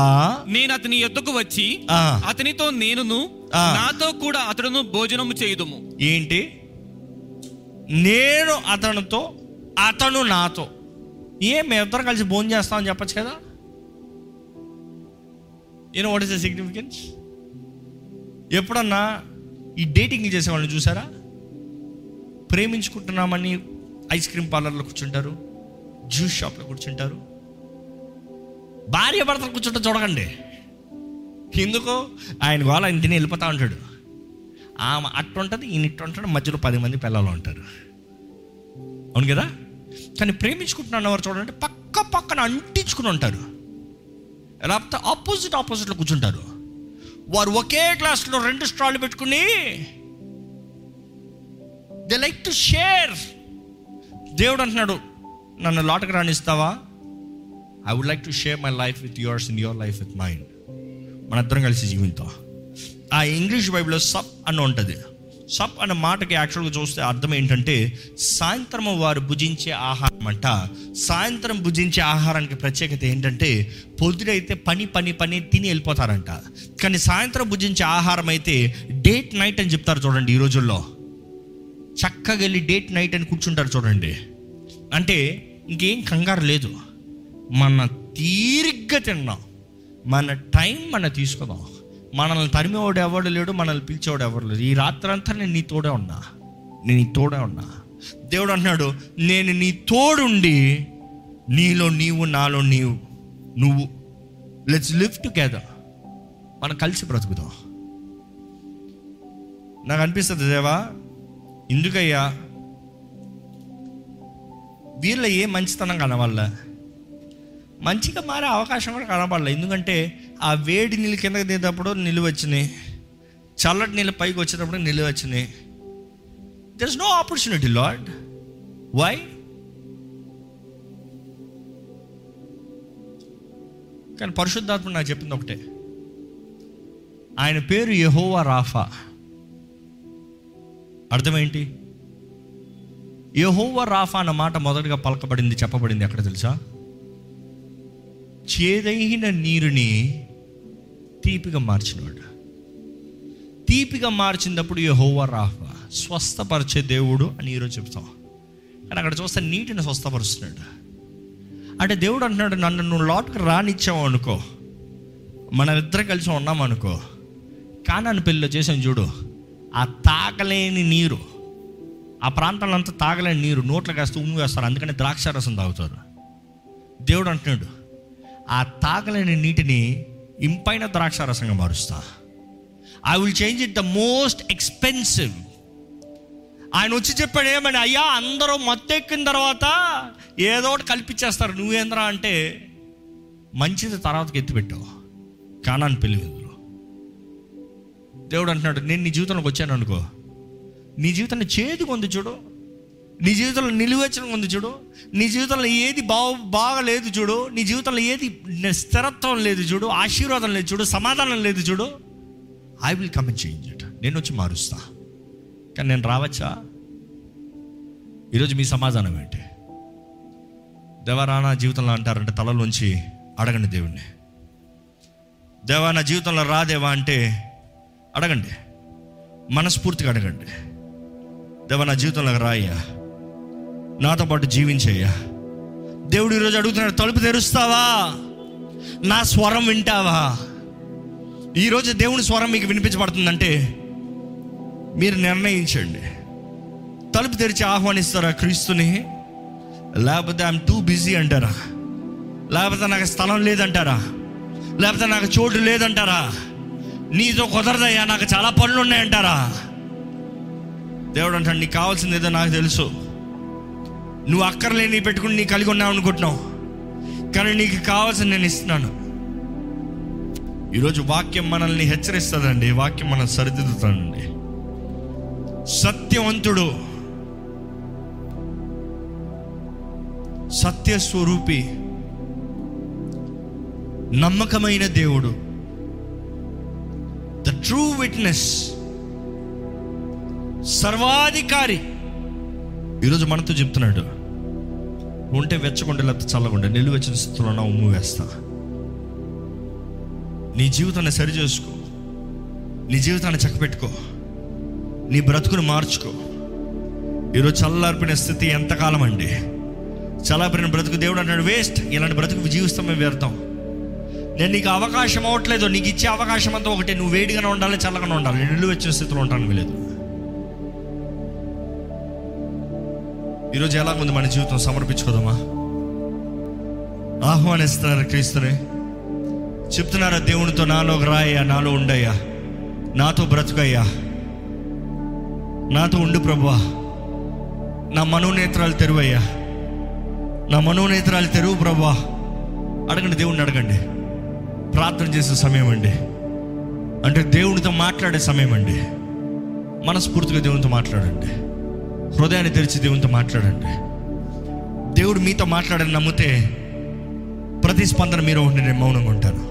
నేను అతని ఎద్దుకు వచ్చి అతనితో నేనును. నాతో కూడా అతడును భోజనము చేయుదుము. ఏంటి? నేను అతనితో అతను నాతో. ఏ మేమిద్దరం కలిసి భోజనం చేస్తామని చెప్పచ్చు కదా? You know what is the significance ఎప్పుడన్నా ఈ డేటింగ్ చేసేవాళ్ళని చూసారా? ప్రేమించుకుంటున్నామని ఐస్ క్రీమ్ పార్లర్లో కూర్చుంటారు జ్యూస్ షాప్లో కూర్చుంటారు. భార్య భర్తలు కూర్చుంటే చూడకండి. ఎందుకు? ఆయన వాళ్ళ ఆయన తిని వెళ్ళిపోతా ఉంటాడు. ఆమె అట్టుంటుంది ఈయన ఇట్టుంటాడు మధ్యలో పది మంది పిల్లలు ఉంటారు. అవును కదా? కానీ ప్రేమించుకుంటున్న వారు చూడండి పక్క పక్కన అంటించుకుని ఉంటారు. లేకపోతే ఆపోజిట్ ఆపోజిట్లో కూర్చుంటారు. వారు ఒకే క్లాస్లో రెండు స్టాళ్ళు పెట్టుకుని దే లైక్ టు షేర్ దేవుడు అంటున్నాడు నన్ను లోటకు రాణిస్తావా I would like to share my life with yours in your life with mind మనందరం కలిసి జీవితం ఆ ఇంగ్లీష్ బైబిల్లో సప్ అని ఉంటుంది. సప్ అన్న మాటకి యాక్చువల్గా చూస్తే అర్థం ఏంటంటే సాయంత్రం వారు భుజించే ఆహారం అంట. సాయంత్రం భుజించే ఆహారానికి ప్రత్యేకత ఏంటంటే పొద్దునైతే పని పని పని తిని వెళ్ళిపోతారంట. కానీ సాయంత్రం భుజించే ఆహారం అయితే డేట్ నైట్ అని చెప్తారు చూడండి ఈ రోజుల్లో. చక్కగా వెళ్ళి డేట్ నైట్ అని కూర్చుంటారు చూడండి. అంటే ఇంకేం కంగారు లేదు. మన తీరిగ్గా తిన్నాం. మన టైం మన తీసుకుందాం మనల్ని తరిమేవాడు ఎవడు లేడు మనల్ని పిలిచేవాడు ఎవరు లేడు. ఈ రాత్రంతా నేను నీ తోడే ఉన్నా. నేను నీ తోడే ఉన్నా. దేవుడు అంటున్నాడు నేను నీ తోడుండి నీలో నీవు నాలో నీవు నువ్వు. లెట్స్ లివ్ టుగెదర్ మనం కలిసి బ్రతుకుదాం. నాకు అనిపిస్తుంది దేవా ఎందుకయ్యా? వీళ్ళ ఏ మంచితనం కనబడలే? మంచిగా మారే అవకాశం కూడా కనబడలే. ఎందుకంటే ఆ వేడి నీళ్ళు కిందకి దిగేటప్పుడు నిలువ వచ్చినాయి. చల్లటి నీళ్ళు పైకి వచ్చేటప్పుడు నిలువ వచ్చినాయి. There is no opportunity lord why కానీ పరిశుద్ధాత్మ నాకు చెప్పింది ఒకటే. ఆయన పేరు యహోవా రాఫా. అర్థమేంటి? యహోవ రాఫా అన్న మాట మొదటగా పలకబడింది చెప్పబడింది ఎక్కడ తెలుసా? చేదైన నీరుని తీపిగా మార్చినవాడు. తీపిగా మార్చినప్పుడు యహోవ రాఫా స్వస్థపరిచే దేవుడు అని ఈరోజు చెప్తాం. కానీ అక్కడ చూస్తే నీటిని స్వస్థపరుస్తున్నాడు. అంటే దేవుడు అంటున్నాడు నన్ను నువ్వు లోటుకు రానిచ్చావు అనుకో. మనం ఇద్దరం కలిసి ఉన్నాం అనుకో. కానాను పెళ్ళిలో చేసాం చూడు. ఆ తాగలేని నీరు ఆ ప్రాంతంలో అంతా తాగలేని నీరు నోట్లో కాస్త ఉమ్ము వేస్తారు. అందుకని ద్రాక్ష రసం తాగుతారు. దేవుడు అంటున్నాడు ఆ తాగలేని నీటిని ఇంపైన ద్రాక్ష రసంగా మారుస్తా. I will change it the most expensive ఆయన వచ్చి చెప్పాడు ఏమని? అయ్యా అందరూ మత్తెక్కిన తర్వాత ఏదో ఒకటి కల్పించేస్తారు. నువ్వేంద్రా అంటే మంచిది తర్వాతకి ఎత్తిపెట్టావు కానాన్ని పెళ్ళి దేవుడు అంటున్నాడు నేను నీ జీవితంలోకి వచ్చాను అనుకో. నీ జీవితాన్ని చేదు ఉంది చూడు. నీ జీవితంలో నిలువెచ్చడం ఉంది చూడు. నీ జీవితంలో ఏది బాగు బాగలేదు చూడు. నీ జీవితంలో ఏది స్థిరత్వం లేదు చూడు. ఆశీర్వాదం లేదు చూడు. సమాధానం లేదు చూడు. I will come and change it నేను వచ్చి మారుస్తా. కానీ నేను రావచ్చా? ఈరోజు మీ సమాధానం ఏంటి? దేవరానా జీవితంలో అంటారంటే తలలోంచి అడగండి దేవుణ్ణి. దేవా నా జీవితంలో రాదేవా అంటే అడగండి. మనస్ఫూర్తిగా అడగండి. దేవ నా జీవితంలో రాయ్యా. నాతో పాటు జీవించయ్యా. దేవుడు ఈరోజు అడుగుతున్నాడు తలుపు తెరుస్తావా? నా స్వరం వింటావా? ఈరోజు దేవుని స్వరం మీకు వినిపించబడుతుందంటే మీరు నిర్ణయించండి. తలుపు తెరిచి ఆహ్వానిస్తారా క్రీస్తుని? లేకపోతే ఐఎమ్ టూ బిజీ అంటారా? లేకపోతే నాకు స్థలం లేదంటారా? లేకపోతే నాకు చోటు లేదంటారా? నీతో కుదరదయ్యా నాకు చాలా పనులు ఉన్నాయంటారా దేవుడు అంటాడు నీకు కావాల్సింది ఏదో నాకు తెలుసు. నువ్వు అక్కర్లేని పెట్టుకుని నీ కలిగి ఉన్నావు అనుకుంటున్నావు. కానీ నీకు కావాల్సింది నేను ఇస్తున్నాను. ఈరోజు వాక్యం మనల్ని హెచ్చరిస్తుందండి వాక్యం మనల్ని సరిదిద్దుతానండి సత్యవంతుడు సత్యస్వరూపి నమ్మకమైన దేవుడు. ట్రూ విట్నెస్ సర్వాధికారి. ఈరోజు మనతో చెప్తున్నాడు ఉంటే వెచ్చకుండా లేకపోతే చల్లకుండా నిలువెచ్చిన స్థితిలో నా ఉమ్ము వేస్తా. నీ జీవితాన్ని సరి చేసుకో నీ జీవితాన్ని చక్కపెట్టుకో నీ బ్రతుకును మార్చుకో. ఈరోజు చల్లార్పిన స్థితి ఎంతకాలం అండి? చల్లార్పిన బ్రతుకు దేవుడు అన్నాడు వేస్ట్ ఇలాంటి బ్రతుకు జీవిస్తాం మేము వ్యర్థం. నేను నీకు అవకాశం అవ్వట్లేదు నీకు ఇచ్చే అవకాశం అంతా ఒకటే. నువ్వు వేడిగానే ఉండాలి చల్లగానే ఉండాలి. నేను నిలువ వచ్చిన స్థితిలో ఉంటాను లేదు ఈరోజు ఎలా ఉంది మన జీవితం? సమర్పించుకోదామా ఆహ్వానిస్తున్నారు క్రీస్తుని. చెప్తున్నారా దేవునితో నాలో రాయ్యా నాలో ఉండయ్యా. నాతో బ్రతుకయ్యా. నాతో ఉండు ప్రభువా. నా మనోనేత్రాలు తెరువయ్యా. నా మనోనేత్రాలు తెరువు ప్రభువా. అడగండి దేవుణ్ణి అడగండి. ప్రార్థన చేసే సమయం అండి. అంటే దేవునితో మాట్లాడే సమయం అండి. మనస్ఫూర్తిగా దేవునితో మాట్లాడండి. హృదయాన్ని తెరిచి దేవునితో మాట్లాడండి. దేవుడు మీతో మాట్లాడని నమ్మితే ప్రతిస్పందన మీరు ఉండి నేను మౌనంగా ఉంటాను.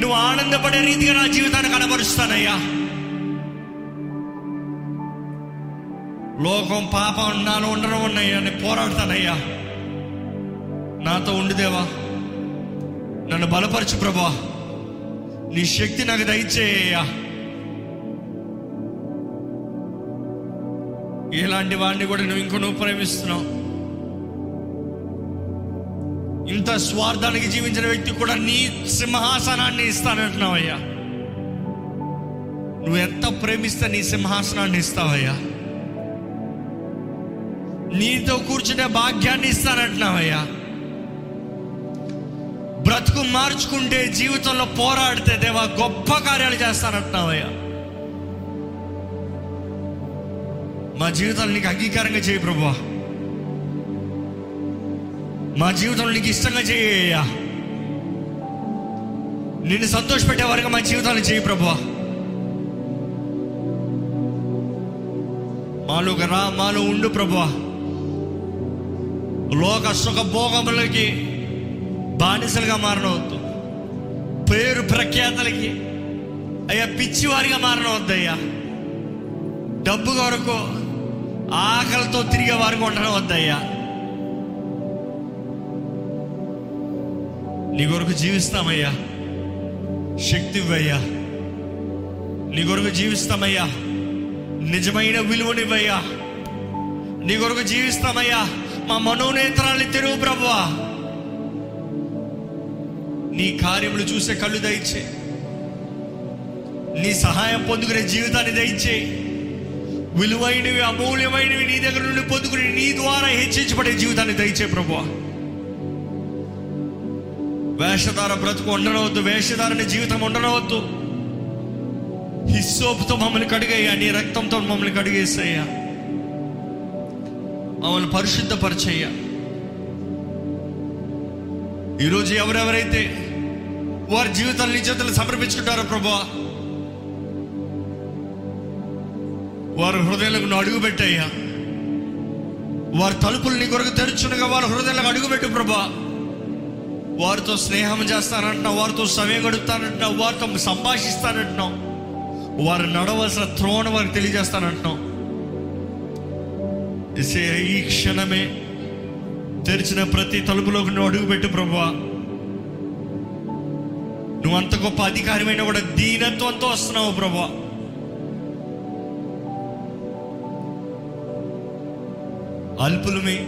నువ్వు ఆనందపడే రీతిగా నా జీవితాన్ని కనబరుస్తానయ్యా. లోకం పాపం నాలో ఉండడం ఉన్నాయ్యా నేను పోరాడతానయ్యా. నాతో ఉండిదేవా నన్ను బలపరచు ప్రభా నీ శక్తి నాకు దయచేయ్యా ఇలాంటి వాడిని కూడా నువ్వు ఇంకో నువ్వు ప్రేమిస్తున్నావు. సొంత స్వార్థానికి జీవించిన వ్యక్తి కూడా నీ సింహాసనాన్ని ఇస్తానంటున్నావయ్యా. నువ్వు ఎంత ప్రేమిస్తే నీ సింహాసనాన్ని ఇస్తావయ్యా. నీతో కూర్చునే భాగ్యాన్ని ఇస్తానంటున్నావయ్యా. బ్రతుకు మార్చుకుంటే జీవితంలో పోరాడితే దేవా గొప్ప కార్యాలు చేస్తానంటున్నావయ్యా. మా జీవితాలు నీకు అంగీకారంగా చేయి ప్రభువా. మా జీవితంలో నీకు ఇష్టంగా చేయ్యా నిన్ను సంతోషపెట్టే వరకు మా జీవితాన్ని చేయి ప్రభా మాలో రా మాలో ఉండు ప్రభా లోక సుఖ భోగములకి బానిసలుగా మారనవద్దు. పేరు ప్రఖ్యాతలకి అయ్యా పిచ్చివారిగా మారనవద్దయ్యా డబ్బు కొరకు ఆకలితో తిరిగే వారికి ఉండడం వద్దయ్యా నీ కొరకు జీవిస్తామయ్యా. శక్తి ఇవ్వయ్యా. నీ కొరకు జీవిస్తామయ్యా. నిజమైన విలువనివ్వయ్యా. నీ కొరకు జీవిస్తామయ్యా. మా మనోనేత్రాన్ని తెరువు ప్రభువా. నీ కార్యములు చూసే కళ్ళు దయచే. నీ సహాయం పొందుకునే జీవితాన్ని దయచే. విలువైనవి అమూల్యమైనవి నీ దగ్గర నుండి పొందుకుని నీ ద్వారా హెచ్చించబడే జీవితాన్ని దయచే ప్రభువా. వేషధార బ్రతుకు ఉండనవద్దు వేషధారని జీవితం ఉండనవద్దు. హిస్సోపుతో మమ్మల్ని కడిగేయ్యా నీ రక్తంతో మమ్మల్ని కడిగేసేయ్యా. మమ్మల్ని పరిశుద్ధపరచయ్యా. ఈరోజు ఎవరెవరైతే వారి జీవితాలు నీ చేతులు సమర్పించుకుంటారో ప్రభా వారి హృదయాలకు నువ్వు అడుగు పెట్టయ్యా వారి తలుపులు నీ కొరకు తెరుచుండగా వారి హృదయాలకు అడుగుపెట్టు ప్రభా. వారితో స్నేహం చేస్తానంటున్నావు వారితో సమయం గడుపుతానంటున్నావు వారితో సంభాషిస్తానంటున్నావు. వారు నడవలసిన త్రోణ వారికి తెలియజేస్తానంటున్నావు. ఈ క్షణమే తెరిచిన ప్రతి తలుపులోకి నువ్వు అడుగుపెట్టు ప్రభువా. నువ్వు అంత గొప్ప అధికారమైన కూడా దీనత్వంతో వస్తున్నావు ప్రభువా. అల్పులమే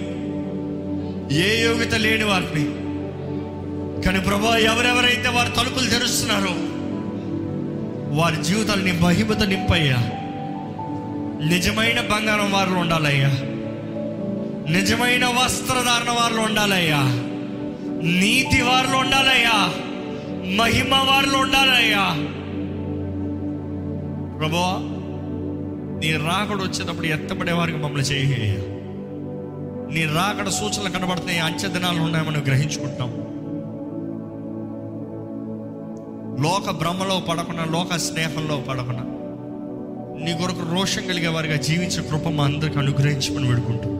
ఏ యోగ్యత లేని వారిని కానీ ప్రభా ఎవరెవరైతే వారు తలుపులు తెరుస్తున్నారో వారి జీవితాలని మహిమత నింపయ్యా. నిజమైన బంగారం వారిలో ఉండాలయ్యా. నిజమైన వస్త్రధారణ వారిలో ఉండాలయ్యా. నీతి వారిలో ఉండాలయ్యా. మహిమ వారిలో ఉండాలయ్యా. ప్రభా నీ రాకడ వచ్చేటప్పుడు ఎత్తపడే వారికి మమ్మల్ని చేయ నీ రాకడ సూచనలు కనబడుతున్నాయి అంచె దినాలు ఉన్నాయని గ్రహించుకుంటాం లోక భ్రమలో పడకుండా లోక స్నేహంలో పడకుండా నీ కొరకు రోషం కలిగే వారిగా జీవించే కృప మా అందరికి అనుగ్రహించమని వేడుకుంటూ.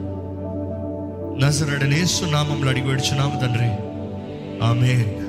నజరడనేసు నామంలో అడిగి వేడుచున్నాము తండ్రి. ఆమె